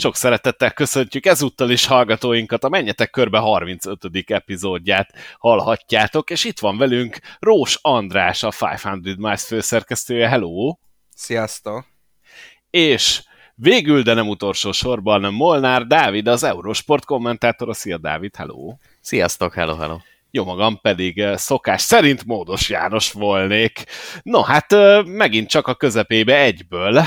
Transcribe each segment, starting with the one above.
Sok szeretettel köszöntjük ezúttal is hallgatóinkat, a Menjetek Körbe 35. epizódját hallhatjátok, és itt van velünk Rós András, a 500 Miles főszerkesztője. Hello! Sziasztok! És végül, de nem utolsó sorban Molnár Dávid, az Eurosport kommentátora. Szia Dávid, hello! Sziasztok, hello, hello! Jó magam pedig eh, szokás szerint Módos János volnék. No hát megint csak a közepébe egyből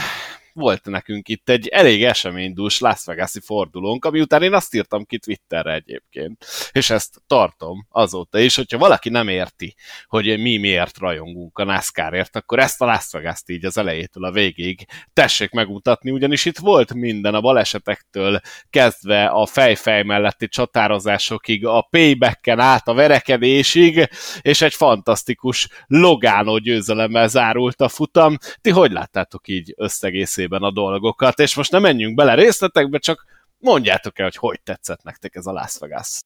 volt nekünk itt egy elég eseménydús Las Vegas-i fordulónk, ami után én azt írtam ki Twitterre egyébként, és ezt tartom azóta is, hogyha valaki nem érti, hogy mi miért rajongunk a NASCAR-ért, akkor ezt a Las Vegas-t így az elejétől a végig tessék megmutatni, ugyanis itt volt minden a balesetektől kezdve a fejfej melletti csatározásokig, a paybacken át a verekedésig, és egy fantasztikus Logano győzelemmel zárult a futam. Ti hogy láttátok így összegészében a dolgokat, és most nem menjünk bele részletekbe, csak mondjátok el, hogy hogy tetszett nektek ez a Las Vegas.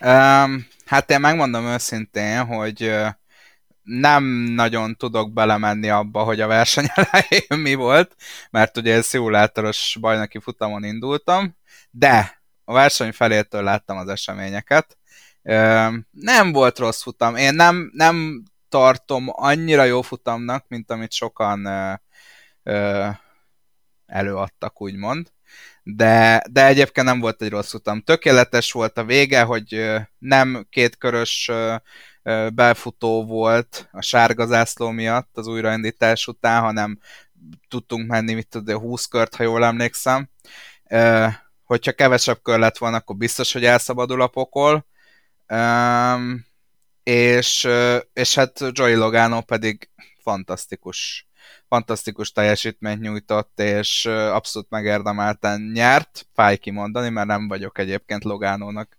Um, hát én megmondom őszintén, hogy nem nagyon tudok belemenni abba, hogy a verseny elején mi volt, mert ugye én szimulátoros bajnoki futamon indultam, de a verseny felétől láttam az eseményeket. Nem volt rossz futam. Én nem, nem tartom annyira jó futamnak, mint amit sokan előadtak, úgymond. De, de egyébként nem volt egy rossz utam. Tökéletes volt a vége, hogy nem kétkörös befutó volt a sárga zászló miatt az újraindítás után, hanem tudtunk menni, mit tudja, 20 kört, ha jól emlékszem. Hogyha kevesebb kör lett volna, akkor biztos, hogy elszabadul a pokol. És, és hát Joey Logano pedig fantasztikus fantasztikus teljesítményt nyújtott, és abszolút megérdemelten nyert. Fáj kimondani, mert nem vagyok egyébként Logánónak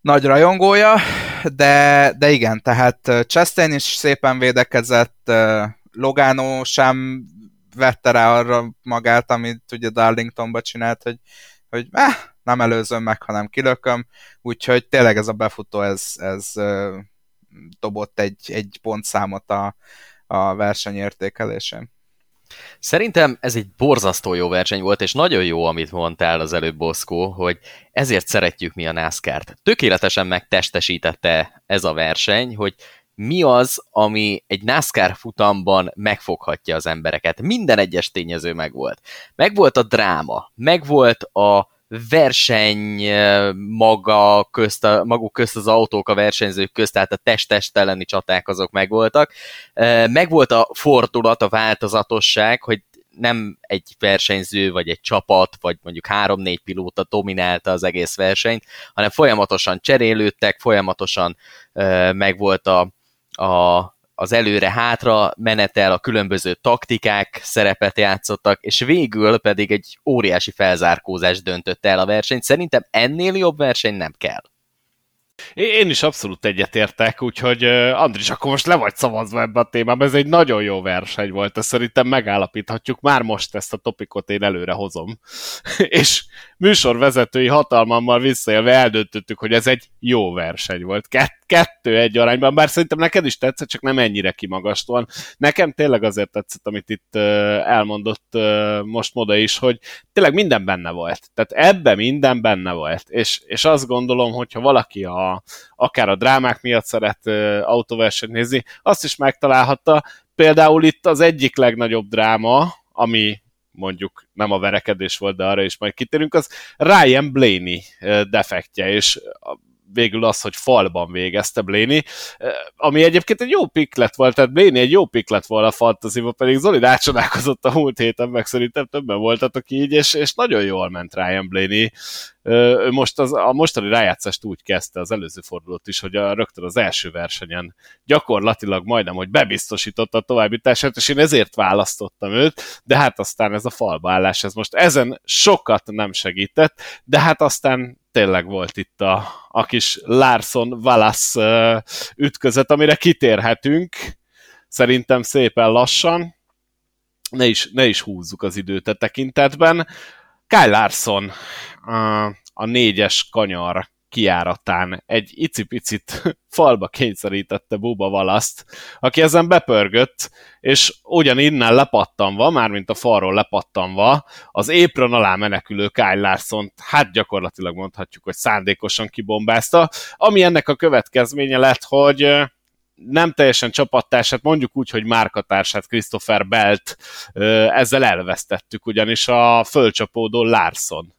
nagy rajongója, de, de igen, tehát Chastain is szépen védekezett, Logano sem vette rá arra magát, amit ugye Darlingtonba csinált, hogy, hogy eh, nem előzöm meg, hanem kilököm, úgyhogy tényleg ez a befutó, ez, ez dobott egy, egy pontszámot a, a verseny értékelésén. Szerintem ez egy borzasztó jó verseny volt, és nagyon jó, amit mondtál az előbb, Boszkó, hogy ezért szeretjük mi a NASCAR-t. Tökéletesen megtestesítette ez a verseny, hogy mi az, ami egy NASCAR futamban megfoghatja az embereket. Minden egyes tényező megvolt. Megvolt a dráma, megvolt a verseny maga közt, a, maguk közt az autók a versenyzők közt, tehát a test-test elleni csaták azok megvoltak. Megvolt a fordulat, a változatosság, hogy nem egy versenyző, vagy egy csapat, vagy mondjuk három-négy pilóta dominálta az egész versenyt, hanem folyamatosan cserélődtek, folyamatosan megvolt a, a az előre-hátra menetel, a különböző taktikák szerepet játszottak, és végül pedig egy óriási felzárkózás döntött el a versenyt. Szerintem ennél jobb verseny nem kell. Én is abszolút egyetértek, úgyhogy Andris, akkor most le vagy szavazva ebbe a témába, ez egy nagyon jó verseny volt, ezt szerintem megállapíthatjuk, már most ezt a topikot én előre hozom. és műsorvezetői hatalmammal visszaélve eldöntöttük, hogy ez egy jó verseny volt. Kett, kettő egy arányban, bár szerintem neked is tetszett, csak nem ennyire kimagasztóan. Nekem tényleg azért tetszett, amit itt elmondott most Moda is, hogy tényleg minden benne volt. Tehát ebbe minden benne volt. És, és azt gondolom, hogyha valaki a, akár a drámák miatt szeret autóversenyt nézni, azt is megtalálhatta. Például itt az egyik legnagyobb dráma, ami mondjuk nem a verekedés volt, de arra is majd kitérünk, az Ryan Blaney defektje, és végül az, hogy falban végezte Blaney, ami egyébként egy jó pick lett volt, tehát Blaney egy jó pick lett volna a fantasy pedig Zoli rácsodálkozott a múlt héten, meg szerintem többen voltatok így, és, és nagyon jól ment Ryan Blaney. Most az, a mostani rájátszást úgy kezdte az előző fordulót is, hogy a, rögtön az első versenyen gyakorlatilag majdnem, hogy bebiztosította a továbbítását, és én ezért választottam őt, de hát aztán ez a falbaállás, ez most ezen sokat nem segített, de hát aztán tényleg volt itt a, a kis Larson Wallace ütközet, amire kitérhetünk, szerintem szépen lassan, ne is, ne is húzzuk az időt a tekintetben. Kyle Larson, a, a négyes kanyar kiáratán egy icipicit falba kényszerítette Buba Valaszt, aki ezen bepörgött, és ugyaninnen lepattanva, mármint a falról lepattanva, az épron alá menekülő Kyle larson hát gyakorlatilag mondhatjuk, hogy szándékosan kibombázta, ami ennek a következménye lett, hogy nem teljesen csapattársát, mondjuk úgy, hogy márkatársát, Christopher Belt ezzel elvesztettük, ugyanis a fölcsapódó Larson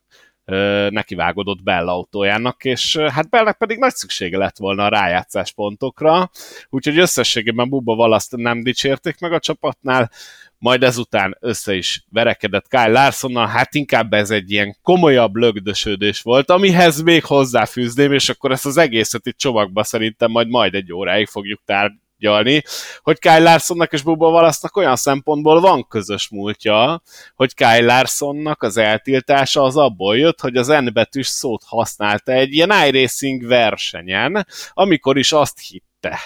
nekivágodott Bell autójának, és hát Bellnek pedig nagy szüksége lett volna a rájátszás pontokra, úgyhogy összességében Bubba Valaszt nem dicsérték meg a csapatnál, majd ezután össze is verekedett Kyle Larsonnal, hát inkább ez egy ilyen komolyabb lögdösödés volt, amihez még hozzáfűzném, és akkor ezt az egészet itt csomagba szerintem majd majd egy óráig fogjuk tár- tárgyalni, hogy Kyle Larsonnak és Bubba Wallace-nak olyan szempontból van közös múltja, hogy Kyle Larsonnak az eltiltása az abból jött, hogy az N betűs szót használta egy ilyen iRacing versenyen, amikor is azt hitte,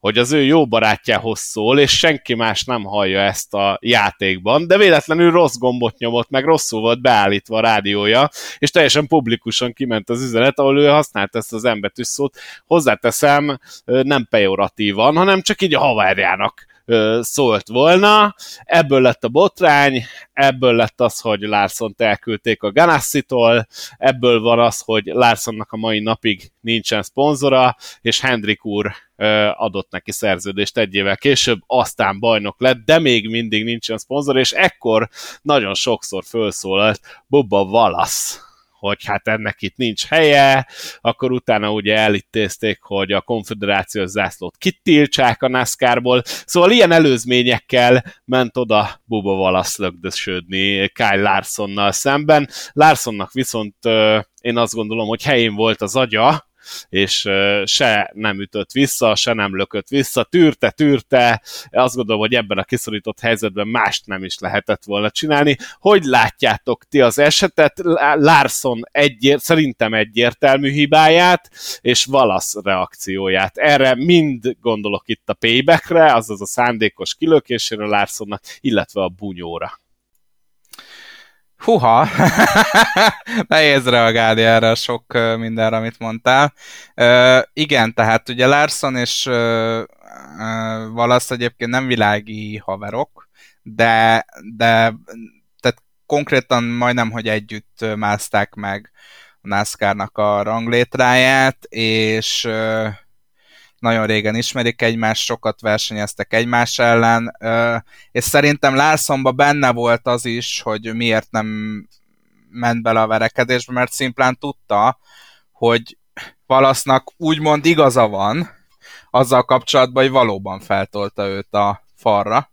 hogy az ő jó barátjához szól, és senki más nem hallja ezt a játékban, de véletlenül rossz gombot nyomott, meg rosszul volt beállítva a rádiója, és teljesen publikusan kiment az üzenet, ahol ő használt ezt az embetűs szót. Hozzáteszem, nem pejoratívan, hanem csak így a havárjának szólt volna. Ebből lett a botrány, ebből lett az, hogy larson elküldték a Ganassi-tól, ebből van az, hogy Larsonnak a mai napig nincsen szponzora, és Hendrik úr adott neki szerződést egy évvel később, aztán bajnok lett, de még mindig nincsen szponzor, és ekkor nagyon sokszor felszólalt Bubba Wallace, hogy hát ennek itt nincs helye, akkor utána ugye elítézték, hogy a konfederációs zászlót kitiltsák a NASCAR-ból, szóval ilyen előzményekkel ment oda Bubba Wallace lögdösödni Kyle Larsonnal szemben. Larsonnak viszont én azt gondolom, hogy helyén volt az agya, és se nem ütött vissza, se nem lökött vissza, tűrte, tűrte, azt gondolom, hogy ebben a kiszorított helyzetben mást nem is lehetett volna csinálni. Hogy látjátok ti az esetet? Larson egyér, szerintem egyértelmű hibáját, és Valasz reakcióját. Erre mind gondolok itt a paybackre, azaz a szándékos kilökésére Larsonnak, illetve a bunyóra. Huha, nehéz reagálni erre a sok mindenre, amit mondtál. Uh, igen, tehát ugye Larson és uh, uh, Valasz egyébként nem világi haverok, de, de tehát konkrétan majdnem, hogy együtt mászták meg a NASCAR-nak a ranglétráját, és nagyon régen ismerik egymást, sokat versenyeztek egymás ellen, és szerintem Larsonban benne volt az is, hogy miért nem ment bele a verekedésbe, mert szimplán tudta, hogy Valasznak úgymond igaza van azzal kapcsolatban, hogy valóban feltolta őt a falra,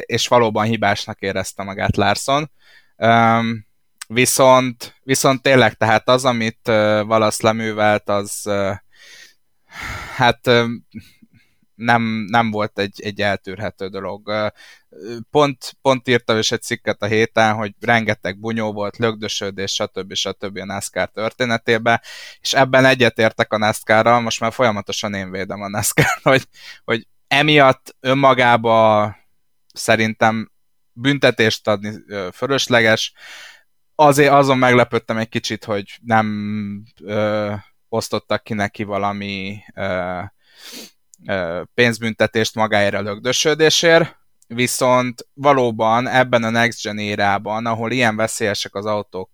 és valóban hibásnak érezte magát Larson. Viszont, viszont tényleg, tehát az, amit Valasz leművelt, az, hát nem, nem volt egy, egy eltűrhető dolog. Pont, pont írtam is egy cikket a héten, hogy rengeteg bunyó volt, lögdösödés, stb. stb. a NASCAR történetében, és ebben egyetértek a NASCAR-ral, most már folyamatosan én védem a NASCAR, hogy, hogy emiatt önmagába szerintem büntetést adni fölösleges. Azért azon meglepődtem egy kicsit, hogy nem ö, osztottak ki neki valami ö, ö, pénzbüntetést magáért a lögdösödésért, viszont valóban ebben a Next Gen érában, ahol ilyen veszélyesek az autók,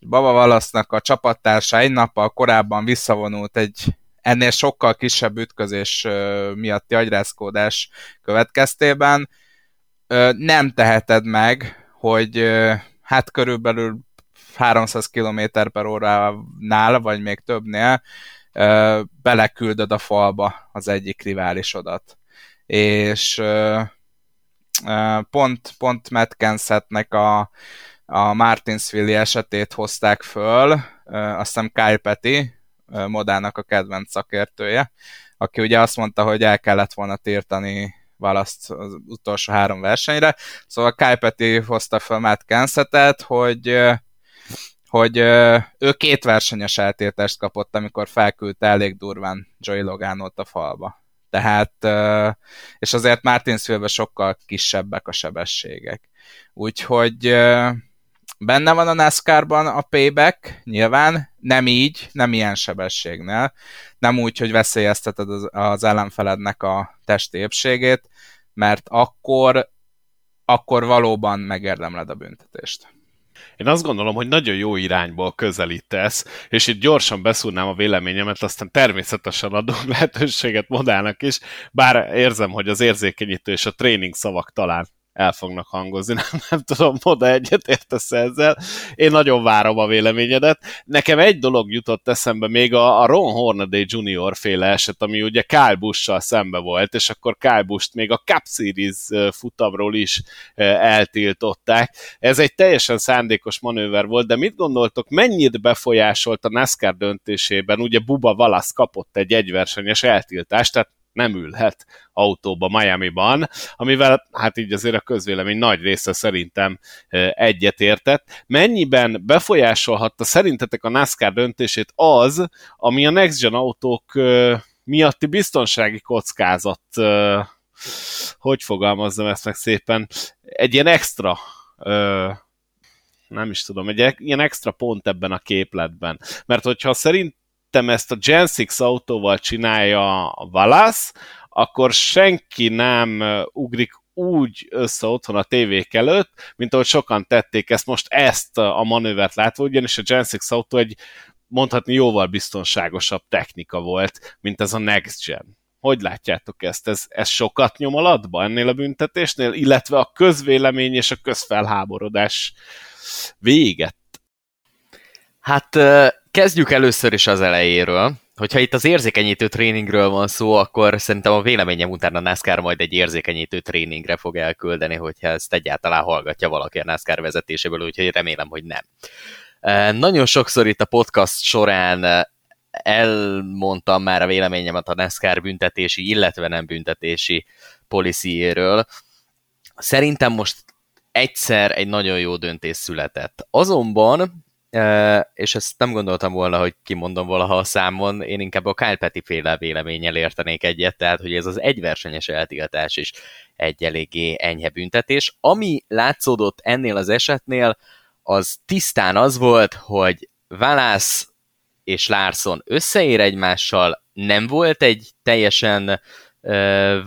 Baba Valasznak a csapattársa egy nappal korábban visszavonult egy ennél sokkal kisebb ütközés miatti agyrázkódás következtében, nem teheted meg, hogy hát körülbelül 300 km per óránál, vagy még többnél beleküldöd a falba az egyik riválisodat. És pont, pont Matt Kensetnek a, a Martinsville esetét hozták föl, azt hiszem Kyle Petty, Modának a kedvenc szakértője, aki ugye azt mondta, hogy el kellett volna tiltani választ az utolsó három versenyre. Szóval Kyle Petty hozta fel Matt Kensetet, hogy hogy ő két versenyes eltiltást kapott, amikor felküldte elég durván Joey Logánot a falba. Tehát, és azért Martinsville sokkal kisebbek a sebességek. Úgyhogy Benne van a NASCAR-ban a payback, nyilván, nem így, nem ilyen sebességnél, nem úgy, hogy veszélyezteted az, az ellenfelednek a testi épségét, mert akkor, akkor valóban megérdemled a büntetést. Én azt gondolom, hogy nagyon jó irányból közelítesz, és itt gyorsan beszúrnám a véleményemet, aztán természetesen adunk lehetőséget modálnak is, bár érzem, hogy az érzékenyítő és a tréning szavak talán el fognak hangozni. Nem, nem tudom, oda egyet értesz ezzel. Én nagyon várom a véleményedet. Nekem egy dolog jutott eszembe, még a, a Ron Hornaday Junior féle eset, ami ugye Kyle Busch-sal szembe volt, és akkor Kyle Busch-t még a Cup Series futamról is eltiltották. Ez egy teljesen szándékos manőver volt, de mit gondoltok, mennyit befolyásolt a NASCAR döntésében? Ugye Buba Valasz kapott egy egyversenyes eltiltást, tehát nem ülhet autóba Miami-ban, amivel hát így azért a közvélemény nagy része szerintem egyetértett. Mennyiben befolyásolhatta szerintetek a NASCAR döntését az, ami a Next Gen autók miatti biztonsági kockázat, hogy fogalmazzam ezt meg szépen, egy ilyen extra nem is tudom, egy ilyen extra pont ebben a képletben. Mert hogyha szerint szerintem ezt a Gen 6 autóval csinálja a Valasz, akkor senki nem ugrik úgy össze otthon a tévék előtt, mint ahogy sokan tették ezt most ezt a manővert látva, ugyanis a Gen 6 autó egy mondhatni jóval biztonságosabb technika volt, mint ez a Next Gen. Hogy látjátok ezt? Ez, ez sokat nyom alatba ennél a büntetésnél, illetve a közvélemény és a közfelháborodás véget? Hát Kezdjük először is az elejéről. Hogyha itt az érzékenyítő tréningről van szó, akkor szerintem a véleményem után a NASCAR majd egy érzékenyítő tréningre fog elküldeni, hogyha ezt egyáltalán hallgatja valaki a NASCAR vezetéséből, úgyhogy remélem, hogy nem. Nagyon sokszor itt a podcast során elmondtam már a véleményemet a NASCAR büntetési, illetve nem büntetési policyéről. Szerintem most egyszer egy nagyon jó döntés született. Azonban és ezt nem gondoltam volna, hogy kimondom valaha a számon, én inkább a Kyle Petty féle véleménnyel értenék egyet, tehát hogy ez az egyversenyes eltiltás is egy eléggé enyhe büntetés. Ami látszódott ennél az esetnél, az tisztán az volt, hogy Valász és Larson összeér egymással, nem volt egy teljesen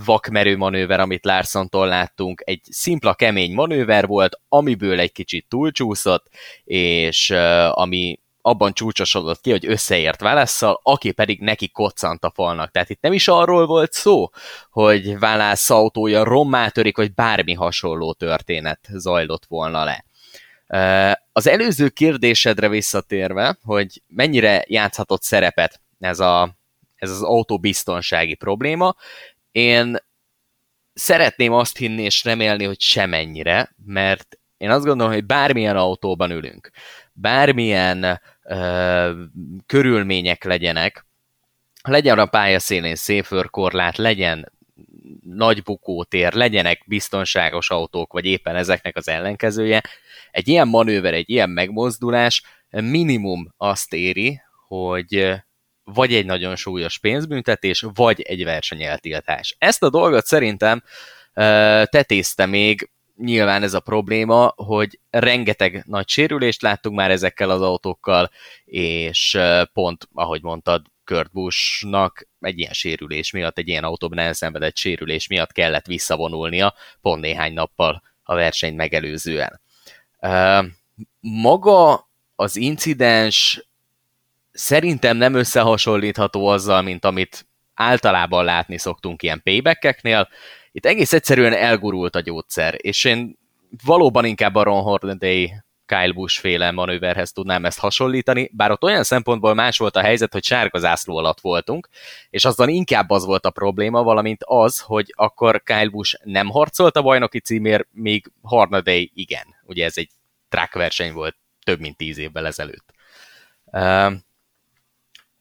vakmerő manőver, amit Larsontól láttunk, egy szimpla kemény manőver volt, amiből egy kicsit túlcsúszott, és ami abban csúcsosodott ki, hogy összeért Válasszal, aki pedig neki koccant a falnak. Tehát itt nem is arról volt szó, hogy Válasz autója rommá törik, vagy bármi hasonló történet zajlott volna le. Az előző kérdésedre visszatérve, hogy mennyire játszhatott szerepet ez a ez az autóbiztonsági probléma. Én szeretném azt hinni és remélni, hogy semennyire, mert én azt gondolom, hogy bármilyen autóban ülünk, bármilyen ö, körülmények legyenek, legyen a pályaszélén széfőrkorlát, legyen nagy bukótér, legyenek biztonságos autók, vagy éppen ezeknek az ellenkezője, egy ilyen manőver, egy ilyen megmozdulás minimum azt éri, hogy vagy egy nagyon súlyos pénzbüntetés, vagy egy versenyeltiltás. Ezt a dolgot szerintem tetézte még nyilván ez a probléma, hogy rengeteg nagy sérülést láttunk már ezekkel az autókkal, és pont, ahogy mondtad, Kurt Busch-nak egy ilyen sérülés miatt, egy ilyen autóban elszenvedett sérülés miatt kellett visszavonulnia pont néhány nappal a versenyt megelőzően. Maga az incidens szerintem nem összehasonlítható azzal, mint amit általában látni szoktunk ilyen paybackeknél. Itt egész egyszerűen elgurult a gyógyszer, és én valóban inkább a Ron Hornaday Kyle Busch féle manőverhez tudnám ezt hasonlítani, bár ott olyan szempontból más volt a helyzet, hogy sárga zászló alatt voltunk, és azon inkább az volt a probléma, valamint az, hogy akkor Kyle Busch nem harcolt a bajnoki címért, míg Hornaday igen. Ugye ez egy track verseny volt több mint tíz évvel ezelőtt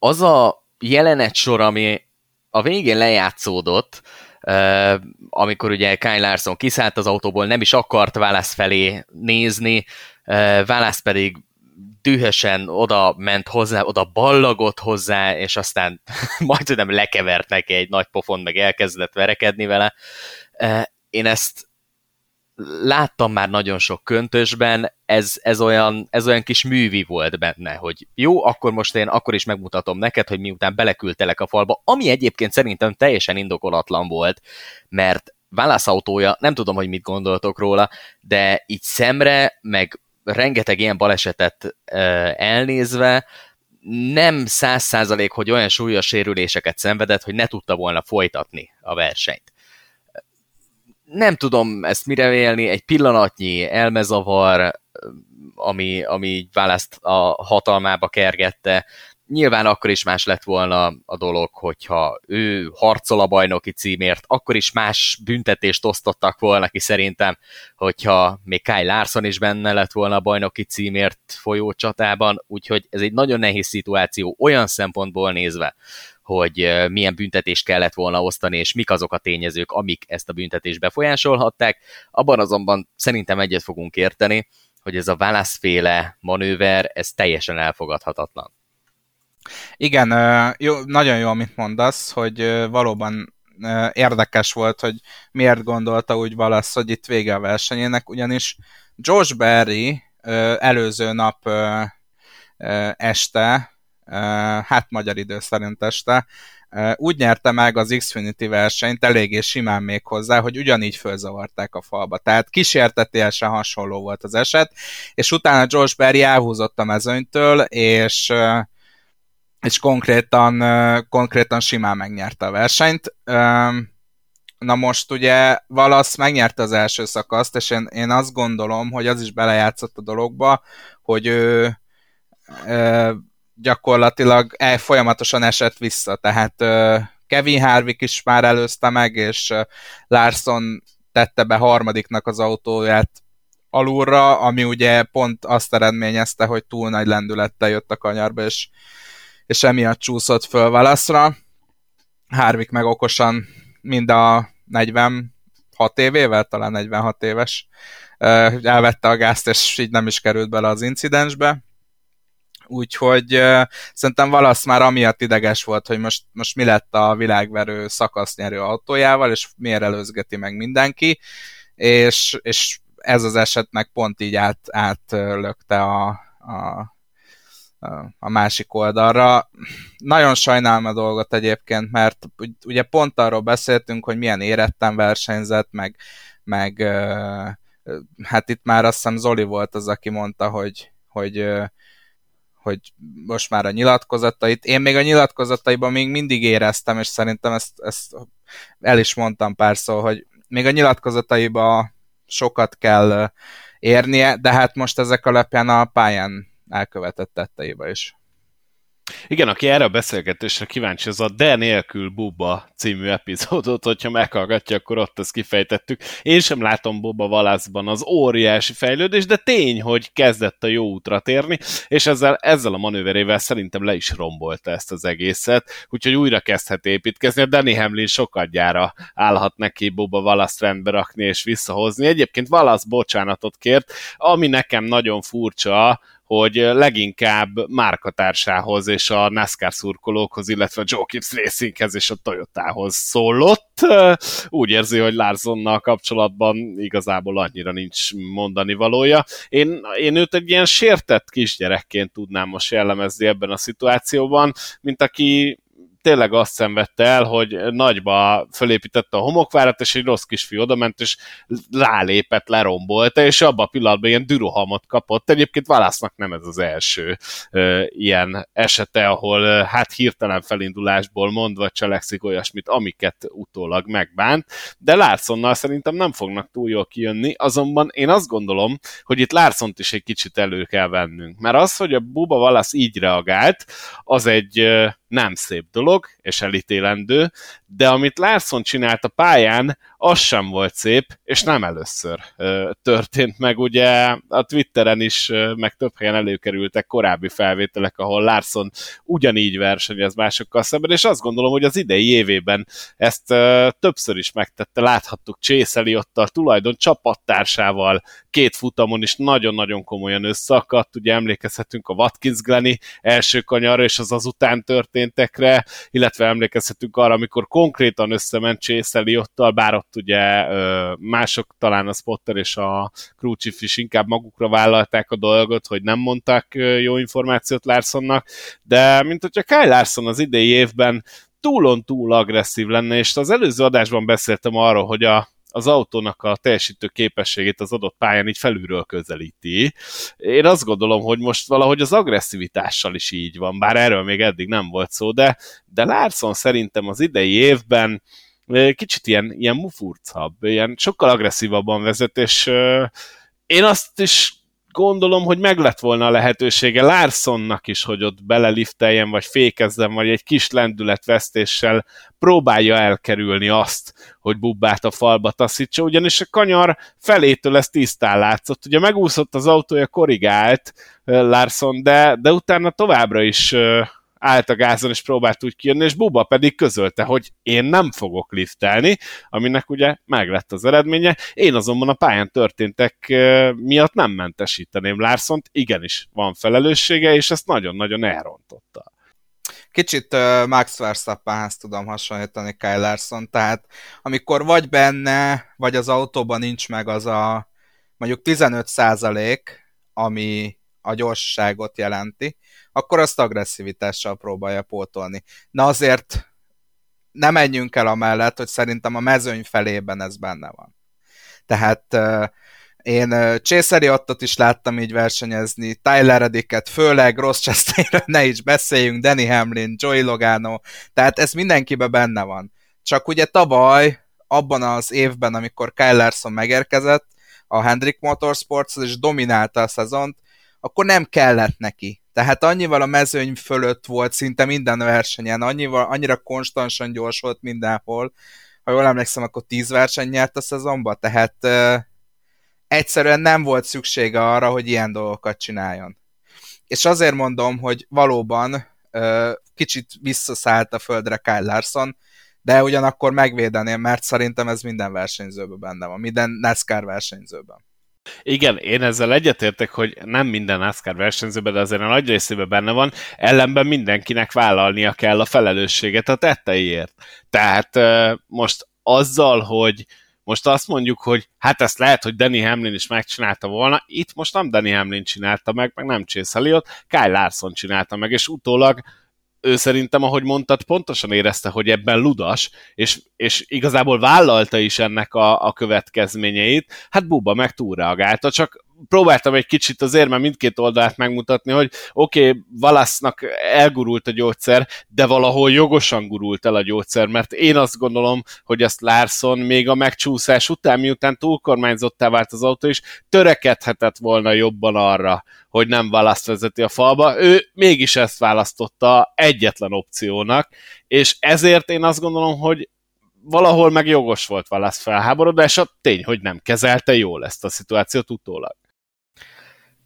az a jelenet sor, ami a végén lejátszódott, amikor ugye Kyle Larson kiszállt az autóból, nem is akart Válasz felé nézni, Válasz pedig dühösen oda ment hozzá, oda ballagott hozzá, és aztán majd nem lekevert neki egy nagy pofon, meg elkezdett verekedni vele. Én ezt láttam már nagyon sok köntösben, ez, ez, olyan, ez olyan kis művi volt benne, hogy jó, akkor most én akkor is megmutatom neked, hogy miután beleküldtelek a falba, ami egyébként szerintem teljesen indokolatlan volt, mert válaszautója, nem tudom, hogy mit gondoltok róla, de így szemre, meg rengeteg ilyen balesetet elnézve, nem száz százalék, hogy olyan súlyos sérüléseket szenvedett, hogy ne tudta volna folytatni a versenyt. Nem tudom ezt mire vélni, egy pillanatnyi elmezavar, ami, ami választ a hatalmába kergette, Nyilván akkor is más lett volna a dolog, hogyha ő harcol a bajnoki címért, akkor is más büntetést osztottak volna ki szerintem, hogyha még Kyle Larson is benne lett volna a bajnoki címért folyó csatában, úgyhogy ez egy nagyon nehéz szituáció olyan szempontból nézve, hogy milyen büntetést kellett volna osztani, és mik azok a tényezők, amik ezt a büntetést befolyásolhatták. Abban azonban szerintem egyet fogunk érteni, hogy ez a válaszféle manőver, ez teljesen elfogadhatatlan. Igen, jó, nagyon jó, amit mondasz, hogy valóban érdekes volt, hogy miért gondolta úgy valasz, hogy itt vége a versenyének, ugyanis Josh Berry előző nap este, hát magyar idő szerint este, úgy nyerte meg az Xfinity versenyt eléggé simán még hozzá, hogy ugyanígy fölzavarták a falba. Tehát kísértetésen hasonló volt az eset, és utána Josh Berry elhúzott a mezőnytől, és és konkrétan, konkrétan simán megnyerte a versenyt. Na most ugye Valasz megnyerte az első szakaszt, és én, én azt gondolom, hogy az is belejátszott a dologba, hogy ő gyakorlatilag el, folyamatosan esett vissza, tehát Kevin Harvick is már előzte meg, és Larson tette be harmadiknak az autóját alulra, ami ugye pont azt eredményezte, hogy túl nagy lendülettel jött a kanyarba, és és emiatt csúszott föl válaszra. Harvick meg okosan mind a 46 évével, talán 46 éves, elvette a gázt, és így nem is került bele az incidensbe. Úgyhogy szerintem valasz már amiatt ideges volt, hogy most, most mi lett a világverő szakasznyerő autójával, és miért előzgeti meg mindenki, és, és ez az eset meg pont így át, átlökte a, a a másik oldalra. Nagyon sajnálom a dolgot egyébként, mert ugye pont arról beszéltünk, hogy milyen éretten versenyzett, meg, meg hát itt már azt hiszem Zoli volt az, aki mondta, hogy, hogy, hogy most már a nyilatkozatait, én még a nyilatkozataiban még mindig éreztem, és szerintem ezt, ezt el is mondtam párszor, hogy még a nyilatkozataiba sokat kell érnie, de hát most ezek alapján a pályán elkövetett tetteibe is. Igen, aki erre a beszélgetésre kíváncsi, az a De nélkül Buba című epizódot, hogyha meghallgatja, akkor ott ezt kifejtettük. Én sem látom Buba Valászban az óriási fejlődés, de tény, hogy kezdett a jó útra térni, és ezzel, ezzel a manőverével szerintem le is rombolta ezt az egészet, úgyhogy újra kezdhet építkezni. A Danny Hamlin sokadjára állhat neki Buba Valaszt rendbe rakni és visszahozni. Egyébként Valasz bocsánatot kért, ami nekem nagyon furcsa, hogy leginkább márkatársához és a NASCAR szurkolókhoz, illetve a Joe Gibbs Racinghez és a Toyotához szólott. Úgy érzi, hogy Larsonnal kapcsolatban igazából annyira nincs mondani valója. Én, én őt egy ilyen sértett kisgyerekként tudnám most jellemezni ebben a szituációban, mint aki tényleg azt szenvedte el, hogy nagyba fölépítette a homokvárat, és egy rossz kisfiú odament, és rálépett, lerombolta, és abban a pillanatban ilyen dürohamot kapott. Egyébként Válasznak nem ez az első ö, ilyen esete, ahol ö, hát hirtelen felindulásból mondva cselekszik olyasmit, amiket utólag megbánt, de Larsonnal szerintem nem fognak túl jól kijönni, azonban én azt gondolom, hogy itt Larsont is egy kicsit elő kell vennünk, mert az, hogy a Buba Valasz így reagált, az egy nem szép dolog, és elítélendő, de amit Larson csinált a pályán, az sem volt szép, és nem először történt meg. Ugye a Twitteren is, ö, meg több helyen előkerültek korábbi felvételek, ahol Larson ugyanígy versenyez másokkal szemben, és azt gondolom, hogy az idei évében ezt többször is megtette. Láthattuk ott a tulajdon csapattársával két futamon is nagyon-nagyon komolyan összeakadt. Ugye emlékezhetünk a Watkins Glenny első kanyarra, és az azután történt péntekre, illetve emlékezhetünk arra, amikor konkrétan összement Chase Elliotttal, bár ott ugye mások, talán a Spotter és a chief is inkább magukra vállalták a dolgot, hogy nem mondták jó információt Larsonnak, de mint hogyha Kyle Larson az idei évben túlon túl agresszív lenne, és az előző adásban beszéltem arról, hogy a, az autónak a teljesítő képességét az adott pályán így felülről közelíti. Én azt gondolom, hogy most valahogy az agresszivitással is így van, bár erről még eddig nem volt szó, de, de Larson szerintem az idei évben kicsit ilyen, ilyen mufurcabb, ilyen sokkal agresszívabban vezet, és én azt is gondolom, hogy meg lett volna a lehetősége Larsonnak is, hogy ott belelifteljen, vagy fékezzen, vagy egy kis lendületvesztéssel próbálja elkerülni azt, hogy bubbát a falba taszítsa, ugyanis a kanyar felétől ez tisztán látszott. Ugye megúszott az autója, korrigált Larson, de, de utána továbbra is állt a gázon és próbált úgy kijönni, és Buba pedig közölte, hogy én nem fogok liftelni, aminek ugye meg lett az eredménye. Én azonban a pályán történtek miatt nem mentesíteném Larsont, igenis van felelőssége, és ezt nagyon-nagyon elrontotta. Kicsit uh, Max Verstappenhez tudom hasonlítani Kyle Larson, tehát amikor vagy benne, vagy az autóban nincs meg az a mondjuk 15 százalék, ami a gyorsaságot jelenti, akkor azt agresszivitással próbálja pótolni. Na azért nem menjünk el amellett, hogy szerintem a mezőny felében ez benne van. Tehát én Chase Ottot is láttam így versenyezni, Tyler Reddicket, főleg Ross Chastainről ne is beszéljünk, Danny Hamlin, Joey Logano, tehát ez mindenkibe benne van. Csak ugye tavaly, abban az évben, amikor Kyle Larson megérkezett a Hendrick Motorsports és dominálta a szezont, akkor nem kellett neki. Tehát annyival a mezőny fölött volt szinte minden versenyen, annyival, annyira konstansan gyors volt mindenhol, ha jól emlékszem, akkor 10 verseny nyert a szezonban, tehát uh, egyszerűen nem volt szüksége arra, hogy ilyen dolgokat csináljon. És azért mondom, hogy valóban uh, kicsit visszaszállt a földre Kyle Larson, de ugyanakkor megvédeném, mert szerintem ez minden versenyzőben benne van, minden NASCAR versenyzőben. Igen, én ezzel egyetértek, hogy nem minden NASCAR versenyzőben, de azért a nagy részében benne van, ellenben mindenkinek vállalnia kell a felelősséget a tetteiért. Tehát most azzal, hogy most azt mondjuk, hogy hát ezt lehet, hogy Danny Hamlin is megcsinálta volna, itt most nem Danny Hamlin csinálta meg, meg nem Chase Elliot, Kyle Larson csinálta meg, és utólag ő szerintem, ahogy mondtad, pontosan érezte, hogy ebben ludas, és, és igazából vállalta is ennek a, a következményeit. Hát Buba meg túlreagálta, csak próbáltam egy kicsit azért, mert mindkét oldalát megmutatni, hogy oké, okay, Valasznak elgurult a gyógyszer, de valahol jogosan gurult el a gyógyszer, mert én azt gondolom, hogy ezt Larson még a megcsúszás után, miután túlkormányzottá vált az autó is, törekedhetett volna jobban arra, hogy nem választ vezeti a falba. Ő mégis ezt választotta egyetlen opciónak, és ezért én azt gondolom, hogy valahol meg jogos volt válasz felháborodása, tény, hogy nem kezelte jól ezt a szituációt utólag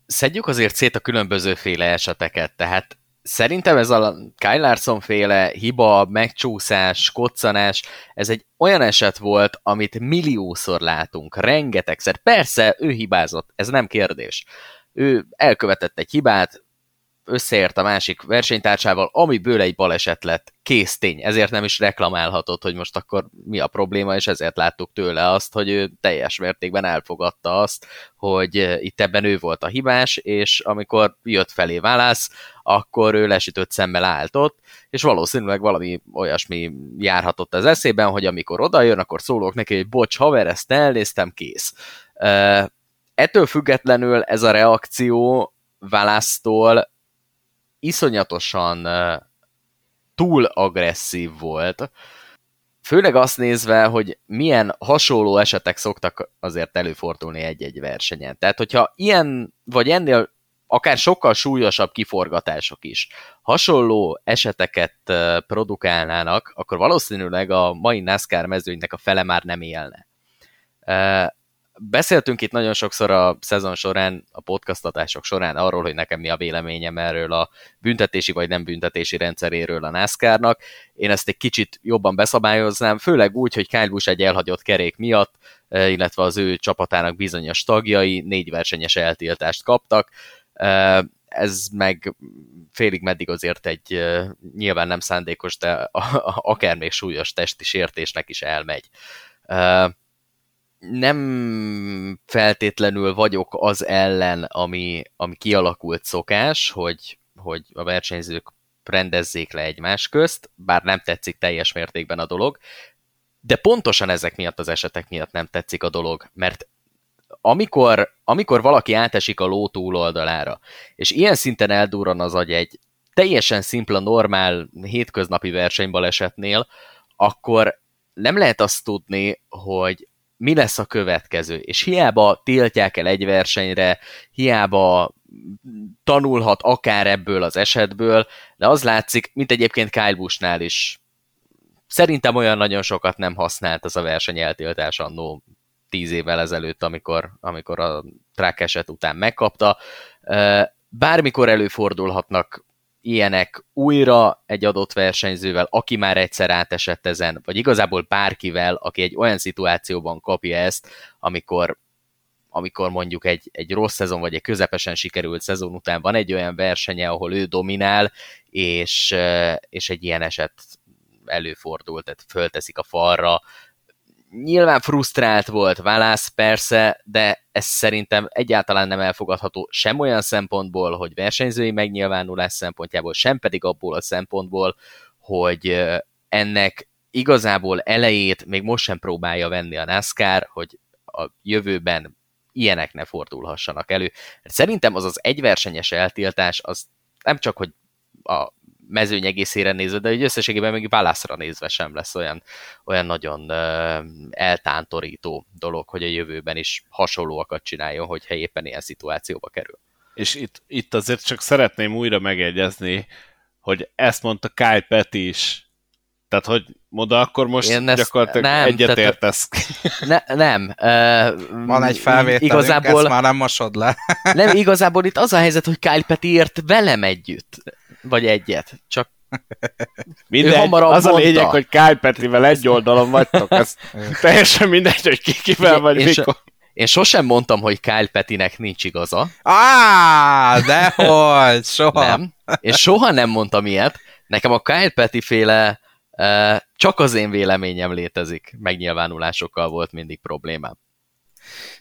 szedjük azért szét a különbözőféle eseteket, tehát szerintem ez a Kyle Larson féle hiba, megcsúszás, koccanás, ez egy olyan eset volt, amit milliószor látunk, rengetegszer. Persze, ő hibázott, ez nem kérdés. Ő elkövetett egy hibát, összeért a másik versenytársával, amiből egy baleset lett. Kész tény, ezért nem is reklamálhatott, hogy most akkor mi a probléma, és ezért láttuk tőle azt, hogy ő teljes mértékben elfogadta azt, hogy itt ebben ő volt a hibás, és amikor jött felé válasz, akkor ő lesütött szemmel állt ott, és valószínűleg valami olyasmi járhatott az eszében, hogy amikor oda jön, akkor szólok neki, hogy bocs, haver, ezt elnéztem, kész. Ettől függetlenül ez a reakció választól iszonyatosan túl agresszív volt, főleg azt nézve, hogy milyen hasonló esetek szoktak azért előfordulni egy-egy versenyen. Tehát, hogyha ilyen, vagy ennél akár sokkal súlyosabb kiforgatások is hasonló eseteket produkálnának, akkor valószínűleg a mai NASCAR mezőnynek a fele már nem élne. Beszéltünk itt nagyon sokszor a szezon során, a podcasttatások során arról, hogy nekem mi a véleményem erről a büntetési vagy nem büntetési rendszeréről a NASCAR-nak. Én ezt egy kicsit jobban beszabályoznám, főleg úgy, hogy Kyle Busch egy elhagyott kerék miatt, eh, illetve az ő csapatának bizonyos tagjai négy versenyes eltiltást kaptak. Eh, ez meg félig meddig azért egy nyilván nem szándékos, de akár még súlyos testi sértésnek is elmegy. Nem feltétlenül vagyok az ellen, ami, ami kialakult szokás, hogy, hogy a versenyzők rendezzék le egymás közt, bár nem tetszik teljes mértékben a dolog, de pontosan ezek miatt az esetek miatt nem tetszik a dolog, mert amikor, amikor valaki átesik a ló túloldalára, és ilyen szinten eldurran az agy egy teljesen szimpla, normál, hétköznapi versenybalesetnél, akkor nem lehet azt tudni, hogy mi lesz a következő. És hiába tiltják el egy versenyre, hiába tanulhat akár ebből az esetből, de az látszik, mint egyébként Kyle Bushnál is. Szerintem olyan nagyon sokat nem használt az a verseny eltiltás annó tíz évvel ezelőtt, amikor, amikor a track eset után megkapta. Bármikor előfordulhatnak ilyenek újra egy adott versenyzővel, aki már egyszer átesett ezen, vagy igazából bárkivel, aki egy olyan szituációban kapja ezt, amikor amikor mondjuk egy, egy rossz szezon, vagy egy közepesen sikerült szezon után van egy olyan versenye, ahol ő dominál, és, és egy ilyen eset előfordul, tehát fölteszik a falra, Nyilván frusztrált volt Válasz, persze, de ez szerintem egyáltalán nem elfogadható sem olyan szempontból, hogy versenyzői megnyilvánulás szempontjából, sem pedig abból a szempontból, hogy ennek igazából elejét még most sem próbálja venni a NASCAR, hogy a jövőben ilyenek ne fordulhassanak elő. Szerintem az az egyversenyes eltiltás, az nem csak, hogy a mezőny egészére nézve, de egy összességében még válaszra nézve sem lesz olyan, olyan nagyon eltántorító dolog, hogy a jövőben is hasonlóakat csináljon, hogyha éppen ilyen szituációba kerül. És itt, itt azért csak szeretném újra megegyezni, hogy ezt mondta Kyle Petty is, tehát, hogy moda, akkor most Én ezt, gyakorlatilag nem, egyetértesz. Ne, nem. Uh, Van egy felvételünk, igazából, ezt már nem mosod le. nem, igazából itt az a helyzet, hogy Kyle Petty ért velem együtt. Vagy egyet. Csak Mindegy, az mondta. a lényeg, hogy Kyle Petrivel egy oldalon vagytok, ez teljesen mindegy, hogy ki kivel vagy és, mikor. Én sosem mondtam, hogy Kyle Petinek nincs igaza. Á, dehogy, soha. Nem, és soha nem mondtam ilyet. Nekem a Kyle Petty féle csak az én véleményem létezik. Megnyilvánulásokkal volt mindig problémám.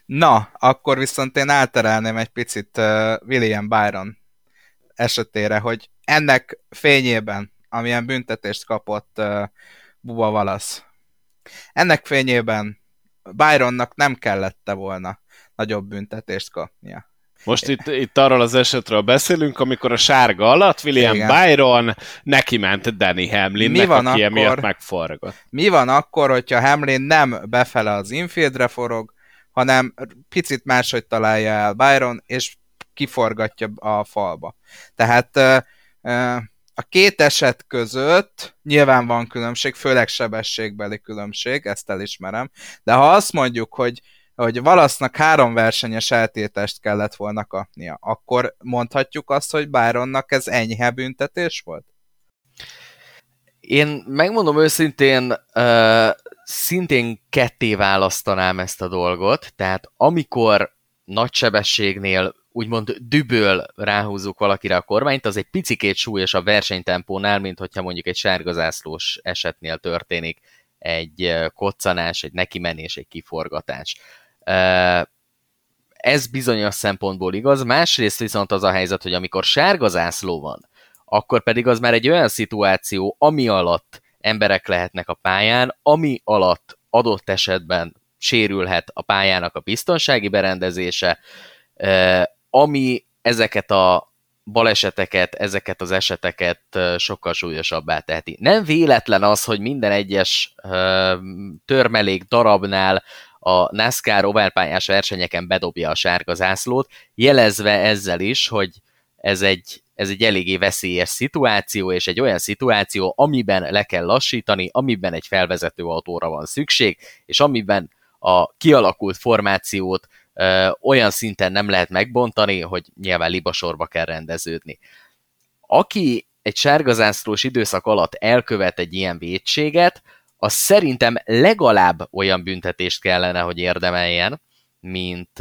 Na, akkor viszont én elterelném egy picit William Byron esetére, hogy ennek fényében, amilyen büntetést kapott Buba Valasz, ennek fényében Byronnak nem kellette volna nagyobb büntetést kapnia. Most itt, itt arról az esetről beszélünk, amikor a sárga alatt William Igen. Byron neki ment Danny Hamlinnek, mi van aki akkor, emiatt megforgott. Mi van akkor, hogyha Hamlin nem befele az infieldre forog, hanem picit máshogy találja el Byron, és kiforgatja a falba. Tehát a két eset között nyilván van különbség, főleg sebességbeli különbség, ezt elismerem, de ha azt mondjuk, hogy hogy valasznak három versenyes eltétest kellett volna kapnia, akkor mondhatjuk azt, hogy Byronnak ez enyhe büntetés volt? Én megmondom őszintén, szintén ketté választanám ezt a dolgot, tehát amikor nagy sebességnél úgymond düböl ráhúzzuk valakire a kormányt, az egy picikét súlyos a versenytempónál, mint hogyha mondjuk egy sárgazászlós esetnél történik egy koccanás, egy nekimenés, egy kiforgatás. Ez bizonyos szempontból igaz, másrészt viszont az a helyzet, hogy amikor sárgazászló van, akkor pedig az már egy olyan szituáció, ami alatt emberek lehetnek a pályán, ami alatt adott esetben sérülhet a pályának a biztonsági berendezése, ami ezeket a baleseteket, ezeket az eseteket sokkal súlyosabbá teheti. Nem véletlen az, hogy minden egyes törmelék darabnál a NASCAR oválpályás versenyeken bedobja a sárga zászlót, jelezve ezzel is, hogy ez egy, ez egy eléggé veszélyes szituáció, és egy olyan szituáció, amiben le kell lassítani, amiben egy felvezető autóra van szükség, és amiben a kialakult formációt ö, olyan szinten nem lehet megbontani, hogy nyilván libasorba kell rendeződni. Aki egy sárgazászlós időszak alatt elkövet egy ilyen védséget, az szerintem legalább olyan büntetést kellene, hogy érdemeljen, mint,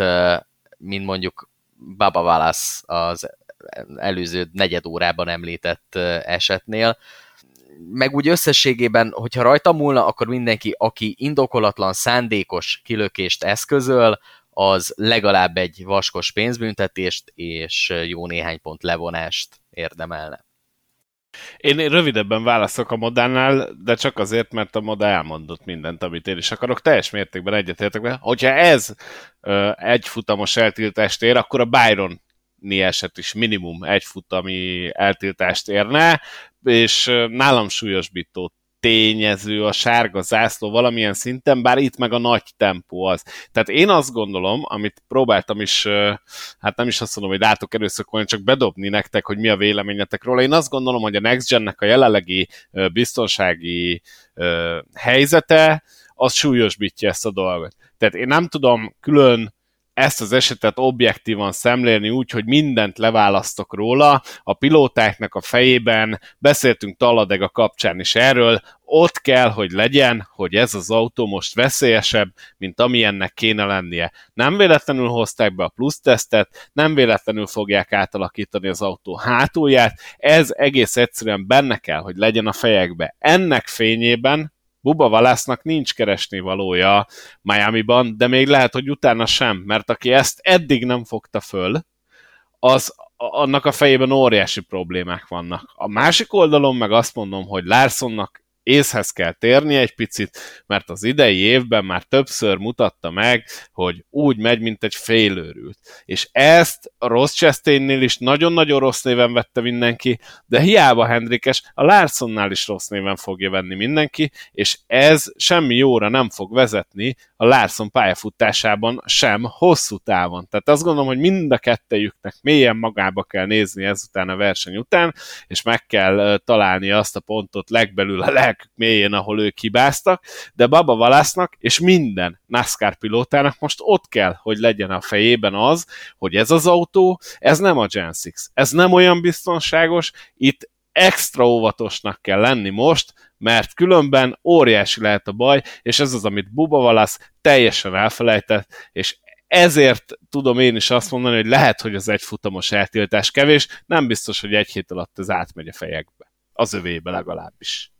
mint mondjuk Baba Wallace az előző negyed órában említett esetnél. Meg úgy összességében, hogyha rajta múlna, akkor mindenki, aki indokolatlan, szándékos kilökést eszközöl, az legalább egy vaskos pénzbüntetést és jó néhány pont levonást érdemelne. Én rövidebben válaszok a modánál, de csak azért, mert a moda elmondott mindent, amit én is akarok. Teljes mértékben egyetértek vele. Hogyha ez egy futamos eltiltást ér, akkor a Byron eset is minimum egy futami eltiltást érne, és nálam súlyosbító tényező a sárga zászló valamilyen szinten, bár itt meg a nagy tempó az. Tehát én azt gondolom, amit próbáltam is, hát nem is azt mondom, hogy látok erőszakolni, csak bedobni nektek, hogy mi a véleményetek róla. Én azt gondolom, hogy a Next Gen-nek a jelenlegi biztonsági helyzete, az súlyosbítja ezt a dolgot. Tehát én nem tudom külön ezt az esetet objektívan szemlélni úgy, hogy mindent leválasztok róla, a pilótáknak a fejében, beszéltünk Taladeg a kapcsán is erről, ott kell, hogy legyen, hogy ez az autó most veszélyesebb, mint amilyennek kéne lennie. Nem véletlenül hozták be a plusz tesztet, nem véletlenül fogják átalakítani az autó hátulját, ez egész egyszerűen benne kell, hogy legyen a fejekbe. Ennek fényében Buba Valásznak nincs keresni valója Miami-ban, de még lehet, hogy utána sem, mert aki ezt eddig nem fogta föl, az annak a fejében óriási problémák vannak. A másik oldalon meg azt mondom, hogy Larsonnak észhez kell térni egy picit, mert az idei évben már többször mutatta meg, hogy úgy megy, mint egy félőrült. És ezt a Ross Chastainnél is nagyon-nagyon rossz néven vette mindenki, de hiába Hendrikes, a Larsonnál is rossz néven fogja venni mindenki, és ez semmi jóra nem fog vezetni a Larson pályafutásában sem hosszú távon. Tehát azt gondolom, hogy mind a kettejüknek mélyen magába kell nézni ezután a verseny után, és meg kell találni azt a pontot legbelül a lelkük mélyén, ahol ők hibáztak, de Baba Valásznak és minden NASCAR pilótának most ott kell, hogy legyen a fejében az, hogy ez az autó, ez nem a Gen 6, ez nem olyan biztonságos, itt extra óvatosnak kell lenni most, mert különben óriási lehet a baj, és ez az, amit Buba Valasz teljesen elfelejtett, és ezért tudom én is azt mondani, hogy lehet, hogy az egy futamos eltiltás kevés, nem biztos, hogy egy hét alatt ez átmegy a fejekbe. Az övébe legalábbis.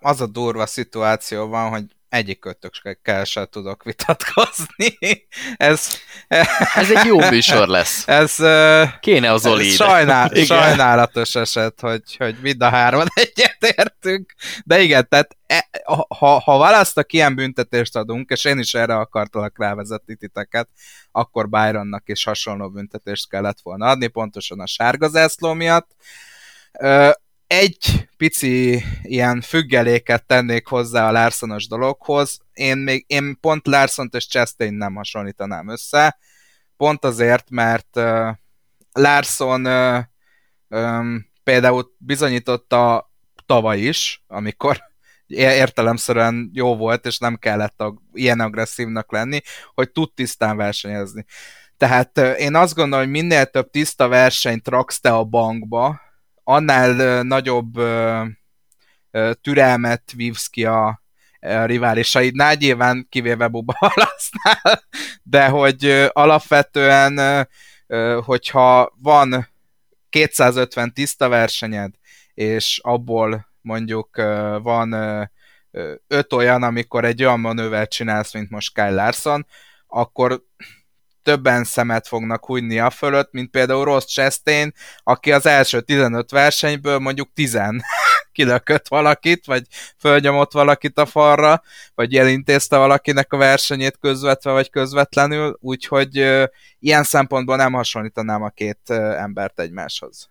Az a durva szituáció van, hogy egyik kötökkel sem tudok vitatkozni. Ez, ez egy jó műsor lesz. Ez, Kéne az Oli sajnál, Sajnálatos eset, hogy, hogy mind a hárman egyetértünk. De igen, tehát e, ha, ha választak ilyen büntetést adunk, és én is erre akartalak rávezetni titeket, akkor Byronnak is hasonló büntetést kellett volna adni, pontosan a sárga zászló miatt egy pici ilyen függeléket tennék hozzá a Larsonos dologhoz. Én, még, én pont Larsont és Chastain nem hasonlítanám össze, pont azért, mert uh, Larson uh, um, például bizonyította tavaly is, amikor értelemszerűen jó volt, és nem kellett a, ilyen agresszívnak lenni, hogy tud tisztán versenyezni. Tehát uh, én azt gondolom, hogy minél több tiszta versenyt raksz te a bankba, annál nagyobb türelmet vívsz ki a riválisaidnál, nyilván kivéve Buba Halasznál, de hogy alapvetően, hogyha van 250 tiszta versenyed, és abból mondjuk van öt olyan, amikor egy olyan manővert csinálsz, mint most Kyle Larson, akkor többen szemet fognak hunyni a fölött, mint például Ross Chastain, aki az első 15 versenyből mondjuk 10 kilökött valakit, vagy fölnyomott valakit a falra, vagy elintézte valakinek a versenyét közvetve vagy közvetlenül, úgyhogy uh, ilyen szempontból nem hasonlítanám a két uh, embert egymáshoz.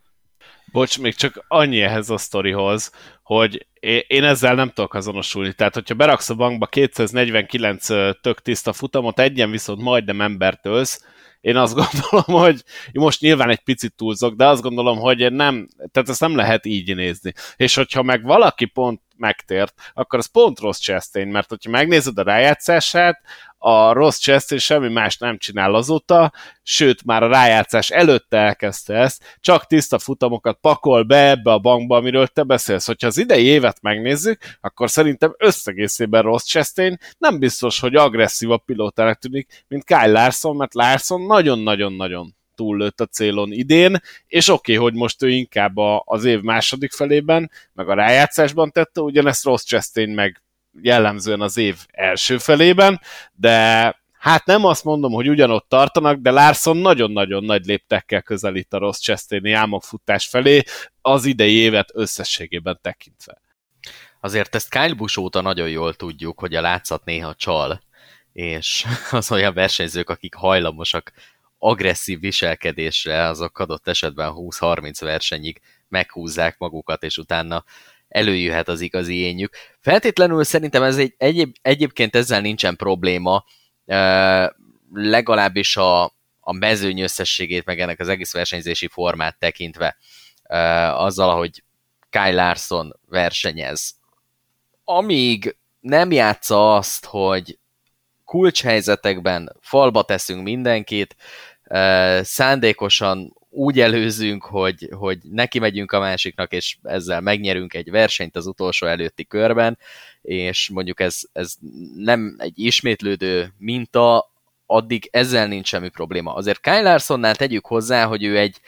Bocs, még csak annyi ehhez a sztorihoz, hogy én ezzel nem tudok azonosulni. Tehát, hogyha beraksz a bankba 249 tök tiszta futamot, egyen viszont majdnem embert ölsz, én azt gondolom, hogy most nyilván egy picit túlzok, de azt gondolom, hogy nem, tehát ezt nem lehet így nézni. És hogyha meg valaki pont megtért, akkor az pont rossz Chastain, mert hogyha megnézed a rájátszását, a rossz Chester semmi más nem csinál azóta, sőt, már a rájátszás előtte elkezdte ezt, csak tiszta futamokat pakol be ebbe a bankba, amiről te beszélsz. Hogyha az idei évet megnézzük, akkor szerintem összegészében rossz Chastain nem biztos, hogy agresszívabb pilótának tűnik, mint Kyle Larson, mert Larson nagyon-nagyon-nagyon túllőtt a célon idén, és oké, okay, hogy most ő inkább az év második felében, meg a rájátszásban tette, ugyanezt Ross Chastain meg jellemzően az év első felében, de hát nem azt mondom, hogy ugyanott tartanak, de Larson nagyon-nagyon nagy léptekkel közelít a Ross Chastaini álmokfutás felé az idei évet összességében tekintve. Azért ezt Kyle Busch óta nagyon jól tudjuk, hogy a látszat néha csal, és az olyan versenyzők, akik hajlamosak agresszív viselkedésre, azok adott esetben 20-30 versenyig meghúzzák magukat, és utána előjöhet az igazi énjük. Feltétlenül szerintem ez egy, egyéb, egyébként ezzel nincsen probléma, e, legalábbis a, a mezőny összességét, meg ennek az egész versenyzési formát tekintve, e, azzal, ahogy Kyle Larson versenyez. Amíg nem játsza azt, hogy kulcshelyzetekben falba teszünk mindenkit, szándékosan úgy előzünk, hogy, hogy neki megyünk a másiknak, és ezzel megnyerünk egy versenyt az utolsó előtti körben, és mondjuk ez, ez nem egy ismétlődő minta, addig ezzel nincs semmi probléma. Azért Kyle Larsonnál tegyük hozzá, hogy ő egy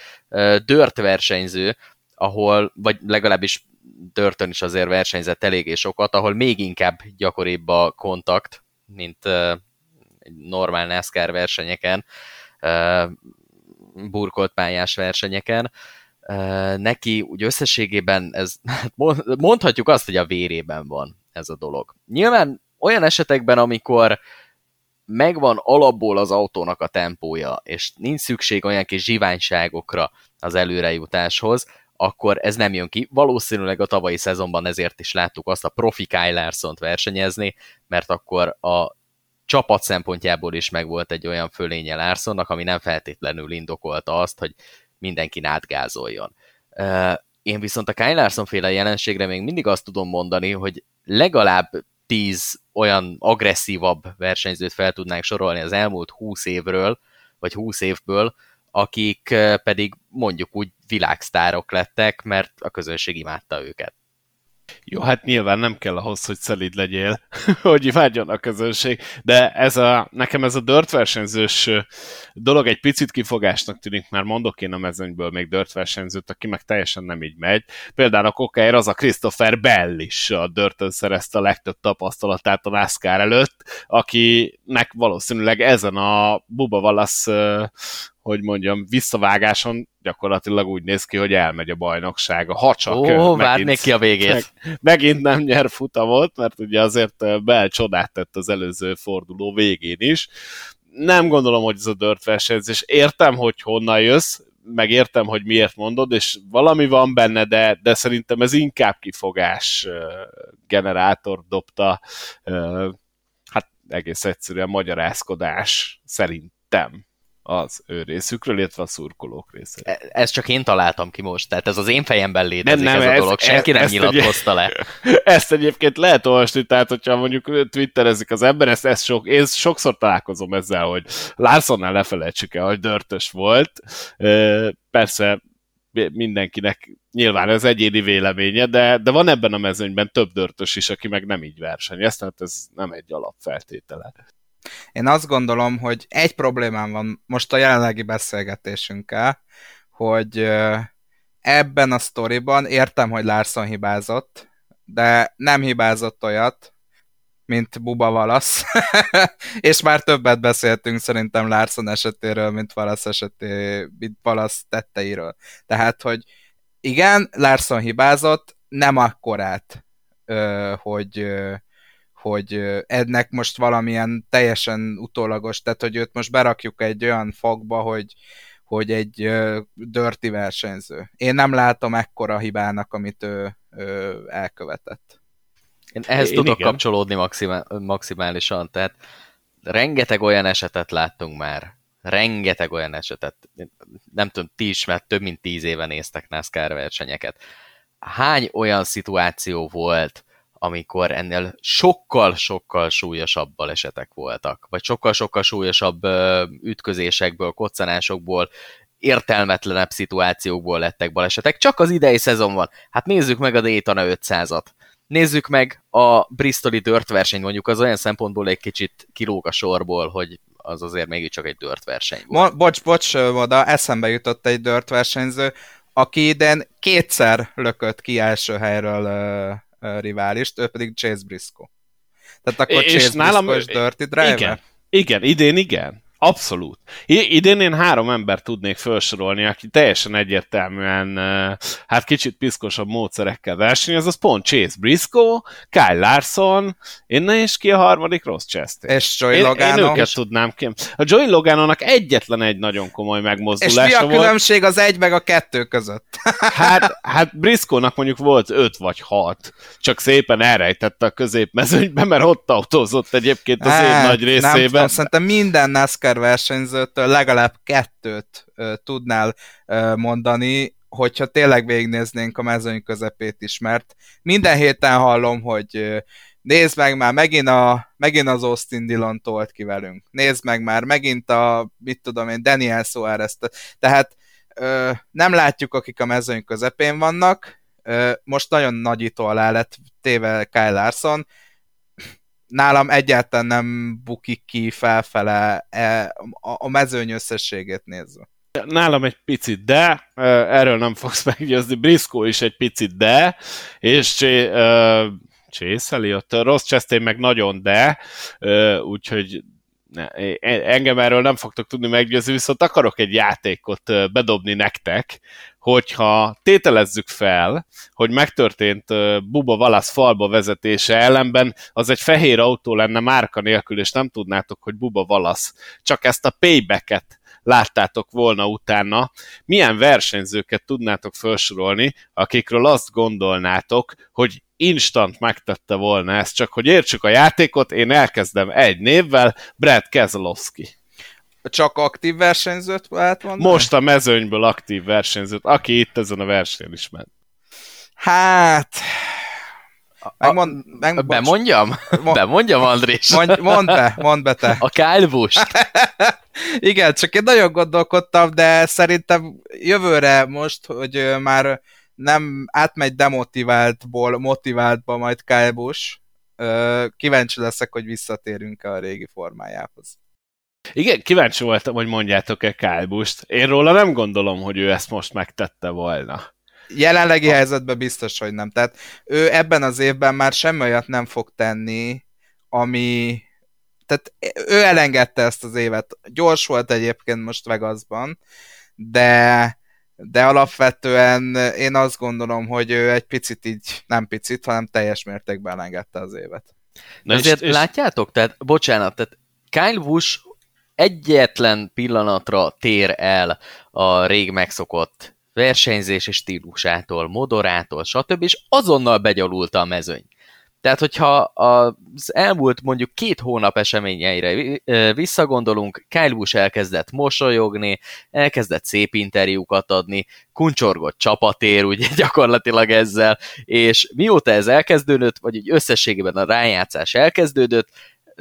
dört versenyző, ahol, vagy legalábbis dörtön is azért versenyzett eléggé sokat, ahol még inkább gyakoribb a kontakt, mint egy normál NASCAR versenyeken, burkolt pályás versenyeken. Neki úgy összességében ez, hát mondhatjuk azt, hogy a vérében van ez a dolog. Nyilván olyan esetekben, amikor megvan alapból az autónak a tempója, és nincs szükség olyan kis zsiványságokra az előrejutáshoz, akkor ez nem jön ki. Valószínűleg a tavalyi szezonban ezért is láttuk azt a profi Kyle Larson-t versenyezni, mert akkor a csapat szempontjából is megvolt egy olyan fölénye Larsonnak, ami nem feltétlenül indokolta azt, hogy mindenki átgázoljon. Én viszont a Kyle Larson féle jelenségre még mindig azt tudom mondani, hogy legalább tíz olyan agresszívabb versenyzőt fel tudnánk sorolni az elmúlt húsz évről, vagy húsz évből, akik pedig mondjuk úgy világsztárok lettek, mert a közönség imádta őket. Jó, hát nyilván nem kell ahhoz, hogy szelid legyél, hogy imádjon a közönség, de ez a, nekem ez a dört versenyzős dolog egy picit kifogásnak tűnik, mert mondok én a mezőnyből még dört versenyzőt, aki meg teljesen nem így megy. Például a kokáért az a Christopher Bell is a dörtön szerezte a legtöbb tapasztalatát a NASCAR előtt, akinek valószínűleg ezen a Buba Valasz hogy mondjam, visszavágáson gyakorlatilag úgy néz ki, hogy elmegy a bajnoksága. Ha csak Ó, várnék ki a végét. Meg, megint nem nyer futamot, mert ugye azért Bell csodát tett az előző forduló végén is. Nem gondolom, hogy ez a dört versenyzés. Értem, hogy honnan jössz, meg értem, hogy miért mondod, és valami van benne, de, de szerintem ez inkább kifogás generátor dobta, hát egész egyszerűen magyarázkodás szerintem az ő részükről, illetve a szurkolók részéről. E, ezt csak én találtam ki most, tehát ez az én fejemben létezik nem, nem, ez a dolog, ez, senki nem nyilatkozta le. Ezt egyébként lehet olvasni, tehát hogyha mondjuk twitterezik az ember, ezt, ezt sok, én sokszor találkozom ezzel, hogy Larsonnál lefelejtsük el, hogy dörtös volt. Persze mindenkinek nyilván ez egyéni véleménye, de, de van ebben a mezőnyben több dörtös is, aki meg nem így versenyez, tehát ez nem egy alapfeltétele. Én azt gondolom, hogy egy problémám van most a jelenlegi beszélgetésünkkel, hogy ebben a sztoriban értem, hogy Larson hibázott, de nem hibázott olyat, mint Buba Valasz, és már többet beszéltünk szerintem Larson esetéről, mint Valasz eseté, mint Valasz tetteiről. Tehát, hogy igen, Larson hibázott, nem akkorát, hogy hogy ennek most valamilyen teljesen utólagos, tehát hogy őt most berakjuk egy olyan fogba, hogy, hogy egy dörti versenyző. Én nem látom ekkora hibának, amit ő, ő elkövetett. Én ehhez Én tudok igen. kapcsolódni maximál, maximálisan, tehát rengeteg olyan esetet láttunk már, rengeteg olyan esetet, nem tudom, ti is, mert több mint tíz éve néztek NASCAR versenyeket. Hány olyan szituáció volt, amikor ennél sokkal-sokkal súlyosabb balesetek voltak, vagy sokkal-sokkal súlyosabb ütközésekből, koccanásokból, értelmetlenebb szituációkból lettek balesetek. Csak az idei szezon van. Hát nézzük meg a Daytona 500-at. Nézzük meg a Bristoli versenyt, mondjuk az olyan szempontból egy kicsit kilóg a sorból, hogy az azért mégiscsak egy dört verseny volt. Mo- bocs, bocs, oda eszembe jutott egy dört versenyző, aki idén kétszer lökött ki első helyről riválist, ő pedig Chase Briscoe. Tehát akkor és Chase nálam, Briscoe és Dirty Driver? Igen, igen, idén igen. Abszolút. I- idén én három ember tudnék felsorolni, aki teljesen egyértelműen, hát kicsit piszkosabb módszerekkel versenyez, az pont Chase Briscoe, Kyle Larson, én és ki a harmadik Ross Chastain. És Joey Logano. Én őket tudnám ki. A Joey Loganonak egyetlen egy nagyon komoly megmozdulása És mi a volt. különbség az egy meg a kettő között? hát, hát Briscoe-nak mondjuk volt öt vagy hat, csak szépen elrejtette a középmezőnybe, mert ott autózott egyébként az hát, év nagy részében. Nem tudom, szerintem minden NASCAR versenyzőtől legalább kettőt ö, tudnál ö, mondani, hogyha tényleg végignéznénk a mezőny közepét is, mert minden héten hallom, hogy ö, nézd meg már, megint, a, megint az Austin Dillon tolt ki velünk. Nézd meg már, megint a, mit tudom én, Daniel soares Tehát ö, nem látjuk, akik a mezőny közepén vannak. Ö, most nagyon nagyító alá lett téve Kyle Larson, nálam egyáltalán nem bukik ki felfele e, a mezőny összességét nézve. Nálam egy picit, de erről nem fogsz meggyőzni. Briscoe is egy picit, de, és uh, Chase Elliot, Ross Chastain meg nagyon de, úgyhogy engem erről nem fogtok tudni meggyőzni, viszont akarok egy játékot bedobni nektek, hogyha tételezzük fel, hogy megtörtént Buba Valasz falba vezetése ellenben, az egy fehér autó lenne márka nélkül, és nem tudnátok, hogy Buba Valasz. Csak ezt a paybacket láttátok volna utána, milyen versenyzőket tudnátok felsorolni, akikről azt gondolnátok, hogy instant megtette volna ezt, csak hogy értsük a játékot, én elkezdem egy névvel, Brad Keselowski. Csak aktív versenyzőt lehet mondani? Most a mezőnyből aktív versenyzőt, aki itt ezen a versenyen is ment. Hát... Megmond, meg, bemondjam? Mond, bemondjam, Andrés? Mond, mondd be, mondd be te. A Kyle Busch. Igen, csak én nagyon gondolkodtam, de szerintem jövőre most, hogy már nem átmegy demotiváltból motiváltba majd Kyle Busch, kíváncsi leszek, hogy visszatérünk a régi formájához. Igen, kíváncsi voltam, hogy mondjátok-e Kyle Busch-t. Én róla nem gondolom, hogy ő ezt most megtette volna. Jelenlegi a... helyzetben biztos, hogy nem. Tehát ő ebben az évben már semmi olyat nem fog tenni, ami... Tehát ő elengedte ezt az évet. Gyors volt egyébként most Vegasban, de de alapvetően én azt gondolom, hogy ő egy picit így, nem picit, hanem teljes mértékben elengedte az évet. Na Azért és, és... látjátok? Tehát, bocsánat, tehát Kyle Busch egyetlen pillanatra tér el a rég megszokott versenyzési stílusától, modorától, stb. és azonnal begyalulta a mezőny. Tehát, hogyha az elmúlt mondjuk két hónap eseményeire visszagondolunk, Kyle Busch elkezdett mosolyogni, elkezdett szép interjúkat adni, kuncsorgott csapatér, ugye gyakorlatilag ezzel, és mióta ez elkezdődött, vagy így összességében a rájátszás elkezdődött,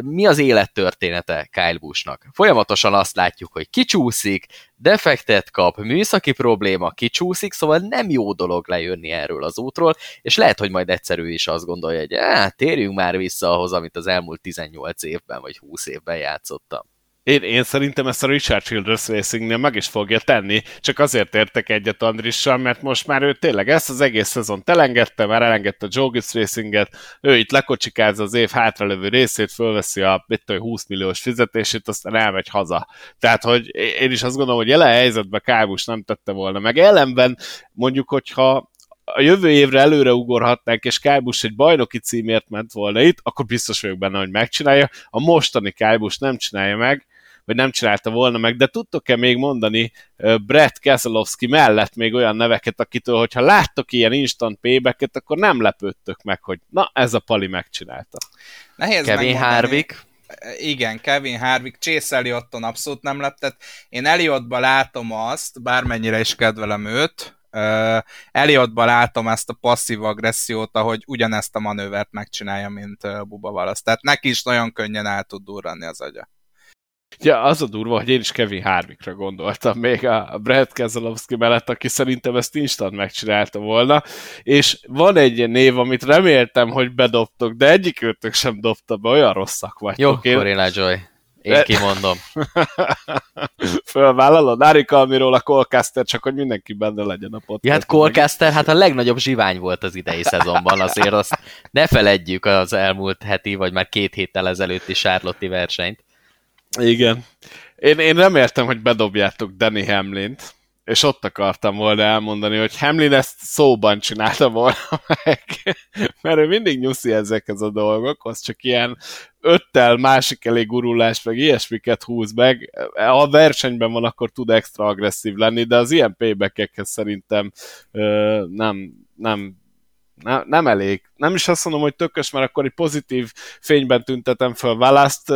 mi az élettörténete Kyle Busch-nak? Folyamatosan azt látjuk, hogy kicsúszik, defektet kap, műszaki probléma, kicsúszik, szóval nem jó dolog lejönni erről az útról, és lehet, hogy majd egyszerű is azt gondolja, hogy eh, térjünk már vissza ahhoz, amit az elmúlt 18 évben vagy 20 évben játszottam. Én, én szerintem ezt a Richard Childress Racingnél meg is fogja tenni, csak azért értek egyet Andrissal, mert most már ő tényleg ezt az egész szezon elengedte, már elengedte a Jogis Racinget, ő itt lekocsikázza az év hátralövő részét, fölveszi a mit tudom, 20 milliós fizetését, aztán elmegy haza. Tehát, hogy én is azt gondolom, hogy jelen helyzetben Kábus nem tette volna meg. Ellenben mondjuk, hogyha a jövő évre előre ugorhatnánk, és Kábus egy bajnoki címért ment volna itt, akkor biztos vagyok benne, hogy megcsinálja. A mostani Kábus nem csinálja meg, vagy nem csinálta volna meg, de tudtok-e még mondani Brett Keselowski mellett még olyan neveket, akitől, hogyha láttok ilyen instant paybacket, akkor nem lepődtök meg, hogy na, ez a Pali megcsinálta. Nehéz Kevin Harvick. Igen, Kevin Harvick, Chase Ellioton abszolút nem lepett. Én Elliotban látom azt, bármennyire is kedvelem őt, uh, Elliotban látom ezt a passzív agressziót, ahogy ugyanezt a manővert megcsinálja, mint uh, Buba Valasz. Tehát neki is nagyon könnyen el tud durrani az agya. Ja, az a durva, hogy én is Kevin Harvickra gondoltam még a Brad Keselowski mellett, aki szerintem ezt instant megcsinálta volna, és van egy név, amit reméltem, hogy bedobtok, de egyik őtök sem dobta be, olyan rosszak vagytok. Jó, én... Joy. Én kimondom. Fölvállalod? Ári Kalmiról a Colcaster, csak hogy mindenki benne legyen a podcast. Ja, hát Colcaster, hát a legnagyobb zsivány volt az idei szezonban, azért azt ne feledjük az elmúlt heti, vagy már két héttel ezelőtti Charlotte versenyt. Igen. Én, én reméltem, hogy bedobjátok Danny Hamlint, és ott akartam volna elmondani, hogy Hamlin ezt szóban csinálta volna meg, mert ő mindig nyuszi ezekhez a dolgokhoz, csak ilyen öttel másik elé gurulás, meg ilyesmiket húz meg. Ha versenyben van, akkor tud extra agresszív lenni, de az ilyen payback szerintem ö, nem, nem nem, nem elég. Nem is azt mondom, hogy tökös, mert akkor egy pozitív fényben tüntetem föl választ,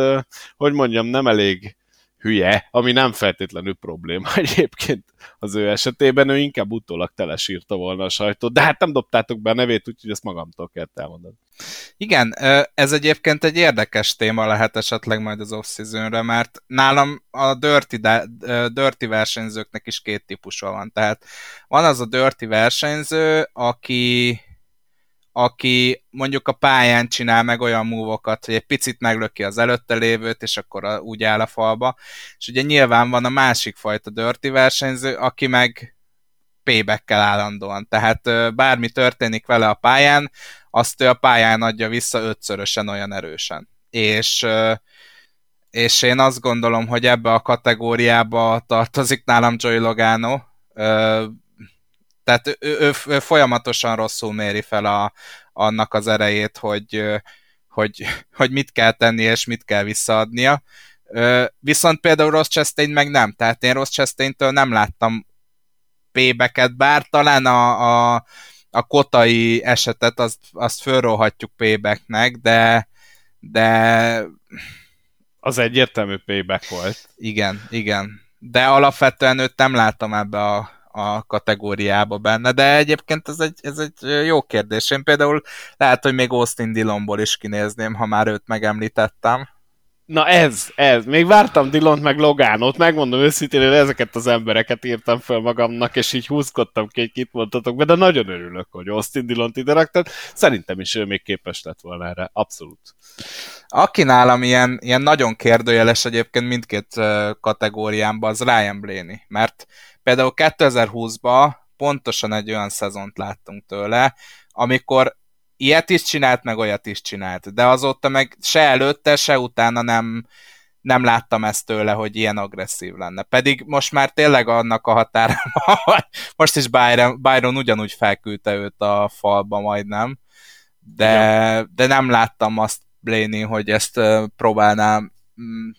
hogy mondjam, nem elég hülye, ami nem feltétlenül probléma egyébként az ő esetében, ő inkább utólag telesírta volna a sajtót, de hát nem dobtátok be a nevét, úgyhogy ezt magamtól kell elmondani. Igen, ez egyébként egy érdekes téma lehet esetleg majd az off mert nálam a dirty, dirty versenyzőknek is két típusa van. Tehát van az a dirty versenyző, aki aki mondjuk a pályán csinál meg olyan múvokat, hogy egy picit meglöki az előtte lévőt, és akkor a, úgy áll a falba. És ugye nyilván van a másik fajta dirty versenyző, aki meg payback-kel állandóan. Tehát bármi történik vele a pályán, azt ő a pályán adja vissza ötszörösen olyan erősen. És és én azt gondolom, hogy ebbe a kategóriába tartozik nálam Joey Logano, tehát ő, ő, ő folyamatosan rosszul méri fel a, annak az erejét, hogy, hogy, hogy mit kell tenni és mit kell visszaadnia. Viszont például Ross Chastain meg nem. Tehát én Ross Chastain-től nem láttam pébeket, bár talán a, a, a kotai esetet azt, azt fölróhatjuk pébeknek, de de az egyértelmű payback volt. Igen, igen. De alapvetően őt nem láttam ebbe a a kategóriába benne, de egyébként ez egy, ez egy jó kérdés. Én például lehet, hogy még Austin Dillonból is kinézném, ha már őt megemlítettem. Na ez, ez. Még vártam Dillont meg Logánot, megmondom őszintén, hogy ezeket az embereket írtam fel magamnak, és így húzkodtam ki, hogy kit mondtatok be, de nagyon örülök, hogy Austin Dillont ide raktad. Szerintem is ő még képes lett volna erre, abszolút. Aki nálam ilyen, ilyen nagyon kérdőjeles egyébként mindkét kategóriámban, az Ryan Blaney, mert például 2020-ban pontosan egy olyan szezont láttunk tőle, amikor ilyet is csinált, meg olyat is csinált, de azóta meg se előtte, se utána nem, nem láttam ezt tőle, hogy ilyen agresszív lenne. Pedig most már tényleg annak a határában, most is Byron, Byron ugyanúgy felküldte őt a falba majdnem, de, ja. de nem láttam azt Blaney, hogy ezt próbálnám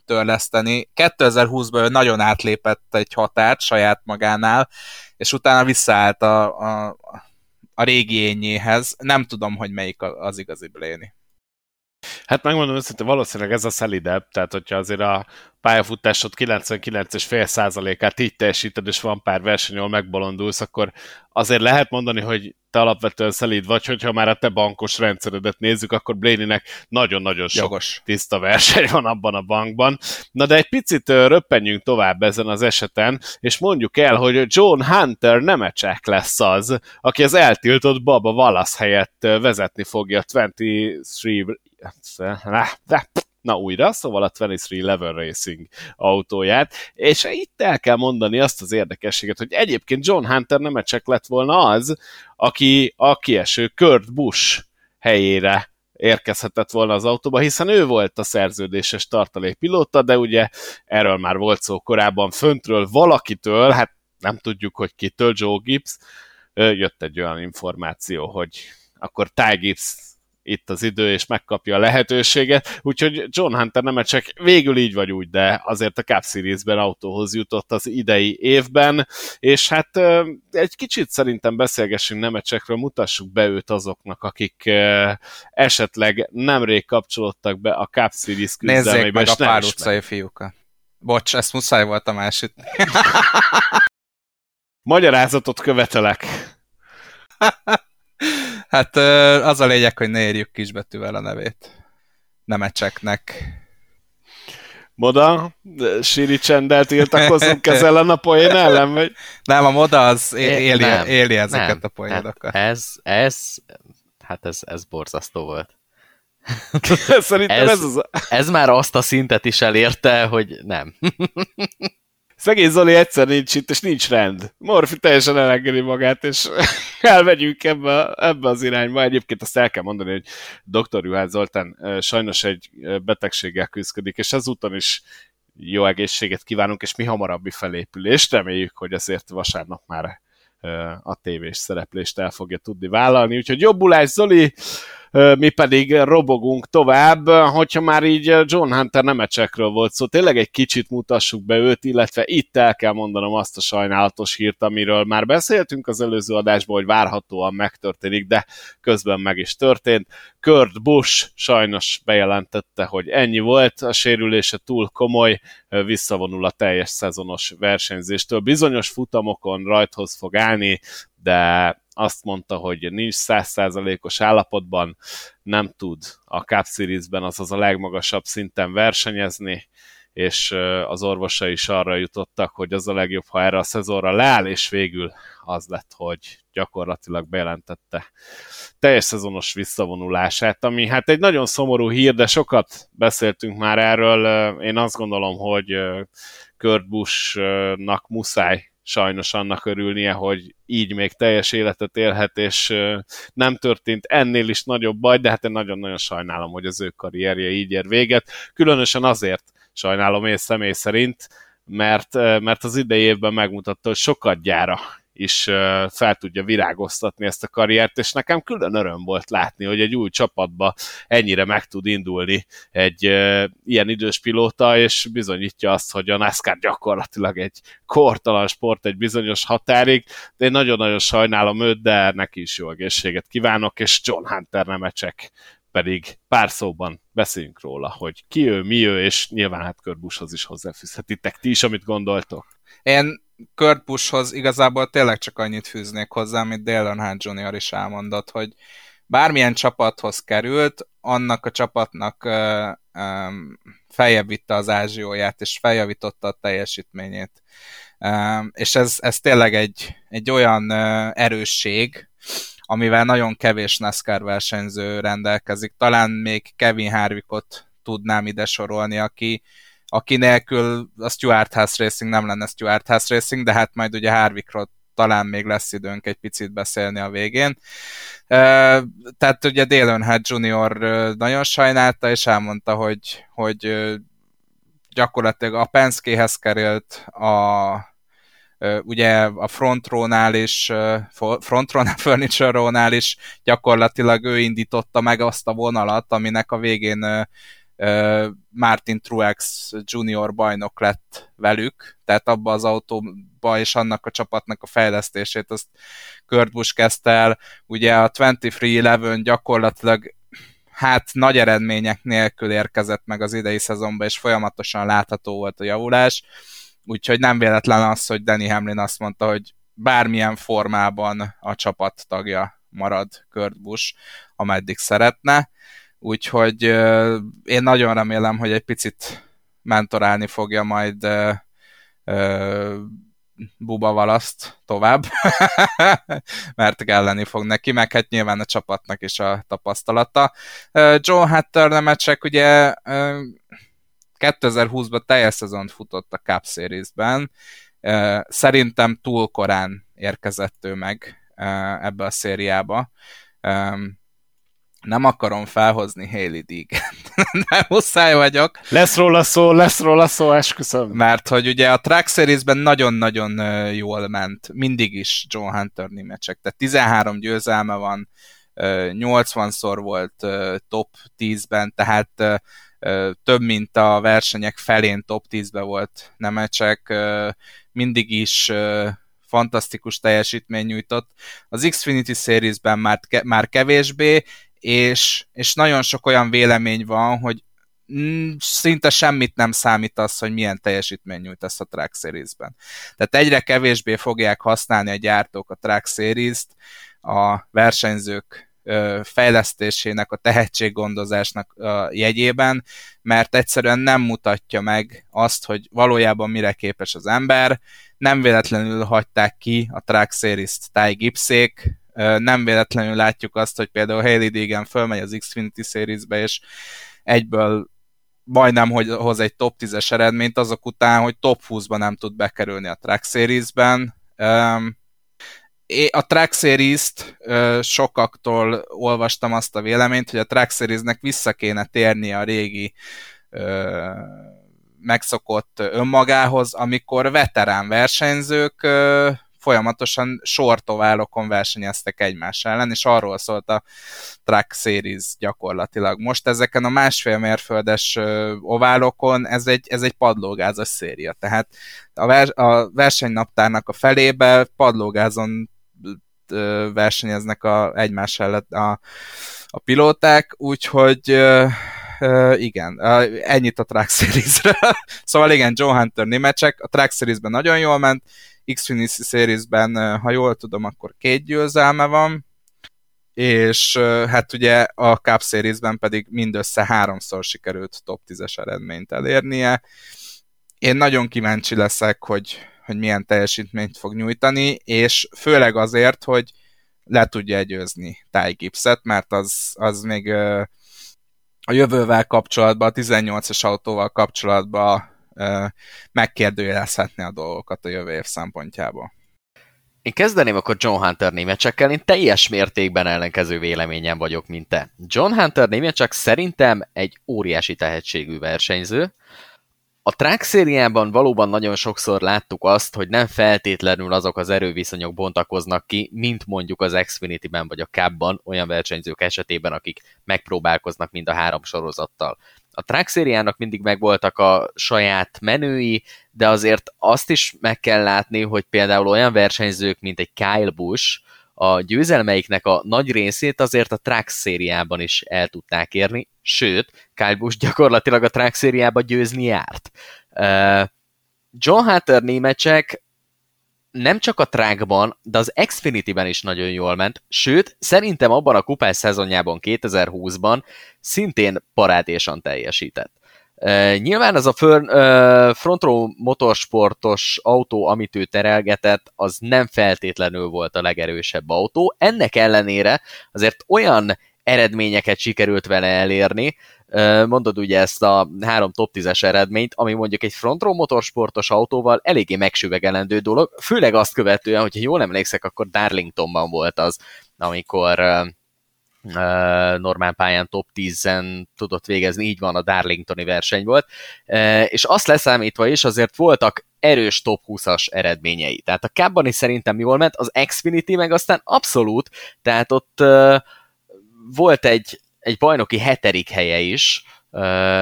törleszteni. 2020-ban ő nagyon átlépett egy határt saját magánál, és utána visszaállt a, a, a régi ényéhez. Nem tudom, hogy melyik az igazi Bléni. Hát megmondom őszintén, valószínűleg ez a szelidebb, tehát hogyha azért a pályafutásod 99,5 százalékát így teljesíted, és van pár verseny, ahol megbolondulsz, akkor azért lehet mondani, hogy te alapvetően szelíd vagy, hogyha már a te bankos rendszeredet nézzük, akkor Blaney-nek nagyon-nagyon sok Jogos. tiszta verseny van abban a bankban. Na de egy picit röppenjünk tovább ezen az eseten, és mondjuk el, hogy John Hunter nemecsek lesz az, aki az eltiltott Baba Wallace helyett vezetni fogja 23 na újra, szóval a 23 Level Racing autóját, és itt el kell mondani azt az érdekességet, hogy egyébként John Hunter nem csak lett volna az, aki a kieső Kurt Busch helyére érkezhetett volna az autóba, hiszen ő volt a szerződéses tartalékpilóta, de ugye erről már volt szó korábban. Föntről valakitől, hát nem tudjuk, hogy kitől, Joe Gibbs, jött egy olyan információ, hogy akkor Ty Gibbs itt az idő, és megkapja a lehetőséget, úgyhogy John Hunter nem csak végül így vagy úgy, de azért a Cup Series-ben autóhoz jutott az idei évben, és hát egy kicsit szerintem beszélgessünk Nemecsekről, mutassuk be őt azoknak, akik esetleg nemrég kapcsolódtak be a Cup Series küzdelmébe. Nézzék meg a pár utcai fiúkat. Bocs, ezt muszáj volt a másik. Magyarázatot követelek. Hát az a lényeg, hogy ne érjük kisbetűvel a nevét. Nemecseknek. Moda? Siri csendel tiltakozunk ezzel a poén ellen? Vagy? Nem, a moda az éli, nem, éli ezeket nem. a poénokat. Hát ez, ez, hát ez, ez borzasztó volt. Szerintem ez, ez, az... ez már azt a szintet is elérte, hogy nem. Szegény Zoli egyszer nincs itt, és nincs rend. Morfi teljesen elengedi magát, és elmegyünk ebbe, ebbe az irányba. Egyébként azt el kell mondani, hogy dr. Juhász Zoltán sajnos egy betegséggel küzdik, és ezúton is jó egészséget kívánunk, és mi hamarabbi felépülést. Reméljük, hogy azért vasárnap már a tévés szereplést el fogja tudni vállalni. Úgyhogy jobbulás, Zoli! Mi pedig robogunk tovább, hogyha már így John Hunter nemecsekről volt szó, tényleg egy kicsit mutassuk be őt, illetve itt el kell mondanom azt a sajnálatos hírt, amiről már beszéltünk az előző adásban, hogy várhatóan megtörténik, de közben meg is történt. Kurt Busch sajnos bejelentette, hogy ennyi volt, a sérülése túl komoly, visszavonul a teljes szezonos versenyzéstől. Bizonyos futamokon rajthoz fog állni, de azt mondta, hogy nincs százszázalékos állapotban, nem tud a Cup Series-ben, azaz a legmagasabb szinten versenyezni, és az orvosai is arra jutottak, hogy az a legjobb, ha erre a szezonra leáll, és végül az lett, hogy gyakorlatilag bejelentette teljes szezonos visszavonulását, ami hát egy nagyon szomorú hír, de sokat beszéltünk már erről. Én azt gondolom, hogy Kurt Busch-nak muszáj sajnos annak örülnie, hogy így még teljes életet élhet, és nem történt ennél is nagyobb baj, de hát én nagyon-nagyon sajnálom, hogy az ő karrierje így ér véget. Különösen azért sajnálom én személy szerint, mert, mert az idei évben megmutatta, hogy sokat gyára is fel tudja virágoztatni ezt a karriert, és nekem külön öröm volt látni, hogy egy új csapatba ennyire meg tud indulni egy ilyen idős pilóta, és bizonyítja azt, hogy a NASCAR gyakorlatilag egy kortalan sport egy bizonyos határig, de én nagyon-nagyon sajnálom őt, de neki is jó egészséget kívánok, és John Hunter nemecsek pedig pár szóban beszéljünk róla, hogy ki ő, mi ő, és nyilván hát Körbushoz is hozzáfűzhetitek ti is, amit gondoltok. Én Kurt Buschhoz igazából tényleg csak annyit fűznék hozzá, amit Dale Earnhardt Jr. is elmondott, hogy bármilyen csapathoz került, annak a csapatnak vitte az ázsióját, és feljavította a teljesítményét. És ez, ez tényleg egy, egy olyan erősség, amivel nagyon kevés NASCAR versenyző rendelkezik. Talán még Kevin Harvickot tudnám ide sorolni, aki, aki nélkül a Stuart House Racing nem lenne Stuart House Racing, de hát majd ugye Harvickról talán még lesz időnk egy picit beszélni a végén. Tehát ugye Dale Earnhardt Jr. nagyon sajnálta, és elmondta, hogy, hogy gyakorlatilag a Penske-hez került a ugye a Frontrónál is, Frontron Furniture-rónál is gyakorlatilag ő indította meg azt a vonalat, aminek a végén Martin Truex junior bajnok lett velük, tehát abba az autóba és annak a csapatnak a fejlesztését azt Kurt Busch kezdte el. Ugye a 23-11 gyakorlatilag hát nagy eredmények nélkül érkezett meg az idei szezonban, és folyamatosan látható volt a javulás, úgyhogy nem véletlen az, hogy Danny Hamlin azt mondta, hogy bármilyen formában a csapat tagja marad Kurt Busch, ameddig szeretne úgyhogy én nagyon remélem, hogy egy picit mentorálni fogja majd Buba Valaszt tovább, mert kelleni fog neki, meg hát nyilván a csapatnak is a tapasztalata. Joe Hatter nemecsek ugye 2020-ban teljes szezont futott a Cup Series-ben, szerintem túl korán érkezett ő meg ebbe a szériába nem akarom felhozni Haley Deegan. nem muszáj vagyok. Lesz róla szó, lesz róla szó, esküszöm. Mert hogy ugye a Track Series-ben nagyon-nagyon jól ment, mindig is John Hunter mecsek. Tehát 13 győzelme van, 80-szor volt top 10-ben, tehát több mint a versenyek felén top 10-ben volt Nemecsek, mindig is fantasztikus teljesítmény nyújtott. Az Xfinity Series-ben már, már kevésbé, és, és nagyon sok olyan vélemény van, hogy mm, szinte semmit nem számít az, hogy milyen teljesítmény nyújtasz a Track Series-ben. Tehát egyre kevésbé fogják használni a gyártók a Track Series-t a versenyzők fejlesztésének, a tehetséggondozásnak a jegyében, mert egyszerűen nem mutatja meg azt, hogy valójában mire képes az ember. Nem véletlenül hagyták ki a Track Series-t Ty Gipszék, Nem véletlenül látjuk azt, hogy például Hailey Deegan fölmegy az Xfinity Series-be, és egyből majdnem hogy hoz egy top 10-es eredményt azok után, hogy top 20-ba nem tud bekerülni a Track Series-ben. A Track Series-t sokaktól olvastam azt a véleményt, hogy a Track Series-nek vissza kéne térnie a régi megszokott önmagához, amikor veterán versenyzők folyamatosan sortoválokon versenyeztek egymás ellen, és arról szólt a Track Series gyakorlatilag. Most ezeken a másfél mérföldes oválokon ez egy, ez egy padlógázas széria, tehát a, vers, a versenynaptárnak a felébe padlógázon versenyeznek a, egymás ellen a, a pilóták, úgyhogy uh, igen, uh, ennyit a Track Series-ről. szóval igen, Joe Hunter némecsek, a Track Series-ben nagyon jól ment, Xfinity Series-ben, ha jól tudom, akkor két győzelme van, és hát ugye a Cup Series-ben pedig mindössze háromszor sikerült top 10-es eredményt elérnie. Én nagyon kíváncsi leszek, hogy, hogy milyen teljesítményt fog nyújtani, és főleg azért, hogy le tudja győzni Ty Gibbs-et, mert az, az még a jövővel kapcsolatban, a 18-as autóval kapcsolatban megkérdőjelezhetni a dolgokat a jövő év szempontjából. Én kezdeném akkor John Hunter németsekkel, én teljes mértékben ellenkező véleményen vagyok, mint te. John Hunter némecsek szerintem egy óriási tehetségű versenyző, a track szériában valóban nagyon sokszor láttuk azt, hogy nem feltétlenül azok az erőviszonyok bontakoznak ki, mint mondjuk az Xfinity-ben vagy a Cup-ban olyan versenyzők esetében, akik megpróbálkoznak mind a három sorozattal. A track szériának mindig megvoltak a saját menői, de azért azt is meg kell látni, hogy például olyan versenyzők, mint egy Kyle Busch, a győzelmeiknek a nagy részét azért a track szériában is el tudták érni, sőt, Kyle Busch gyakorlatilag a track szériában győzni járt. John Hunter némecsek nem csak a trackban, de az Xfinity-ben is nagyon jól ment, sőt, szerintem abban a kupás szezonjában 2020-ban szintén parádésan teljesített. Nyilván az a fön, uh, front row motorsportos autó, amit ő terelgetett, az nem feltétlenül volt a legerősebb autó. Ennek ellenére azért olyan eredményeket sikerült vele elérni, uh, mondod ugye ezt a három top 10-es eredményt, ami mondjuk egy front row motorsportos autóval eléggé megsüvegelendő dolog, főleg azt követően, hogyha jól emlékszek, akkor Darlingtonban volt az, amikor normál pályán top 10-en tudott végezni, így van, a Darlingtoni verseny volt, és azt leszámítva is azért voltak erős top 20-as eredményei. Tehát a Cabban is szerintem jól ment, az Xfinity meg aztán abszolút, tehát ott volt egy, egy bajnoki hetedik helye is,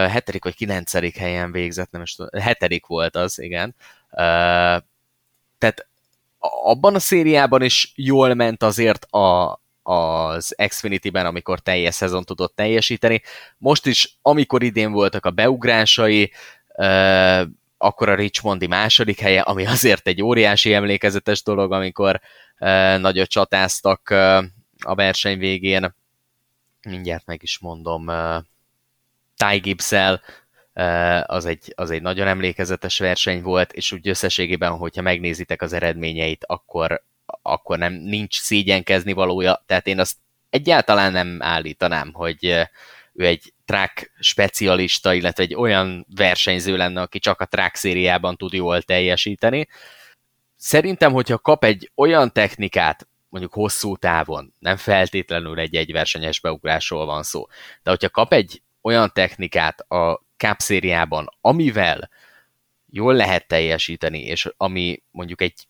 hetedik vagy kilencedik helyen végzett, nem is tudom, hetedik volt az, igen. Tehát abban a szériában is jól ment azért a, az Xfinity-ben, amikor teljes szezon tudott teljesíteni. Most is, amikor idén voltak a beugrásai, akkor a Richmondi második helye, ami azért egy óriási emlékezetes dolog, amikor nagyot csatáztak a verseny végén. Mindjárt meg is mondom, Ty gibbs az egy, az egy nagyon emlékezetes verseny volt, és úgy összességében, hogyha megnézitek az eredményeit, akkor akkor nem nincs szégyenkezni valója, tehát én azt egyáltalán nem állítanám, hogy ő egy track specialista, illetve egy olyan versenyző lenne, aki csak a track szériában tud jól teljesíteni. Szerintem, hogyha kap egy olyan technikát, mondjuk hosszú távon, nem feltétlenül egy egyversenyes beugrásról van szó, de hogyha kap egy olyan technikát a Cup szériában, amivel jól lehet teljesíteni, és ami mondjuk egy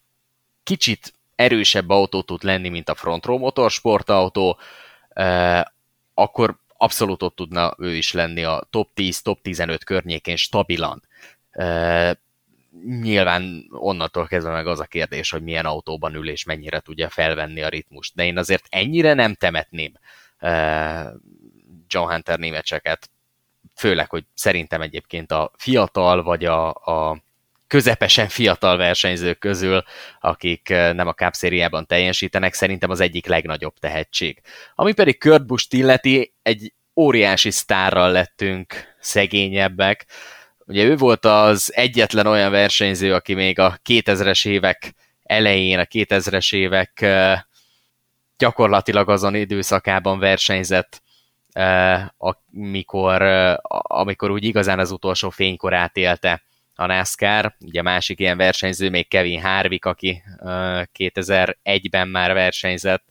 kicsit erősebb autó tud lenni, mint a front row motorsportautó, akkor abszolút ott tudna ő is lenni a top 10, top 15 környékén stabilan. Nyilván onnantól kezdve meg az a kérdés, hogy milyen autóban ül és mennyire tudja felvenni a ritmust. De én azért ennyire nem temetném John Hunter némecseket, főleg, hogy szerintem egyébként a fiatal vagy a, a közepesen fiatal versenyzők közül, akik eh, nem a Cup szériában teljesítenek, szerintem az egyik legnagyobb tehetség. Ami pedig Kurt Busch illeti, egy óriási sztárral lettünk szegényebbek. Ugye ő volt az egyetlen olyan versenyző, aki még a 2000-es évek elején, a 2000-es évek eh, gyakorlatilag azon időszakában versenyzett, amikor, amikor úgy igazán az utolsó fénykorát élte a NASCAR. Ugye másik ilyen versenyző még Kevin Harvick, aki 2001-ben már versenyzett,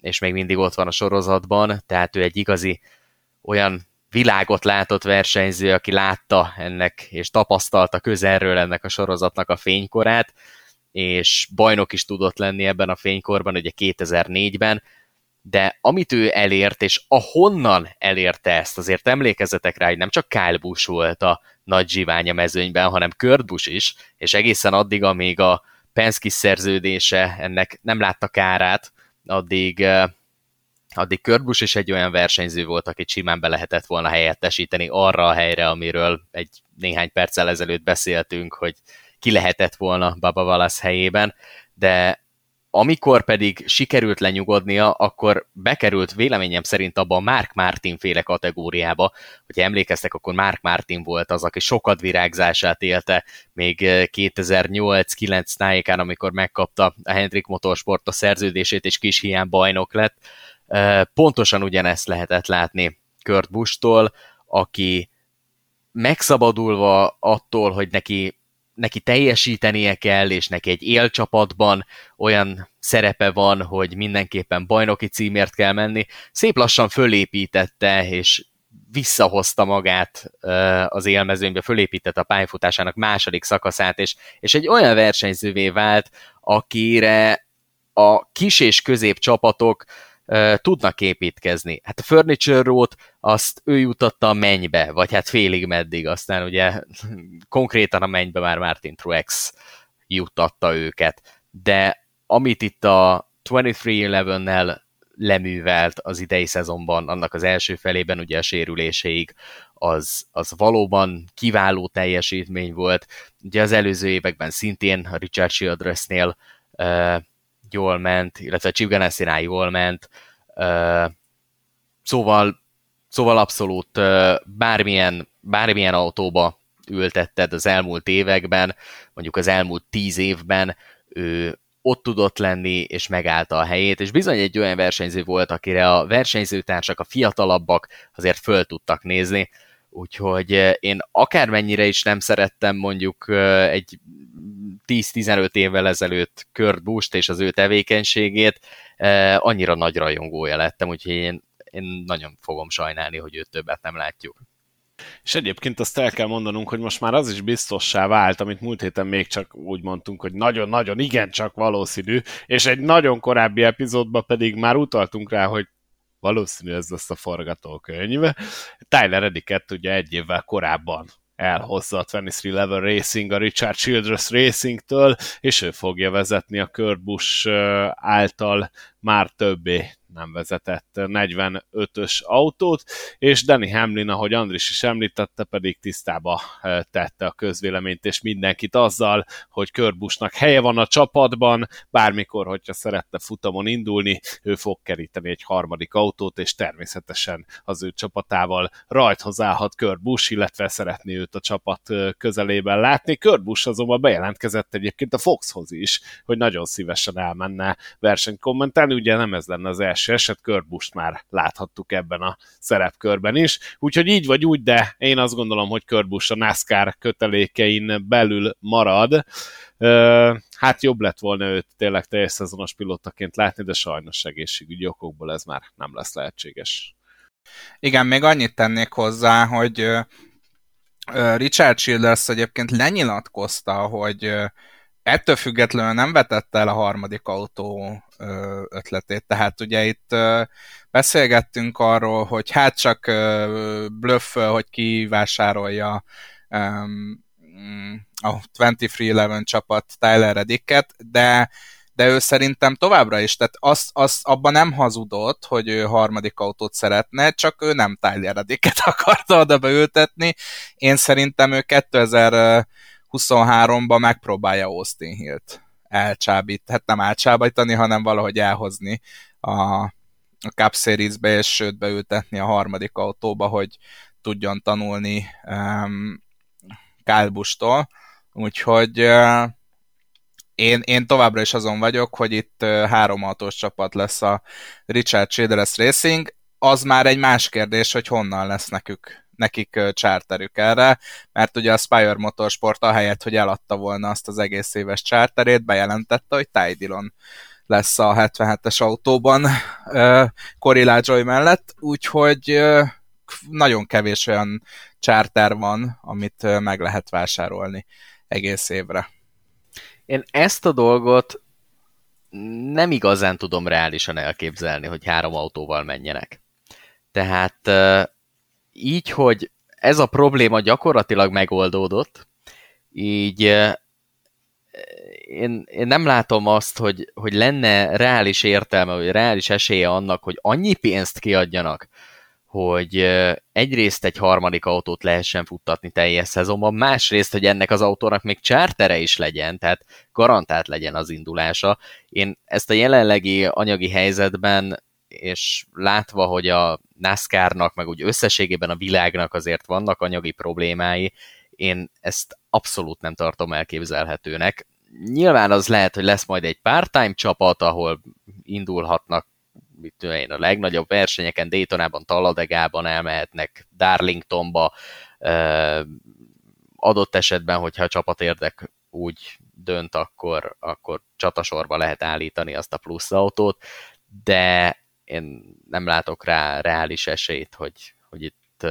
és még mindig ott van a sorozatban, tehát ő egy igazi olyan világot látott versenyző, aki látta ennek, és tapasztalta közelről ennek a sorozatnak a fénykorát, és bajnok is tudott lenni ebben a fénykorban, ugye 2004-ben, de amit ő elért, és ahonnan elérte ezt, azért emlékezzetek rá, hogy nem csak Kyle Busch volt a nagy zsiványa mezőnyben, hanem Kurt Busch is, és egészen addig, amíg a Penske szerződése ennek nem látta kárát, addig, addig Kurt Busch is egy olyan versenyző volt, akit simán be lehetett volna helyettesíteni arra a helyre, amiről egy néhány perccel ezelőtt beszéltünk, hogy ki lehetett volna Baba Wallace helyében, de amikor pedig sikerült lenyugodnia, akkor bekerült véleményem szerint abba a Mark Martin féle kategóriába. Hogyha emlékeztek, akkor Mark Martin volt az, aki sokat virágzását élte még 2008-9 eh, tájékán, amikor megkapta a Hendrik Motorsport a szerződését, és kis hiány bajnok lett. Eh, pontosan ugyanezt lehetett látni Kurt Busch-tól, aki megszabadulva attól, hogy neki neki teljesítenie kell, és neki egy élcsapatban olyan szerepe van, hogy mindenképpen bajnoki címért kell menni, szép lassan fölépítette, és visszahozta magát az élmezőnybe, fölépítette a pályafutásának második szakaszát, és, és egy olyan versenyzővé vált, akire a kis és közép csapatok tudnak építkezni. Hát a Furniture Road azt ő jutatta a mennybe, vagy hát félig meddig, aztán ugye konkrétan a mennybe már Martin Truex juttatta őket. De amit itt a 23-11-nel leművelt az idei szezonban, annak az első felében ugye a sérüléseig, az, az valóban kiváló teljesítmény volt. Ugye az előző években szintén a Richard Childressnél uh, jól ment, illetve Chip Ganassinál jól ment, szóval, szóval abszolút bármilyen, bármilyen autóba ültetted az elmúlt években, mondjuk az elmúlt tíz évben, ő ott tudott lenni, és megállta a helyét, és bizony egy olyan versenyző volt, akire a versenyzőtársak, a fiatalabbak azért föl tudtak nézni, úgyhogy én akármennyire is nem szerettem mondjuk egy 10-15 évvel ezelőtt Kurt Busch és az ő tevékenységét, annyira nagy rajongója lettem, úgyhogy én, én nagyon fogom sajnálni, hogy őt többet nem látjuk. És egyébként azt el kell mondanunk, hogy most már az is biztossá vált, amit múlt héten még csak úgy mondtunk, hogy nagyon-nagyon igencsak valószínű, és egy nagyon korábbi epizódban pedig már utaltunk rá, hogy valószínű ez lesz a forgatókönyv. Tyler Ediket ugye egy évvel korábban elhozza a 2311 Racing a Richard Childress Racing-től, és ő fogja vezetni a Kurt által már többé nem vezetett 45-ös autót, és Danny Hamlin, ahogy Andris is említette, pedig tisztába eh, tette a közvéleményt és mindenkit azzal, hogy Körbusnak helye van a csapatban, bármikor, hogyha szeretne futamon indulni, ő fog keríteni egy harmadik autót, és természetesen az ő csapatával rajthoz állhat Körbus, illetve szeretné őt a csapat eh, közelében látni. Körbus azonban bejelentkezett egyébként a Foxhoz is, hogy nagyon szívesen elmenne versenyt kommentálni, ugye nem ez lenne az első eset, Körbust már láthattuk ebben a szerepkörben is, úgyhogy így vagy úgy, de én azt gondolom, hogy Körbus a NASCAR kötelékein belül marad. Hát jobb lett volna őt tényleg teljes szezonos pilotaként látni, de sajnos egészségügyi okokból ez már nem lesz lehetséges. Igen, még annyit tennék hozzá, hogy Richard Childers egyébként lenyilatkozta, hogy ettől függetlenül nem vetette el a harmadik autó ötletét. Tehát ugye itt beszélgettünk arról, hogy hát csak bluff, hogy ki vásárolja a 2311 csapat Tyler Reddicket, de de ő szerintem továbbra is, tehát azt, azt abban nem hazudott, hogy ő harmadik autót szeretne, csak ő nem Tyler Reddicket akarta oda beültetni. Én szerintem ő 2000 23-ban megpróbálja Austin Hill-t elcsábít, hát nem elcsábítani, hanem valahogy elhozni a, a Cup Series-be, és sőt beültetni a harmadik autóba, hogy tudjon tanulni um, Kálbustól. Úgyhogy uh, én, én továbbra is azon vagyok, hogy itt három autós csapat lesz a Richard Childress Racing. Az már egy más kérdés, hogy honnan lesz nekük nekik charterük erre, mert ugye a Spire Motorsport ahelyett, hogy eladta volna azt az egész éves charterét, bejelentette, hogy Tidilon lesz a 77-es autóban Cory Joy mellett, úgyhogy nagyon kevés olyan charter van, amit meg lehet vásárolni egész évre. Én ezt a dolgot nem igazán tudom reálisan elképzelni, hogy három autóval menjenek. Tehát így, hogy ez a probléma gyakorlatilag megoldódott, így én, én nem látom azt, hogy, hogy lenne reális értelme, vagy reális esélye annak, hogy annyi pénzt kiadjanak, hogy egyrészt egy harmadik autót lehessen futtatni teljes szezonban, másrészt, hogy ennek az autónak még chartere is legyen, tehát garantált legyen az indulása. Én ezt a jelenlegi anyagi helyzetben, és látva, hogy a NASCAR-nak, meg úgy összességében a világnak azért vannak anyagi problémái, én ezt abszolút nem tartom elképzelhetőnek. Nyilván az lehet, hogy lesz majd egy part-time csapat, ahol indulhatnak mit én, a legnagyobb versenyeken, Daytonában, Talladegában elmehetnek, Darlingtonba, adott esetben, hogyha a csapat érdek úgy dönt, akkor, akkor csatasorba lehet állítani azt a plusz autót, de én nem látok rá reális esélyt, hogy, hogy itt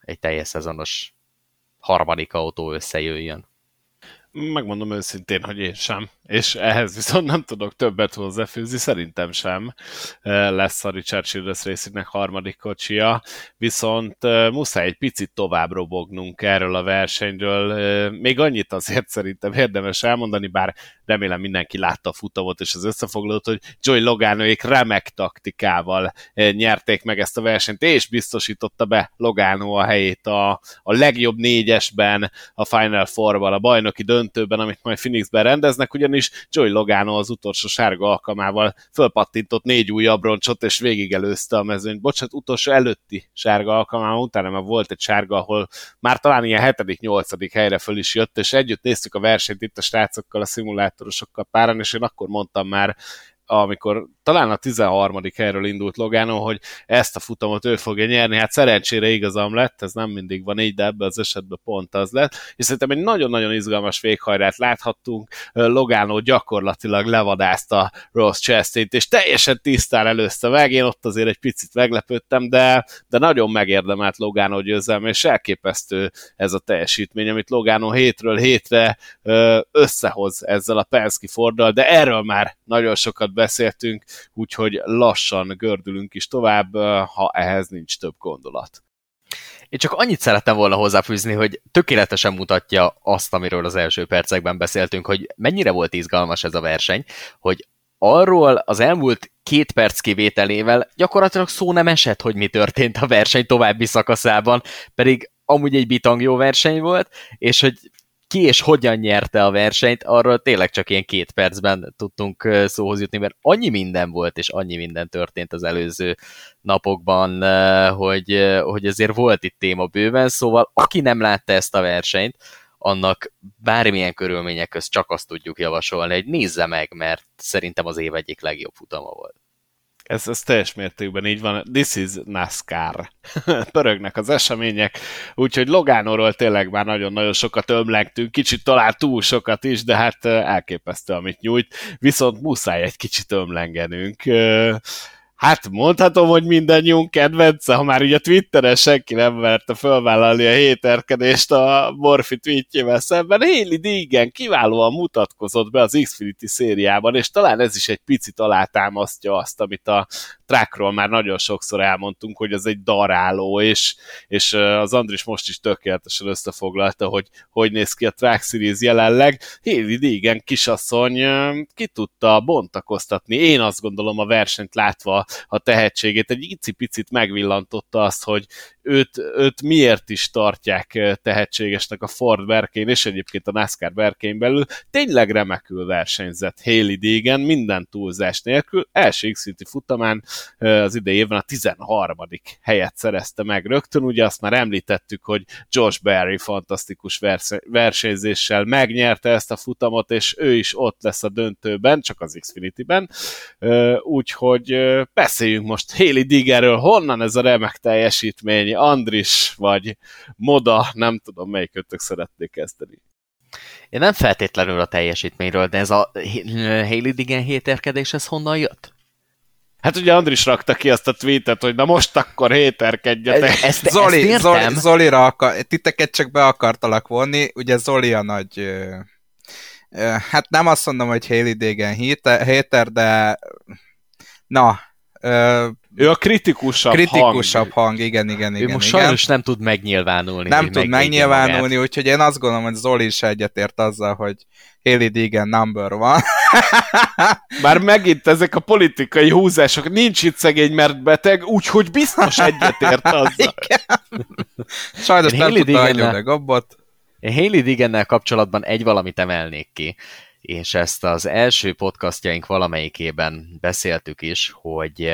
egy teljes szezonos harmadik autó összejöjjön. Megmondom őszintén, hogy én sem és ehhez viszont nem tudok többet hozzáfűzni, szerintem sem lesz a Richard Childress Racingnek harmadik kocsia, viszont muszáj egy picit tovább robognunk erről a versenyről. Még annyit azért szerintem érdemes elmondani, bár remélem mindenki látta a futamot és az összefoglalót, hogy Joy Loganoék remek taktikával nyerték meg ezt a versenyt, és biztosította be Logano a helyét a, a legjobb négyesben, a Final Four-ban, a bajnoki döntőben, amit majd Phoenixben rendeznek, ugyanis is Joey Logano az utolsó sárga alkalmával fölpattintott négy új abroncsot, és végigelőzte a mezőnyt. Bocsánat, utolsó előtti sárga alkalmával, utána már volt egy sárga, ahol már talán ilyen hetedik, nyolcadik helyre föl is jött, és együtt néztük a versenyt itt a srácokkal, a szimulátorosokkal páran, és én akkor mondtam már amikor talán a 13. helyről indult Logano, hogy ezt a futamot ő fogja nyerni, hát szerencsére igazam lett, ez nem mindig van így, de ebben az esetben pont az lett, és szerintem egy nagyon-nagyon izgalmas véghajrát láthattunk, Logano gyakorlatilag levadázta Ross chastain és teljesen tisztán előzte meg, én ott azért egy picit meglepődtem, de, de nagyon megérdemelt Logano győzelme, és elképesztő ez a teljesítmény, amit Logano hétről hétre összehoz ezzel a Penske Forddal, de erről már nagyon sokat beszéltünk, úgyhogy lassan gördülünk is tovább, ha ehhez nincs több gondolat. Én csak annyit szerettem volna hozzáfűzni, hogy tökéletesen mutatja azt, amiről az első percekben beszéltünk, hogy mennyire volt izgalmas ez a verseny, hogy arról az elmúlt két perc kivételével gyakorlatilag szó nem esett, hogy mi történt a verseny további szakaszában, pedig amúgy egy bitang jó verseny volt, és hogy ki és hogyan nyerte a versenyt, arról tényleg csak ilyen két percben tudtunk szóhoz jutni, mert annyi minden volt, és annyi minden történt az előző napokban, hogy, hogy azért volt itt téma bőven, szóval aki nem látta ezt a versenyt, annak bármilyen körülmények közt csak azt tudjuk javasolni, hogy nézze meg, mert szerintem az év egyik legjobb futama volt. Ez, ez teljes mértékben így van. This is NASCAR. Pörögnek az események, úgyhogy Logánóról tényleg már nagyon-nagyon sokat ömlengtünk, kicsit talán túl sokat is, de hát elképesztő, amit nyújt, viszont muszáj egy kicsit ömlengenünk hát mondhatom, hogy mindannyiunk kedvence, ha már ugye Twitteren senki nem merte fölvállalni a héterkedést a Morfi tweetjével szemben. Haley Deegan kiválóan mutatkozott be az Xfinity szériában, és talán ez is egy picit alátámasztja azt, amit a trackról már nagyon sokszor elmondtunk, hogy ez egy daráló, és, és az Andris most is tökéletesen összefoglalta, hogy hogy néz ki a Track Series jelenleg. Haley Deegan kisasszony ki tudta bontakoztatni. Én azt gondolom a versenyt látva a tehetségét, egy icipicit megvillantotta azt, hogy őt, őt miért is tartják tehetségesnek a Ford berkén, és egyébként a NASCAR berkén belül. Tényleg remekül versenyzett Haley Degen, minden túlzás nélkül. Első x futamán az idei évben a 13. helyet szerezte meg rögtön. Ugye azt már említettük, hogy Josh Berry fantasztikus versenyzéssel megnyerte ezt a futamot, és ő is ott lesz a döntőben, csak az Xfinity-ben. Úgyhogy beszéljünk most Haley Diggerről, honnan ez a remek teljesítmény, Andris vagy Moda, nem tudom melyik szeretnék kezdeni. Én nem feltétlenül a teljesítményről, de ez a Haley Diggen héterkedés, ez honnan jött? Hát ugye Andris rakta ki azt a tweetet, hogy na most akkor héterkedjetek. Ezt, Zoli, ezt Zoli, Zolira akar, titeket csak be akartalak vonni, ugye Zoli a nagy, ö, ö, hát nem azt mondom, hogy Haley Degen héter, de na, ö, ő a kritikusabb, kritikusabb hang. hang. igen, igen, igen. Ő most igen. sajnos nem tud megnyilvánulni. Nem tud megnyilvánulni, magát. úgyhogy én azt gondolom, hogy Zoli is egyetért azzal, hogy Haley Deegan number van. Bár megint ezek a politikai húzások, nincs itt szegény, mert beteg, úgyhogy biztos egyetért azzal. Sajnos nem tudta hagyni a gobbot. Én Haley Deegannel kapcsolatban egy valamit emelnék ki, és ezt az első podcastjaink valamelyikében beszéltük is, hogy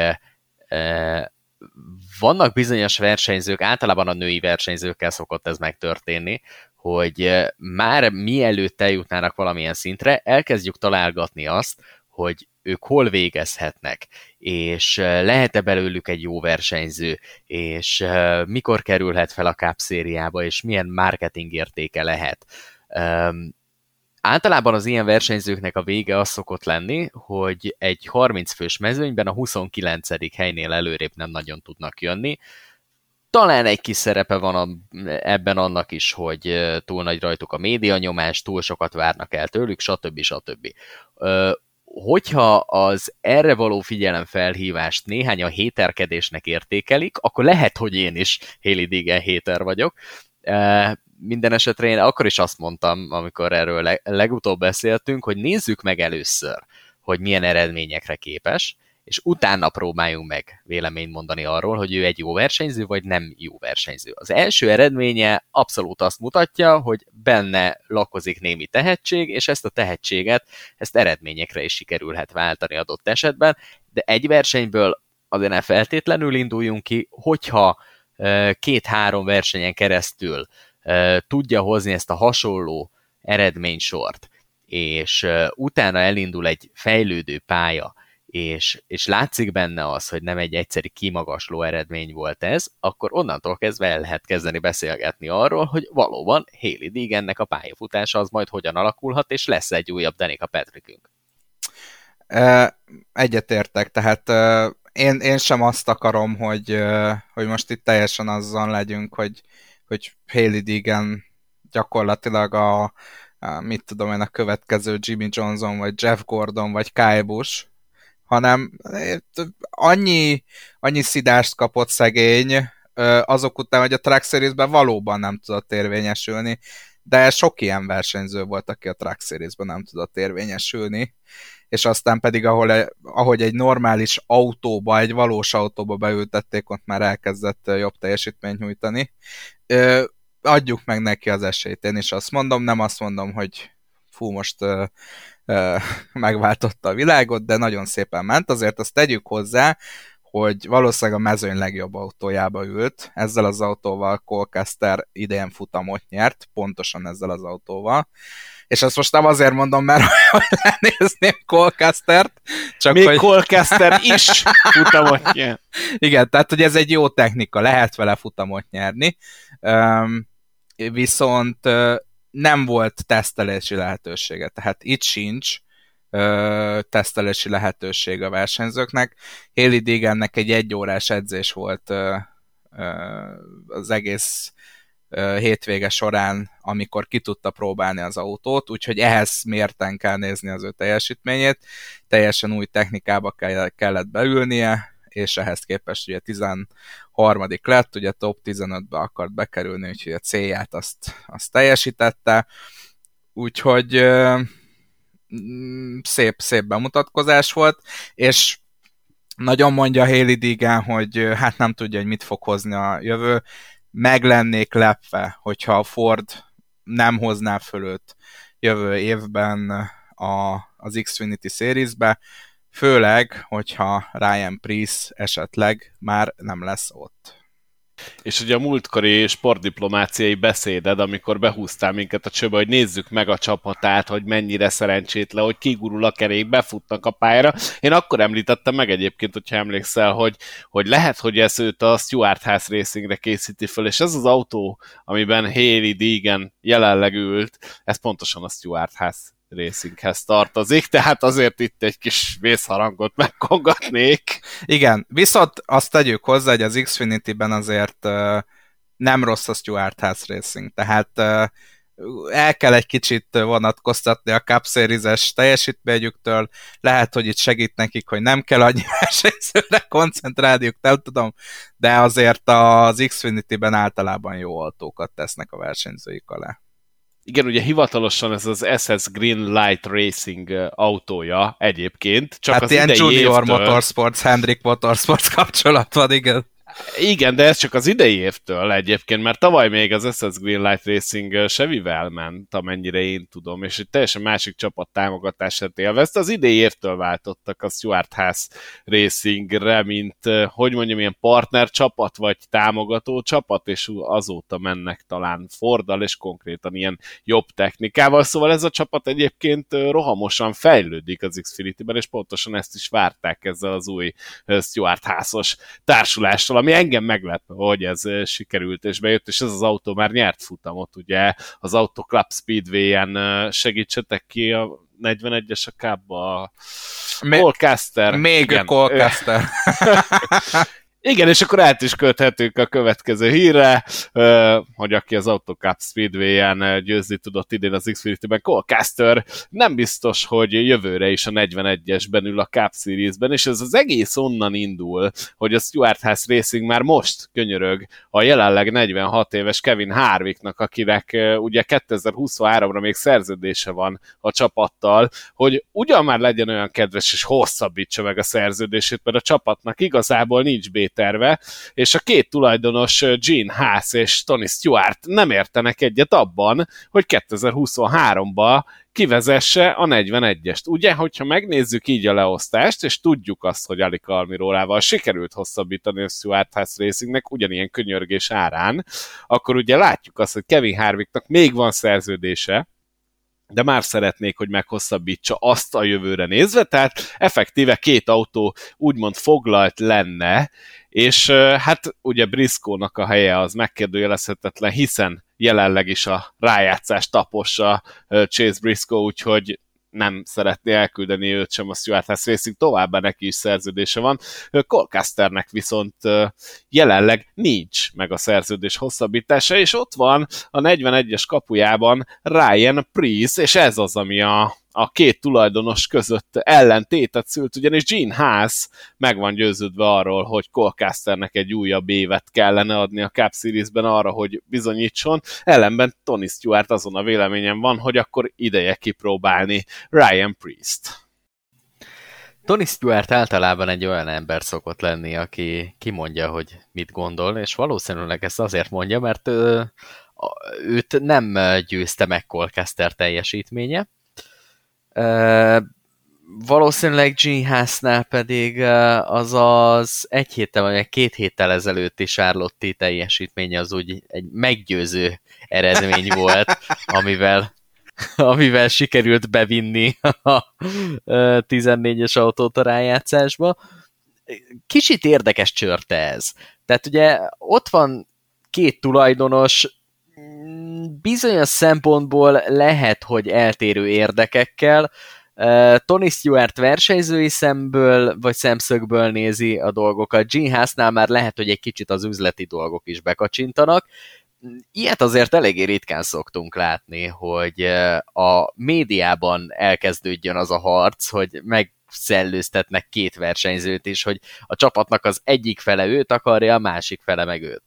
vannak bizonyos versenyzők, általában a női versenyzőkkel szokott ez megtörténni, hogy már mielőtt eljutnának valamilyen szintre, elkezdjük találgatni azt, hogy ők hol végezhetnek, és lehet-e belőlük egy jó versenyző, és mikor kerülhet fel a Cup szériába, és milyen marketing értéke lehet. Általában az ilyen versenyzőknek a vége az szokott lenni, hogy egy 30 fős mezőnyben a 29. helynél előrébb nem nagyon tudnak jönni. Talán egy kis szerepe van a, ebben annak is, hogy túl nagy rajtuk a média nyomás, túl sokat várnak el tőlük, stb. stb. Hogyha az erre való figyelemfelhívást néhány a héterkedésnek értékelik, akkor lehet, hogy én is Haley Digen héter vagyok, minden esetre én akkor is azt mondtam, amikor erről leg, legutóbb beszéltünk, hogy nézzük meg először, hogy milyen eredményekre képes, és utána próbáljunk meg véleményt mondani arról, hogy ő egy jó versenyző, vagy nem jó versenyző. Az első eredménye abszolút azt mutatja, hogy benne lakozik némi tehetség, és ezt a tehetséget, ezt eredményekre is sikerülhet váltani adott esetben, de egy versenyből azért ne feltétlenül induljunk ki, hogyha két-három versenyen keresztül tudja hozni ezt a hasonló eredménysort, és utána elindul egy fejlődő pálya, és, és látszik benne az, hogy nem egy egyszeri kimagasló eredmény volt ez, akkor onnantól kezdve el lehet kezdeni beszélgetni arról, hogy valóban Haley Deegannek a pályafutása az majd hogyan alakulhat, és lesz egy újabb Danica Patrickünk. Egyetértek, tehát én, én sem azt akarom, hogy, hogy most itt teljesen azzal legyünk, hogy, hogy Haley Deegan gyakorlatilag a, a, mit tudom én, a következő Jimmy Johnson, vagy Jeff Gordon, vagy Kyle Busch, hanem annyi, annyi szidást kapott szegény azok után, hogy a Track Series-ben valóban nem tudott érvényesülni, de sok ilyen versenyző volt, aki a Track Series-ben nem tudott érvényesülni, és aztán pedig, ahol, ahogy egy normális autóba, egy valós autóba beültették, ott már elkezdett jobb teljesítményt nyújtani. Ö, adjuk meg neki az esélyt, én is azt mondom, nem azt mondom, hogy fú, most ö, ö, megváltotta a világot, de nagyon szépen ment, azért azt tegyük hozzá, hogy valószínűleg a mezőny legjobb autójába ült, ezzel az autóval Colcaster idén futamot nyert, pontosan ezzel az autóval, és ezt most nem azért mondom, mert hogy lenézném Colcastert, csak Még hogy... Colcaster is futamot nyer. Igen, tehát hogy ez egy jó technika, lehet vele futamot nyerni, um, viszont nem volt tesztelési lehetősége, tehát itt sincs tesztelési lehetőség a versenyzőknek. Haley Deegannek egy egyórás edzés volt uh, uh, az egész hétvége során, amikor ki tudta próbálni az autót, úgyhogy ehhez mérten kell nézni az ő teljesítményét. Teljesen új technikába kellett beülnie, és ehhez képest ugye 13. lett, ugye top 15-be akart bekerülni, úgyhogy a célját azt, azt teljesítette. Úgyhogy szép, szép bemutatkozás volt, és Nagyon mondja Haley Deegan, hogy hát nem tudja, hogy mit fog hozni a jövő. Meg lennék lepve, hogyha a Ford nem hozná föl őt jövő évben a, az Xfinity Series-be, főleg, hogyha Ryan Priest esetleg már nem lesz ott. És ugye a múltkori sportdiplomáciai beszéded, amikor behúztál minket a csőbe, hogy nézzük meg a csapatát, hogy mennyire szerencsétlen, hogy kigurul a kerék, befutnak a pályára. Én akkor említettem meg egyébként, hogyha emlékszel, hogy, hogy lehet, hogy ez őt a Stuart House Racingre készíti föl, és ez az autó, amiben Haley Deegan jelenleg ült, ez pontosan a Stuart House Racinghez tartozik, tehát azért itt egy kis vészharangot megkongatnék. Igen, viszont azt tegyük hozzá, hogy az Xfinity-ben azért nem rossz a Stuart House Racing, tehát el kell egy kicsit vonatkoztatni a Cup Series-es teljesítményüktől, lehet, hogy itt segít nekik, hogy nem kell annyi versenyzőre koncentrálniuk, nem tudom, de azért az Xfinity-ben általában jó autókat tesznek a versenyzőik alá igen, ugye hivatalosan ez az SS Green Light Racing autója egyébként. Csak hát az ilyen Junior évtől... Motorsports, Hendrik Motorsports kapcsolat van, igen. Igen, de ez csak az idei évtől egyébként, mert tavaly még az SS Greenlight Racing Sevivel ment, amennyire én tudom, és egy teljesen másik csapat támogatását élvezte. Az idei évtől váltottak a Stuart House Racingre, mint, hogy mondjam, ilyen partner csapat, vagy támogató csapat, és azóta mennek talán Fordal, és konkrétan ilyen jobb technikával. Szóval ez a csapat egyébként rohamosan fejlődik az Xfinity-ben, és pontosan ezt is várták ezzel az új Stuart House-os társulással, engem meglep, hogy ez sikerült és bejött, és ez az autó már nyert futamot, ugye az Auto Club Speedway-en segítsetek ki a 41-es a kábba, a Colcaster. Még Igen. Colcaster. Igen, és akkor át is köthetünk a következő hírre, hogy aki az Autocup Speedway-en győzni tudott idén az Xfinity-ben, Colcaster nem biztos, hogy jövőre is a 41-esben ül a Cup Series-ben, és ez az egész onnan indul, hogy a Stuart House Racing már most könyörög a jelenleg 46 éves Kevin Harvicknak, akinek ugye 2023-ra még szerződése van a csapattal, hogy ugyan már legyen olyan kedves, és hosszabbítsa meg a szerződését, mert a csapatnak igazából nincs B terve, és a két tulajdonos Gene Haas és Tony Stewart nem értenek egyet abban, hogy 2023-ban kivezesse a 41-est. Ugye, hogyha megnézzük így a leosztást, és tudjuk azt, hogy Alika Almirólával sikerült hosszabbítani a Stuart House Racingnek ugyanilyen könyörgés árán, akkor ugye látjuk azt, hogy Kevin Harvicknak még van szerződése, de már szeretnék, hogy meghosszabbítsa azt a jövőre nézve, tehát effektíve két autó úgymond foglalt lenne, és hát ugye Briscoe-nak a helye az megkérdőjelezhetetlen, hiszen jelenleg is a rájátszás tapossa Chase Briscoe, úgyhogy nem szeretné elküldeni őt sem a Stuart House Racing, továbbá neki is szerződése van. Colcasternek viszont jelenleg nincs meg a szerződés hosszabbítása, és ott van a 41-es kapujában Ryan Priest, és ez az, ami a, a két tulajdonos között ellentétet szült, ugyanis Gene Haas meg van győződve arról, hogy Colcasternek egy újabb évet kellene adni a Cup Series-ben arra, hogy bizonyítson, ellenben Tony Stewart azon a véleményen van, hogy akkor ideje kipróbálni Ryan Priest. Tony Stewart általában egy olyan ember szokott lenni, aki kimondja, hogy mit gondol, és valószínűleg ezt azért mondja, mert ő, őt nem győzte meg Colcaster teljesítménye, valószínűleg Gene Haas-nál pedig az az egy héttel vagy két héttel ezelőtti Charlotte teljesítménye az úgy egy meggyőző eredmény volt, amivel amivel sikerült bevinni a 14-es autót a rájátszásba. Kicsit érdekes csörte ez. Tehát ugye ott van két tulajdonos, bizonyos szempontból lehet, hogy eltérő érdekekkel, Tony Stewart versenyzői szemből, vagy szemszögből nézi a dolgokat. Gene Haasnál már lehet, hogy egy kicsit az üzleti dolgok is bekacsintanak. Ilyet azért eléggé ritkán szoktunk látni, hogy a médiában elkezdődjön az a harc, hogy meg szellőztetnek két versenyzőt is, hogy a csapatnak az egyik fele őt akarja, a másik fele meg őt.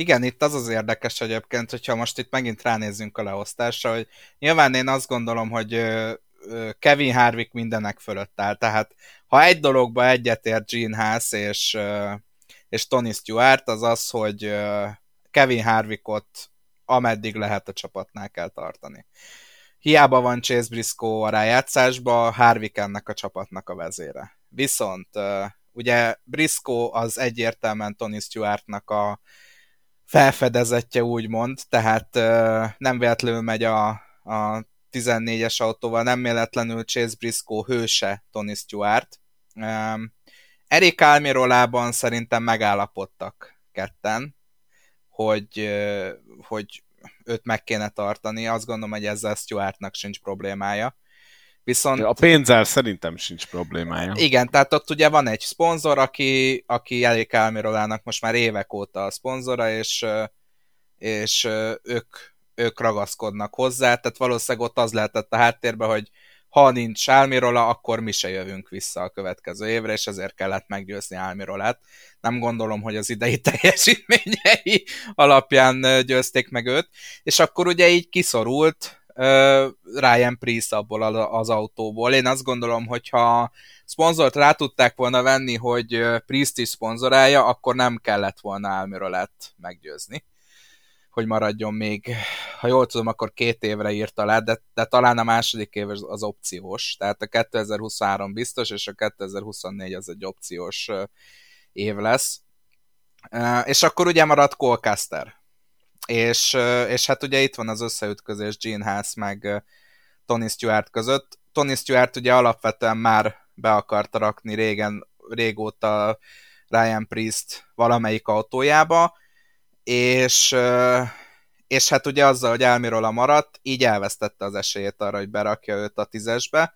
Igen, itt az az érdekes egyébként, hogyha most itt megint ránézzünk a leosztásra, hogy nyilván én azt gondolom, hogy Kevin Harvick mindenek fölött áll, tehát ha egy dologba egyetért Gene Haas és, és Tony Stewart, az az, hogy Kevin Harvickot ameddig lehet a csapatnál kell tartani. Hiába van Chase Briscoe a rájátszásba, Harvick ennek a csapatnak a vezére. Viszont ugye Briscoe az egyértelműen Tony Stewartnak a felfedezetje úgymond, tehát nem véletlenül megy a, a 14-es autóval, nem véletlenül Chase Briscoe hőse Tony Stewart. Erik Almirolában szerintem megállapodtak ketten, hogy, hogy őt meg kéne tartani. Azt gondolom, hogy ezzel Stewartnak sincs problémája. Viszont... A pénzzel szerintem sincs problémája. Igen, tehát ott ugye van egy szponzor, aki, aki elég Almirolának most már évek óta a szponzora, és, és ők, ők ragaszkodnak hozzá, tehát valószínűleg ott az lehetett a háttérben, hogy ha nincs Álmirola, akkor mi se jövünk vissza a következő évre, és ezért kellett meggyőzni Álmirolát. Nem gondolom, hogy az idei teljesítményei alapján győzték meg őt, és akkor ugye így kiszorult Ryan Priest abból az autóból. Én azt gondolom, hogy ha szponzort rá tudták volna venni, hogy Priest is szponzorálja, akkor nem kellett volna Almirolát meggyőzni hogy maradjon még, ha jól tudom, akkor két évre írta le, de, de talán a második év az opciós, tehát a 2023 biztos, és a 2024 az egy opciós év lesz. És akkor ugye maradt Colcaster. És, és hát ugye itt van az összeütközés Gene Haas meg Tony Stewart között. Tony Stewart ugye alapvetően már be akarta rakni régen, régóta Ryan Priest valamelyik autójába, és, és hát ugye azzal, hogy a maradt, így elvesztette az esélyét arra, hogy berakja őt a tízesbe,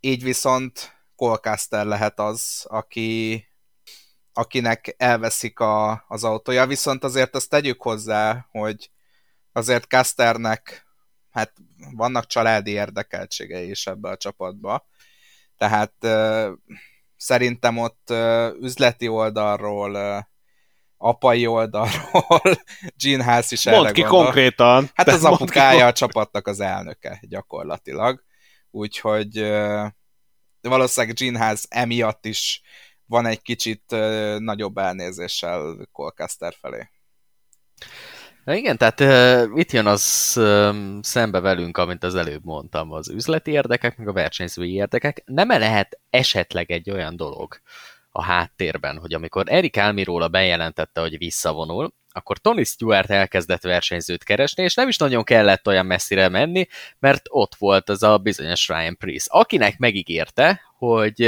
így viszont Colcaster lehet az, aki, akinek elveszik a, az autója, viszont azért azt tegyük hozzá, hogy azért Casternek hát vannak családi érdekeltségei is ebbe a csapatba, tehát uh, szerintem ott uh, üzleti oldalról apai oldalról Gene Haas is Mondd ki gondol. konkrétan. Hát az apukája a csapatnak az elnöke gyakorlatilag. Úgyhogy valószínűleg Gene Haas emiatt is van egy kicsit nagyobb elnézéssel Colcaster felé. Igen, tehát itt jön az szembe velünk, amit az előbb mondtam, az üzleti érdekek, meg a versenyzői érdekek. Nem -e lehet esetleg egy olyan dolog, a háttérben, hogy amikor Erik Almirola bejelentette, hogy visszavonul, akkor Tony Stewart elkezdett versenyzőt keresni, és nem is nagyon kellett olyan messzire menni, mert ott volt az a bizonyos Ryan Priest, akinek megígérte, hogy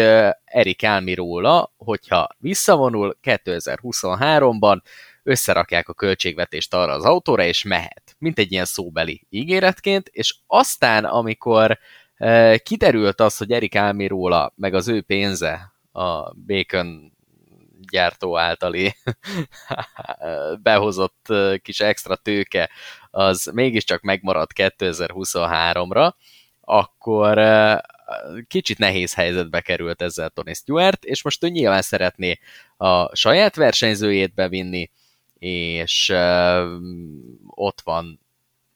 Erik Almirola, hogyha visszavonul 2023-ban, összerakják a költségvetést arra az autóra, és mehet. Mint egy ilyen szóbeli ígéretként, és aztán, amikor kiderült az, hogy Erik Almirola, meg az ő pénze a Bacon gyártó általi behozott kis extra tőke, az mégiscsak megmaradt 2023-ra, akkor kicsit nehéz helyzetbe került ezzel Tony Stewart, és most ő nyilván szeretné a saját versenyzőjét bevinni, és ott van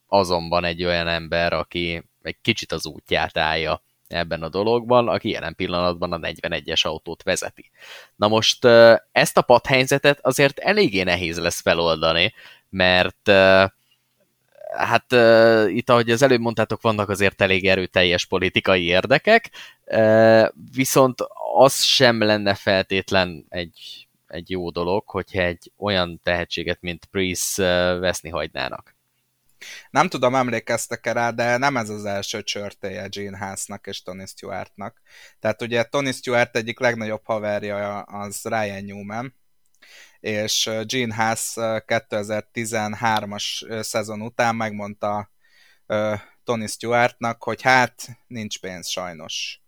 azonban egy olyan ember, aki egy kicsit az útját állja ebben a dologban, aki jelen pillanatban a 41-es autót vezeti. Na most ezt a padhelyzetet azért eléggé nehéz lesz feloldani, mert hát itt, ahogy az előbb mondtátok, vannak azért elég erőteljes politikai érdekek, viszont az sem lenne feltétlen egy, egy jó dolog, hogyha egy olyan tehetséget, mint Priest veszni hagynának. Nem tudom, emlékeztek-e rá, de nem ez az első csörtéje Gene Haasnak és Tony Stewartnak. Tehát ugye Tony Stewart egyik legnagyobb haverja az Ryan Newman, és Gene Haas 2013-as szezon után megmondta Tony Stewartnak, hogy hát nincs pénz sajnos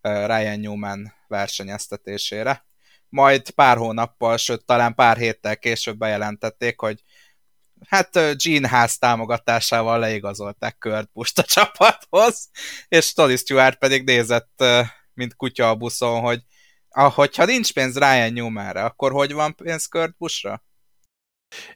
Ryan Newman versenyeztetésére. Majd pár hónappal, sőt talán pár héttel később bejelentették, hogy hát Gene Haas támogatásával leigazolták Kurt Busch a csapathoz, és Tony Stewart pedig nézett, mint kutya a buszon, hogy ahogyha nincs pénz Ryan Newmanre, akkor hogy van pénz Kurt Buschra?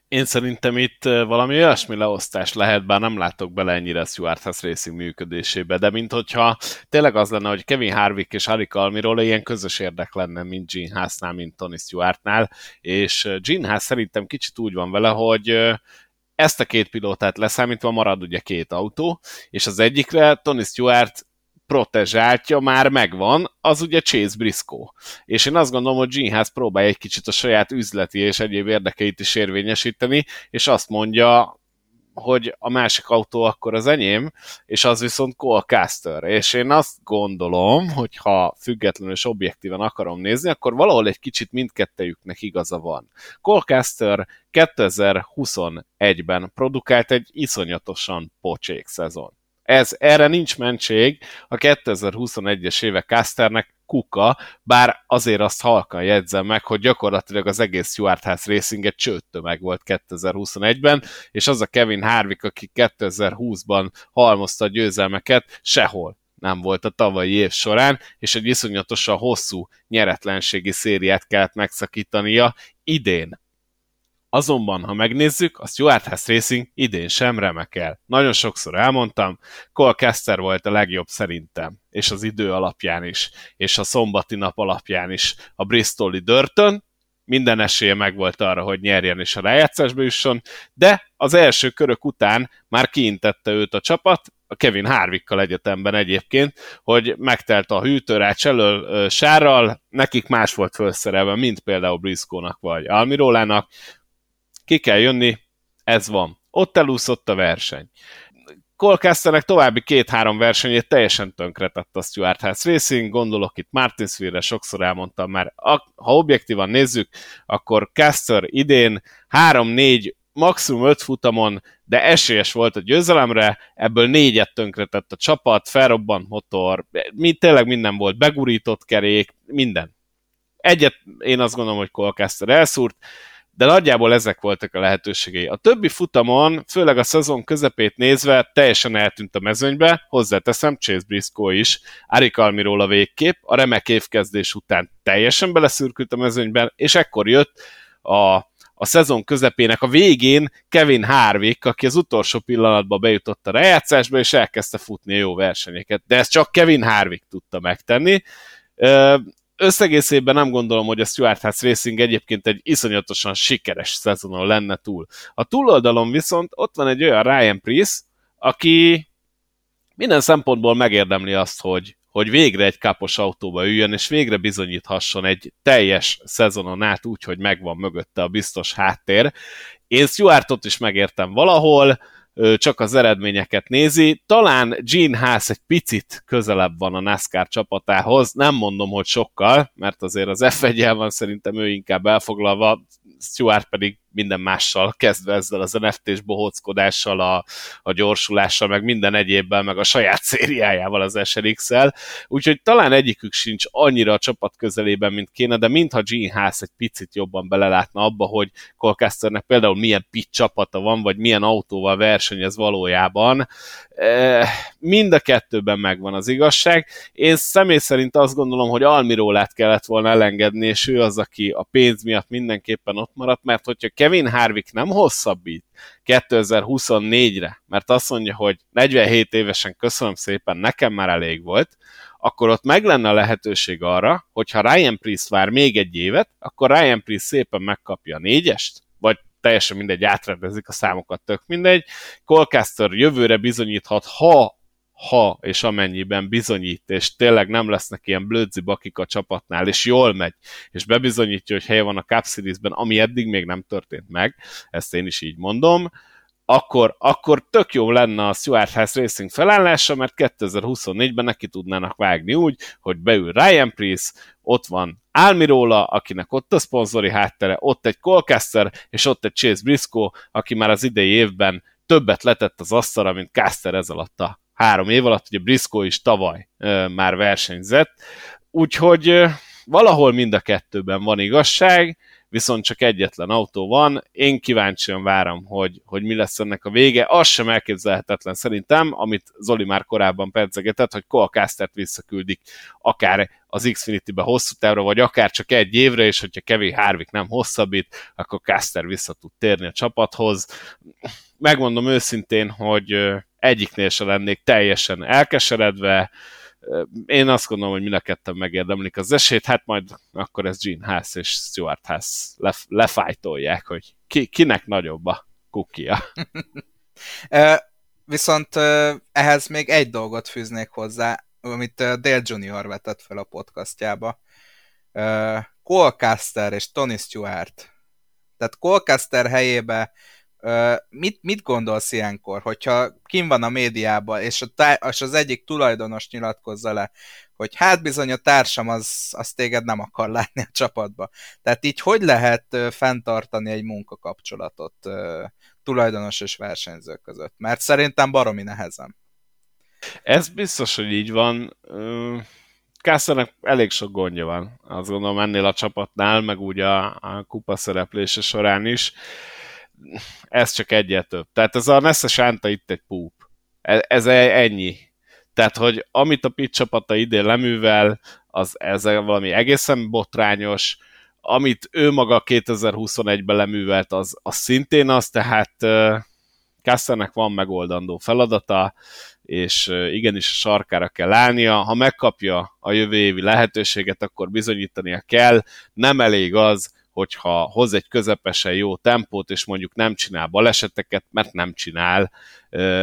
Én szerintem itt valami olyasmi leosztás lehet, bár nem látok bele ennyire Stuart House Racing működésébe, de mint hogyha tényleg az lenne, hogy Kevin Harvick és Harry Almiról ilyen közös érdek lenne, mint Gene Haas-nál, mint Tony Stewartnál, és Gene Haas szerintem kicsit úgy van vele, hogy ezt a két pilótát leszámítva marad ugye két autó, és az egyikre Tony Stewart protezsáltja már megvan, az ugye Chase Briscoe. És én azt gondolom, hogy Gene Haas próbálja egy kicsit a saját üzleti és egyéb érdekeit is érvényesíteni, és azt mondja, hogy a másik autó akkor az enyém, és az viszont Cole Caster. És én azt gondolom, hogy ha függetlenül és objektíven akarom nézni, akkor valahol egy kicsit mindkettejüknek igaza van. Cole Caster 2021-ben produkált egy iszonyatosan pocsék szezon ez, erre nincs mentség, a 2021-es éve Casternek kuka, bár azért azt halkan jegyzem meg, hogy gyakorlatilag az egész Stuart House Racing egy meg volt 2021-ben, és az a Kevin Harvick, aki 2020-ban halmozta a győzelmeket, sehol nem volt a tavalyi év során, és egy iszonyatosan hosszú nyeretlenségi szériát kellett megszakítania idén. Azonban, ha megnézzük, a Stuart House Racing idén sem remekel. Nagyon sokszor elmondtam, Cole Kester volt a legjobb szerintem, és az idő alapján is, és a szombati nap alapján is a Bristoli Dörtön, minden esélye megvolt arra, hogy nyerjen és a rájátszásba jusson, de az első körök után már kiintette őt a csapat, a Kevin Harvickkal egyetemben egyébként, hogy megtelt a hűtőrács elől sárral, nekik más volt felszerelve, mint például Briscoe-nak vagy Almirólának, ki kell jönni, ez van. Ott elúszott a verseny. Colcasternek további két-három versenyét teljesen tönkretett a Stuart House Racing, gondolok itt Martinsville-re, sokszor elmondtam már, ha objektívan nézzük, akkor Caster idén 3-4 maximum 5 futamon, de esélyes volt a győzelemre, ebből négyet tönkretett a csapat, felrobbant motor, mi, tényleg minden volt, begurított kerék, minden. Egyet én azt gondolom, hogy Colcaster elszúrt, de nagyjából ezek voltak a lehetőségei. A többi futamon, főleg a szezon közepét nézve, teljesen eltűnt a mezőnybe, hozzáteszem Chase Briscoe is, Arik Almiról a végkép, a remek évkezdés után teljesen beleszürkült a mezőnyben, és ekkor jött a, a szezon közepének a végén Kevin Harvick, aki az utolsó pillanatban bejutott a rejátszásba, és elkezdte futni a jó versenyeket. De ezt csak Kevin Harvick tudta megtenni összegészében nem gondolom, hogy a Stuart House Racing egyébként egy iszonyatosan sikeres szezonon lenne túl. A túloldalon viszont ott van egy olyan Ryan Priest, aki minden szempontból megérdemli azt, hogy, hogy végre egy kapos autóba üljön, és végre bizonyíthasson egy teljes szezonon át úgy, hogy megvan mögötte a biztos háttér. Én Stuartot is megértem valahol, csak az eredményeket nézi. Talán Gene Haas egy picit közelebb van a NASCAR csapatához, nem mondom, hogy sokkal, mert azért az F1 van szerintem ő inkább elfoglalva, Stuart pedig minden mással, kezdve ezzel az NFT-s bohóckodással, a, a gyorsulással, meg minden egyébben, meg a saját szériájával az SRX-el, úgyhogy talán egyikük sincs annyira a csapat közelében, mint kéne, de mintha Gene Haas egy picit jobban belelátna abba, hogy Colcasternek például milyen pit csapata van, vagy milyen autóval versenyez valójában. Mind a kettőben megvan az igazság. Én személy szerint azt gondolom, hogy Almirólát kellett volna elengedni, és ő az, aki a pénz miatt mindenképpen ott maradt, mert hogyha Kevin Harvick nem hosszabbít 2024-re, mert azt mondja, hogy 47 évesen köszönöm szépen, nekem már elég volt, akkor ott meg lenne a lehetőség arra, hogyha Ryan Priest vár még egy évet, akkor Ryan Priest szépen megkapja a négyest, vagy teljesen mindegy, átrendezik a számokat, tök mindegy. Colcaster jövőre bizonyíthat, ha ha és amennyiben bizonyít, és tényleg nem lesznek ilyen blödzi bakik a csapatnál, és jól megy, és bebizonyítja, hogy helye van a Cup Series-ben, ami eddig még nem történt meg, ezt én is így mondom, akkor, akkor tök jó lenne a Stuart House Racing felállása, mert 2024-ben neki tudnának vágni úgy, hogy beül Ryan Priest, ott van Almirola, akinek ott a szponzori háttere, ott egy Colcaster, és ott egy Chase Briscoe, aki már az idei évben többet letett az asztalra, mint Caster ez alatt a három év alatt, ugye Briscoe is tavaly már versenyzett, úgyhogy valahol mind a kettőben van igazság, viszont csak egyetlen autó van. Én kíváncsian várom, hogy, hogy mi lesz ennek a vége. Az sem elképzelhetetlen szerintem, amit Zoli már korábban pedzegetett, hogy Castert visszaküldik akár az Xfinity-be hosszú távra, vagy akár csak egy évre, és hogyha Kevin Harvick nem hosszabbít, akkor Caster vissza tud térni a csapathoz. Megmondom őszintén, hogy egyiknél se lennék teljesen elkeseredve, én azt gondolom, hogy mind a ketten megérdemlik az esélyt, hát majd akkor ez Gene Haas és Stuart Haas lef- lefájtolják, hogy ki, kinek nagyobb a kukia. Viszont ehhez még egy dolgot fűznék hozzá, amit Dale Junior vetett fel a podcastjába. Colcaster és Tony Stewart. Tehát Colcaster helyébe mit, mit gondolsz ilyenkor, hogyha kim van a médiában, és, a tá- és az egyik tulajdonos nyilatkozza le, hogy hát bizony a társam az, az téged nem akar látni a csapatba. Tehát így hogy lehet fenntartani egy munkakapcsolatot tulajdonos és versenyző között? Mert szerintem baromi nehezen. Ez biztos, hogy így van. Kászernek elég sok gondja van, azt gondolom ennél a csapatnál, meg úgy a, a kupa szereplése során is ez csak egyet több. Tehát ez a Nessa Sánta itt egy púp. Ez, ez ennyi. Tehát, hogy amit a Pitt csapata idén leművel, az ez valami egészen botrányos, amit ő maga 2021-ben leművelt, az, az szintén az, tehát Kassernek van megoldandó feladata, és igenis a sarkára kell állnia. Ha megkapja a jövő évi lehetőséget, akkor bizonyítania kell. Nem elég az, hogyha hoz egy közepesen jó tempót, és mondjuk nem csinál baleseteket, mert nem csinál.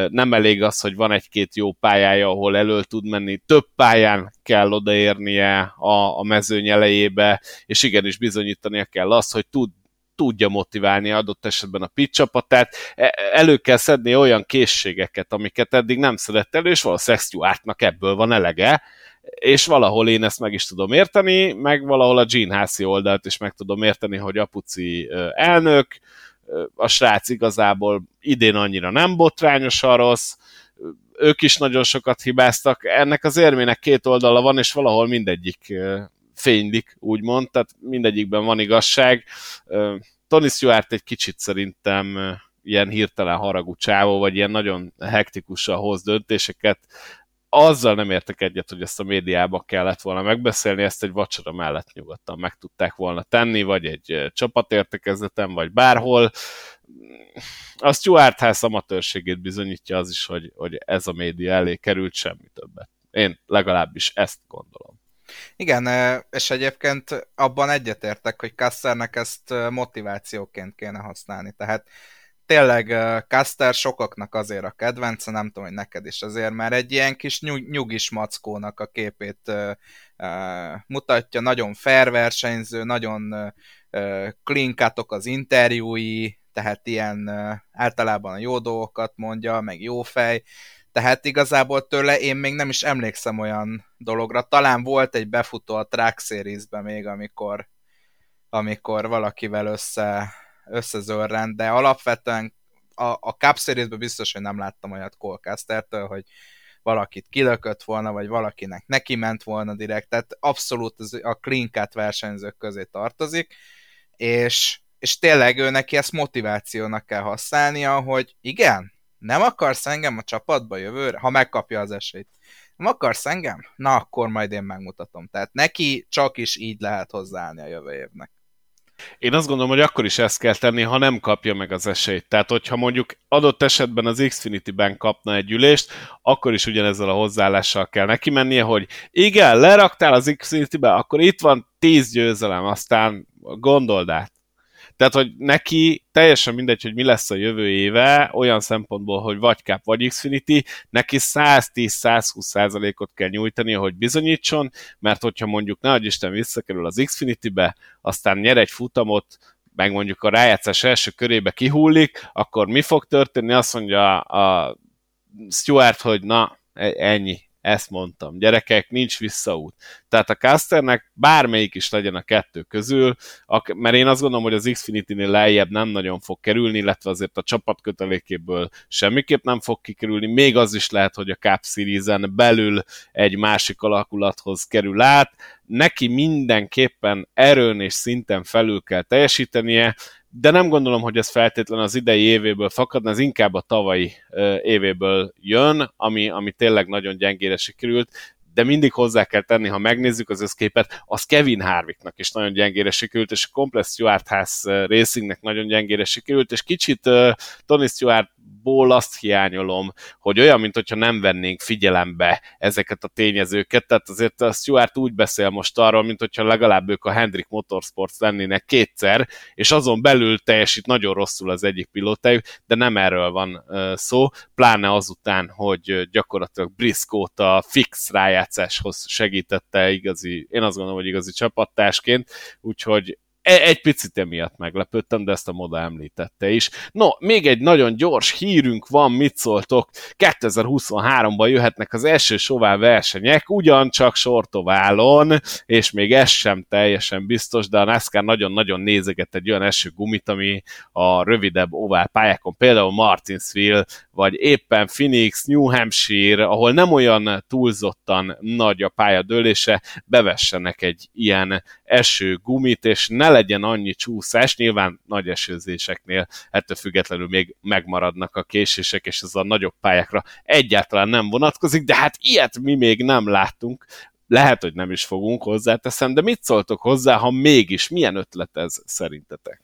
Nem elég az, hogy van egy-két jó pályája, ahol elől tud menni, több pályán kell odaérnie a, a mezőny elejébe, és igenis bizonyítania kell azt, hogy tud, tudja motiválni adott esetben a pitch csapatát, e, elő kell szedni olyan készségeket, amiket eddig nem szedett elő, és valószínűleg Stuartnak ebből van elege, és valahol én ezt meg is tudom érteni, meg valahol a Gene Hászi oldalt is meg tudom érteni, hogy Apuci elnök, a srác igazából idén annyira nem botrányosan rossz, ők is nagyon sokat hibáztak, ennek az érmének két oldala van, és valahol mindegyik fénylik, úgymond, tehát mindegyikben van igazság. Tony Stewart egy kicsit szerintem ilyen hirtelen haragú csávó, vagy ilyen nagyon hektikusan hoz döntéseket, azzal nem értek egyet, hogy ezt a médiába kellett volna megbeszélni, ezt egy vacsora mellett nyugodtan meg tudták volna tenni, vagy egy csapatértekezleten, vagy bárhol. A Stuart House amatőrségét bizonyítja az is, hogy, hogy ez a média elé került semmi többet. Én legalábbis ezt gondolom. Igen, és egyébként abban egyetértek, hogy Kassernek ezt motivációként kéne használni. Tehát tényleg Caster sokaknak azért a kedvence, nem tudom, hogy neked is azért, mert egy ilyen kis nyug, nyugis mackónak a képét uh, mutatja, nagyon fair versenyző, nagyon uh, clean az interjúi, tehát ilyen általában a jó dolgokat mondja, meg jó fej, tehát igazából tőle én még nem is emlékszem olyan dologra. Talán volt egy befutó a Track Series-ben még, amikor, amikor valakivel össze összezörrend, de alapvetően a, a Cup series biztos, hogy nem láttam olyat Colcastertől, hogy valakit kilökött volna, vagy valakinek neki ment volna direkt, tehát abszolút a clean cut versenyzők közé tartozik, és, és tényleg ő neki ezt motivációnak kell használnia, hogy igen, nem akarsz engem a csapatba jövőre, ha megkapja az esélyt. Nem akarsz engem? Na, akkor majd én megmutatom. Tehát neki csak is így lehet hozzáállni a jövő évnek. Én azt gondolom, hogy akkor is ezt kell tenni, ha nem kapja meg az esélyt. Tehát, hogyha mondjuk adott esetben az Xfinity-ben kapna egy ülést, akkor is ugyanezzel a hozzáállással kell neki mennie, hogy igen, leraktál az Xfinity-be, akkor itt van tíz győzelem, aztán gondold át. Tehát, hogy neki teljesen mindegy, hogy mi lesz a jövő éve, olyan szempontból, hogy vagy Cup, vagy Xfinity, neki 110-120% ot kell nyújtani, hogy bizonyítson, mert hogyha mondjuk ne Isten visszakerül az Xfinity-be, aztán nyer egy futamot, meg mondjuk a rájátszás első körébe kihullik, akkor mi fog történni? Azt mondja a Stuart, hogy na, e- ennyi, ezt mondtam. Gyerekek, nincs visszaút. Tehát a Casternek bármelyik is legyen a kettő közül, mert én azt gondolom, hogy az Xfinity-nél lejjebb nem nagyon fog kerülni, illetve azért a csapatkötelékéből semmiképp nem fog kikerülni, még az is lehet, hogy a Cup Series-en belül egy másik alakulathoz kerül át, neki mindenképpen erőn és szinten felül kell teljesítenie, de nem gondolom, hogy ez feltétlen az idei évéből fakadna, ez inkább a tavalyi évéből jön, ami, ami tényleg nagyon gyengére sikerült, de mindig hozzá kell tenni, ha megnézzük az összképet, az Kevin Harvicknak is nagyon gyengére sikerült, és a Complex Stewart House Racingnek nagyon gyengére sikerült, és kicsit Tony Stewart ból azt hiányolom, hogy olyan, mint hogyha nem vennénk figyelembe ezeket a tényezőket, tehát azért a Stuart úgy beszél most arról, mint hogyha legalább ők a Hendrik Motorsports lennének kétszer, és azon belül teljesít nagyon rosszul az egyik pilótájuk, de nem erről van szó, pláne azután, hogy gyakorlatilag Briscoe-t a fix rájátszáshoz segítette igazi, én azt gondolom, hogy igazi csapattársként, úgyhogy egy picit emiatt meglepődtem, de ezt a moda említette is. No, még egy nagyon gyors hírünk van, mit szóltok? 2023-ban jöhetnek az első sová versenyek, ugyancsak sortoválon, és még ez sem teljesen biztos, de a NASCAR nagyon-nagyon nézeget egy olyan eső gumit, ami a rövidebb ovál pályákon, például Martinsville, vagy éppen Phoenix, New Hampshire, ahol nem olyan túlzottan nagy a pályadőlése, bevessenek egy ilyen eső gumit, és ne legyen annyi csúszás, nyilván nagy esőzéseknél ettől függetlenül még megmaradnak a késések, és ez a nagyobb pályákra egyáltalán nem vonatkozik, de hát ilyet mi még nem láttunk, lehet, hogy nem is fogunk hozzáteszem, de mit szóltok hozzá, ha mégis, milyen ötlet ez szerintetek?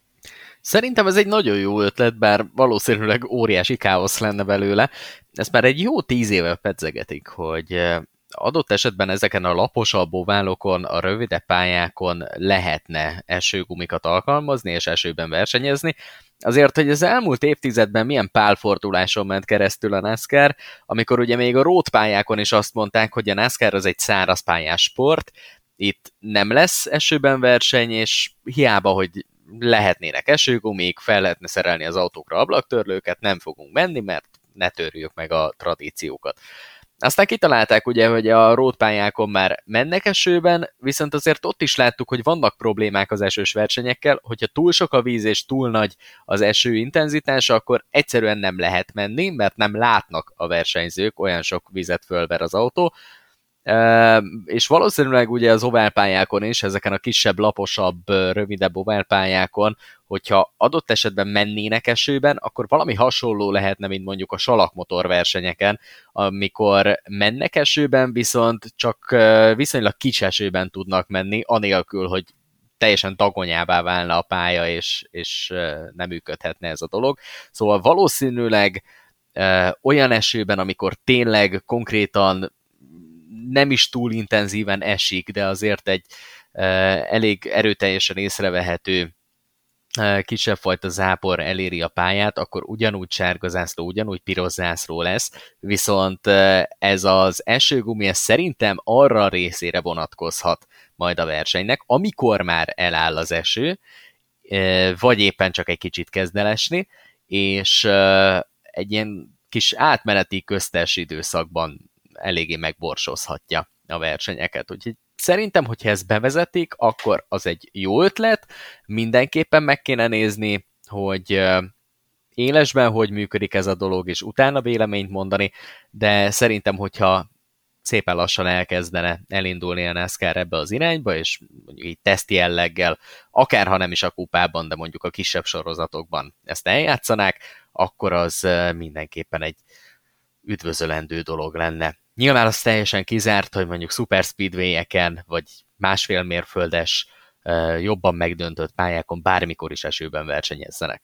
Szerintem ez egy nagyon jó ötlet, bár valószínűleg óriási káosz lenne belőle. Ezt már egy jó tíz éve pedzegetik, hogy adott esetben ezeken a laposabb oválokon, a rövidebb pályákon lehetne esőgumikat alkalmazni és esőben versenyezni. Azért, hogy az elmúlt évtizedben milyen pálforduláson ment keresztül a NASCAR, amikor ugye még a road pályákon is azt mondták, hogy a NASCAR az egy száraz pályás sport, itt nem lesz esőben verseny, és hiába, hogy lehetnének esőgumik, fel lehetne szerelni az autókra ablaktörlőket, nem fogunk menni, mert ne törjük meg a tradíciókat. Aztán kitalálták ugye, hogy a rótpályákon már mennek esőben, viszont azért ott is láttuk, hogy vannak problémák az esős versenyekkel, hogyha túl sok a víz és túl nagy az eső intenzitása, akkor egyszerűen nem lehet menni, mert nem látnak a versenyzők, olyan sok vizet fölver az autó, és valószínűleg ugye az oválpályákon is, ezeken a kisebb, laposabb, rövidebb oválpályákon, hogyha adott esetben mennének esőben, akkor valami hasonló lehetne, mint mondjuk a salakmotor versenyeken, amikor mennek esőben, viszont csak viszonylag kis esőben tudnak menni, anélkül, hogy teljesen tagonyává válna a pálya, és, és nem működhetne ez a dolog. Szóval valószínűleg olyan esőben, amikor tényleg konkrétan nem is túl intenzíven esik, de azért egy elég erőteljesen észrevehető kisebb fajta zápor eléri a pályát, akkor ugyanúgy sárga zászló, ugyanúgy piros zászló lesz, viszont ez az esőgumi ez szerintem arra a részére vonatkozhat majd a versenynek, amikor már eláll az eső, vagy éppen csak egy kicsit kezd el esni, és egy ilyen kis átmeneti köztes időszakban eléggé megborsozhatja a versenyeket. Úgyhogy szerintem, hogyha ezt bevezetik, akkor az egy jó ötlet, mindenképpen meg kéne nézni, hogy élesben hogy működik ez a dolog, és utána véleményt mondani, de szerintem, hogyha szépen lassan elkezdene elindulni a NASCAR ebbe az irányba, és mondjuk így teszti jelleggel, akár ha nem is a kupában, de mondjuk a kisebb sorozatokban ezt eljátszanák, akkor az mindenképpen egy üdvözölendő dolog lenne. Nyilván az teljesen kizárt, hogy mondjuk super speedway-eken, vagy másfél mérföldes, jobban megdöntött pályákon bármikor is esőben versenyezzenek.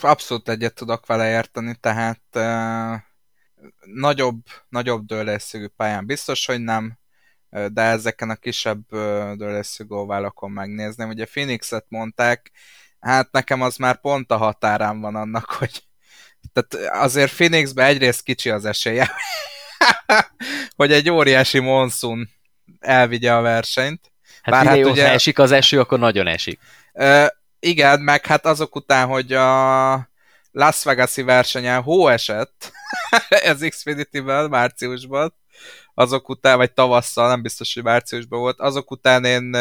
Abszolút egyet tudok vele érteni, tehát nagyobb, nagyobb dőlésszögű pályán biztos, hogy nem, de ezeken a kisebb dőlésszögű oválokon megnézném. Ugye Phoenixet mondták, hát nekem az már pont a határán van annak, hogy tehát azért Phoenixben egyrészt kicsi az esélye, hogy egy óriási monszun elvigye a versenyt. Hát Bár hát ugye, esik az eső, akkor nagyon esik. Uh, igen, meg hát azok után, hogy a Las Vegas-i versenyen hó esett, ez Xfinity-ben, márciusban, azok után, vagy tavasszal, nem biztos, hogy márciusban volt, azok után én,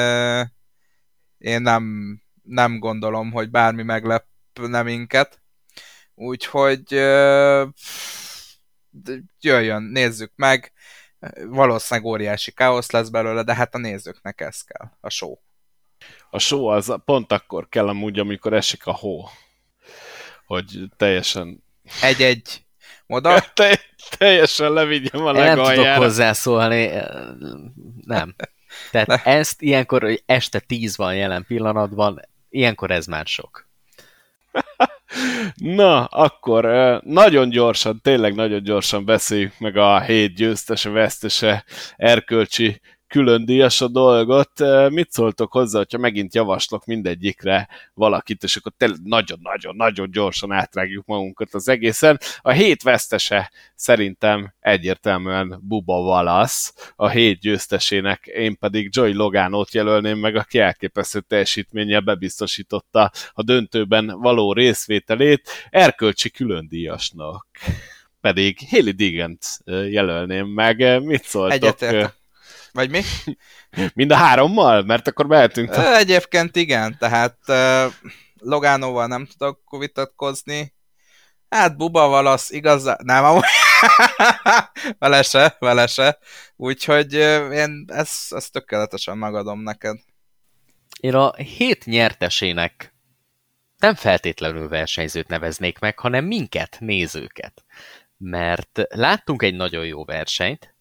én nem, nem gondolom, hogy bármi meglepne minket. Úgyhogy jöjjön, nézzük meg. Valószínűleg óriási káosz lesz belőle, de hát a nézőknek ez kell, a show. A show az pont akkor kell amúgy, amikor esik a hó. Hogy teljesen... Egy-egy oda. Te, teljesen levigyem a Nem legaljára. tudok hozzászólni. Nem. Tehát ne. ezt ilyenkor, hogy este tíz van jelen pillanatban, ilyenkor ez már sok. Na, akkor nagyon gyorsan, tényleg nagyon gyorsan beszéljük meg a hét győztese, vesztese, erkölcsi külön díjas a dolgot. Mit szóltok hozzá, hogyha megint javaslok mindegyikre valakit, és akkor nagyon-nagyon-nagyon gyorsan átrágjuk magunkat az egészen. A hét vesztese szerintem egyértelműen Buba Valasz, a hét győztesének, én pedig Joy Logánót jelölném meg, aki elképesztő teljesítménnyel bebiztosította a döntőben való részvételét, erkölcsi külön díjasnak pedig Haley Digant jelölném meg. Mit szóltok? Egyetértek. Vagy mi? Mind a hárommal? Mert akkor mehetünk. Egyébként igen, tehát uh, Logánóval nem tudok vitatkozni. Hát Buba valasz igazán... Nem, amúgy... vele se, vele se. Úgyhogy uh, én ezt, ezt tökéletesen megadom neked. Én a hét nyertesének nem feltétlenül versenyzőt neveznék meg, hanem minket, nézőket. Mert láttunk egy nagyon jó versenyt,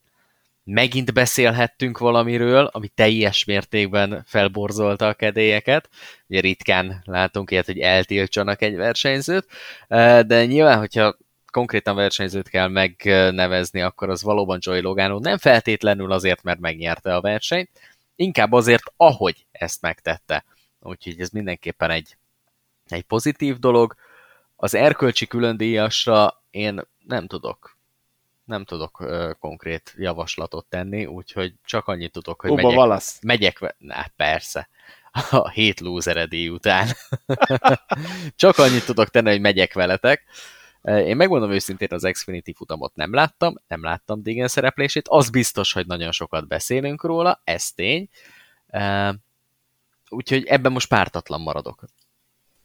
megint beszélhettünk valamiről, ami teljes mértékben felborzolta a kedélyeket. Ugye ritkán látunk ilyet, hogy eltiltsanak egy versenyzőt, de nyilván, hogyha konkrétan versenyzőt kell megnevezni, akkor az valóban Joey Logano nem feltétlenül azért, mert megnyerte a versenyt, inkább azért, ahogy ezt megtette. Úgyhogy ez mindenképpen egy, egy pozitív dolog. Az erkölcsi különdíjasra én nem tudok nem tudok ö, konkrét javaslatot tenni, úgyhogy csak annyit tudok, hogy Uba megyek, Valasz. megyek, na persze, a hét lúzeredély után. csak annyit tudok tenni, hogy megyek veletek. Én megmondom őszintén, az Xfinity futamot nem láttam, nem láttam Digen szereplését, az biztos, hogy nagyon sokat beszélünk róla, ez tény. Úgyhogy ebben most pártatlan maradok.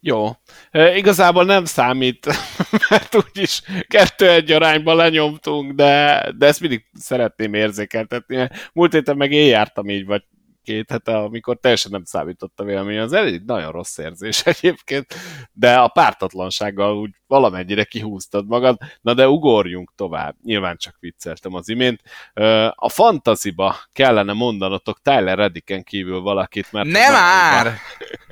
Jó. E, igazából nem számít, mert úgyis kettő-egy arányban lenyomtunk, de, de ezt mindig szeretném érzékeltetni. Múlt héten meg én jártam így, vagy két hete, amikor teljesen nem számított a vélemény. Az elég nagyon rossz érzés egyébként, de a pártatlansággal úgy valamennyire kihúztad magad. Na de ugorjunk tovább. Nyilván csak vicceltem az imént. A fantaziba kellene mondanotok Tyler Rediken kívül valakit, mert... Nem már!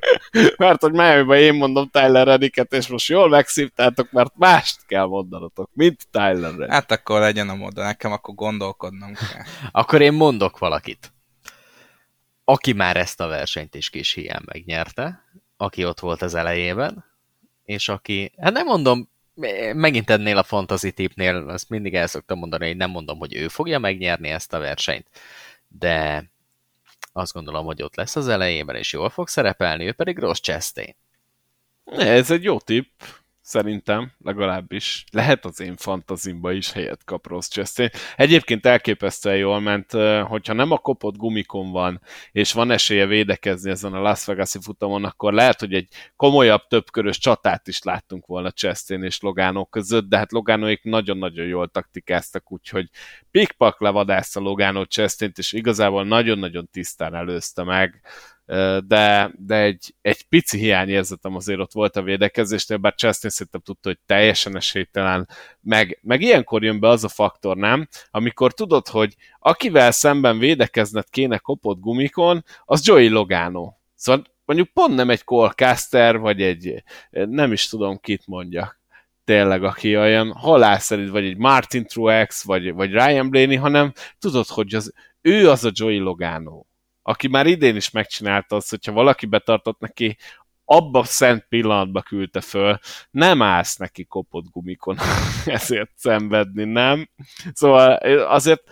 mert hogy miami én mondom Tyler Rediket, és most jól megszívtátok, mert mást kell mondanotok, mint Tyler Redick. Hát akkor legyen a mód, nekem akkor gondolkodnom kell. akkor én mondok valakit aki már ezt a versenyt is kis hiány megnyerte, aki ott volt az elejében, és aki, hát nem mondom, megint ennél a fantasy tipnél, azt mindig el szoktam mondani, hogy nem mondom, hogy ő fogja megnyerni ezt a versenyt, de azt gondolom, hogy ott lesz az elejében, és jól fog szerepelni, ő pedig Ross Chastain. Ez egy jó tipp szerintem, legalábbis. Lehet az én fantazimba is helyet kap Ross Chastain. Egyébként elképesztően jól ment, hogyha nem a kopott gumikon van, és van esélye védekezni ezen a Las Vegas-i futamon, akkor lehet, hogy egy komolyabb, többkörös csatát is láttunk volna Chastain és Logano között, de hát Loganoik nagyon-nagyon jól taktikáztak, úgyhogy pikpak levadászta Logano Chastain-t, és igazából nagyon-nagyon tisztán előzte meg de, de egy, egy pici hiányérzetem azért ott volt a védekezésnél, bár Chastain szerintem tudta, hogy teljesen esélytelen, meg, meg ilyenkor jön be az a faktor, nem? Amikor tudod, hogy akivel szemben védekezned kéne kopott gumikon, az Joey Logano. Szóval mondjuk pont nem egy Colcaster, vagy egy, nem is tudom kit mondjak tényleg, aki olyan halászerint, vagy egy Martin Truex, vagy, vagy Ryan Blaney, hanem tudod, hogy az, ő az a Joey Logano aki már idén is megcsinálta azt, hogyha valaki betartott neki, abba szent pillanatba küldte föl, nem állsz neki kopott gumikon ezért szenvedni, nem? Szóval azért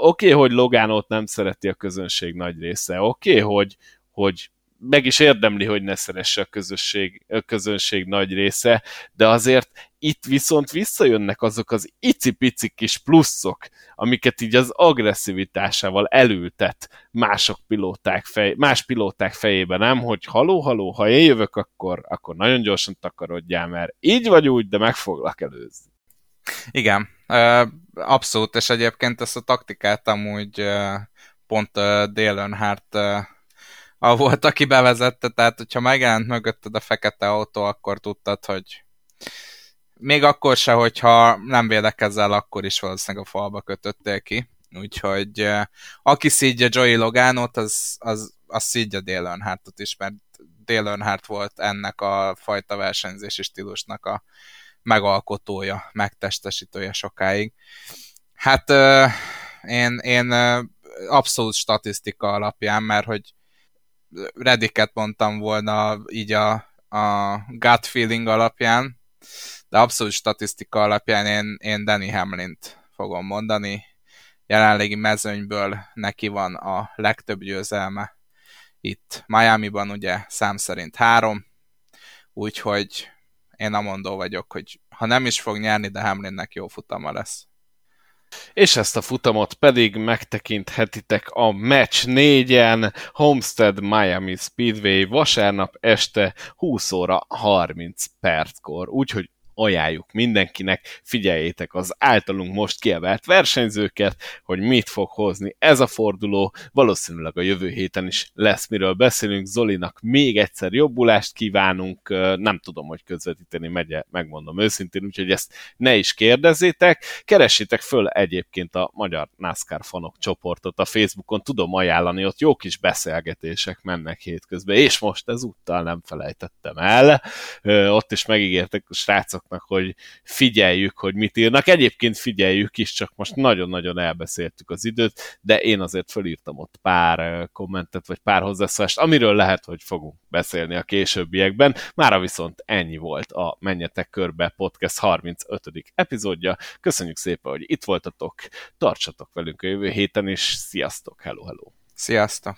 oké, okay, hogy Logánót nem szereti a közönség nagy része, oké, okay, hogy, hogy meg is érdemli, hogy ne szeresse a, közösség, a közönség nagy része, de azért itt viszont visszajönnek azok az icipici kis pluszok, amiket így az agresszivitásával elültet mások pilóták fej, más pilóták fejébe, nem? Hogy haló, haló, ha én jövök, akkor, akkor nagyon gyorsan takarodjál, mert így vagy úgy, de meg foglak előzni. Igen, abszolút, és egyébként ezt a taktikát amúgy pont Dale Earnhardt volt, aki bevezette, tehát hogyha megjelent mögötted a fekete autó, akkor tudtad, hogy még akkor se, hogyha nem védekezel, akkor is valószínűleg a falba kötöttél ki. Úgyhogy aki szídja Joey Loganot, az, az, az szídja Dale Earnhardtot is, mert Dale Earnhardt volt ennek a fajta versenyzési stílusnak a megalkotója, megtestesítője sokáig. Hát én, én abszolút statisztika alapján, mert hogy Rediket mondtam volna így a, a gut feeling alapján, de abszolút statisztika alapján én, én Danny Hamlint fogom mondani. Jelenlegi mezőnyből neki van a legtöbb győzelme. Itt Miami-ban ugye szám szerint három, úgyhogy én amondó vagyok, hogy ha nem is fog nyerni, de Hamlinnek jó futama lesz. És ezt a futamot pedig megtekinthetitek a Match 4-en, Homestead Miami Speedway vasárnap este 20 óra 30 perckor. Úgyhogy ajánljuk mindenkinek, figyeljétek az általunk most kievelt versenyzőket, hogy mit fog hozni ez a forduló, valószínűleg a jövő héten is lesz miről beszélünk, Zolinak még egyszer jobbulást kívánunk, nem tudom, hogy közvetíteni megye, megmondom őszintén, úgyhogy ezt ne is kérdezzétek, keressétek föl egyébként a Magyar NASCAR fanok csoportot a Facebookon, tudom ajánlani, ott jó kis beszélgetések mennek hétközben, és most ezúttal nem felejtettem el, ott is megígértek a srácok srácoknak, hogy figyeljük, hogy mit írnak. Egyébként figyeljük is, csak most nagyon-nagyon elbeszéltük az időt, de én azért fölírtam ott pár kommentet, vagy pár hozzászólást, amiről lehet, hogy fogunk beszélni a későbbiekben. Mára viszont ennyi volt a Menjetek Körbe Podcast 35. epizódja. Köszönjük szépen, hogy itt voltatok, tartsatok velünk a jövő héten, és sziasztok, hello, hello! Sziasztok!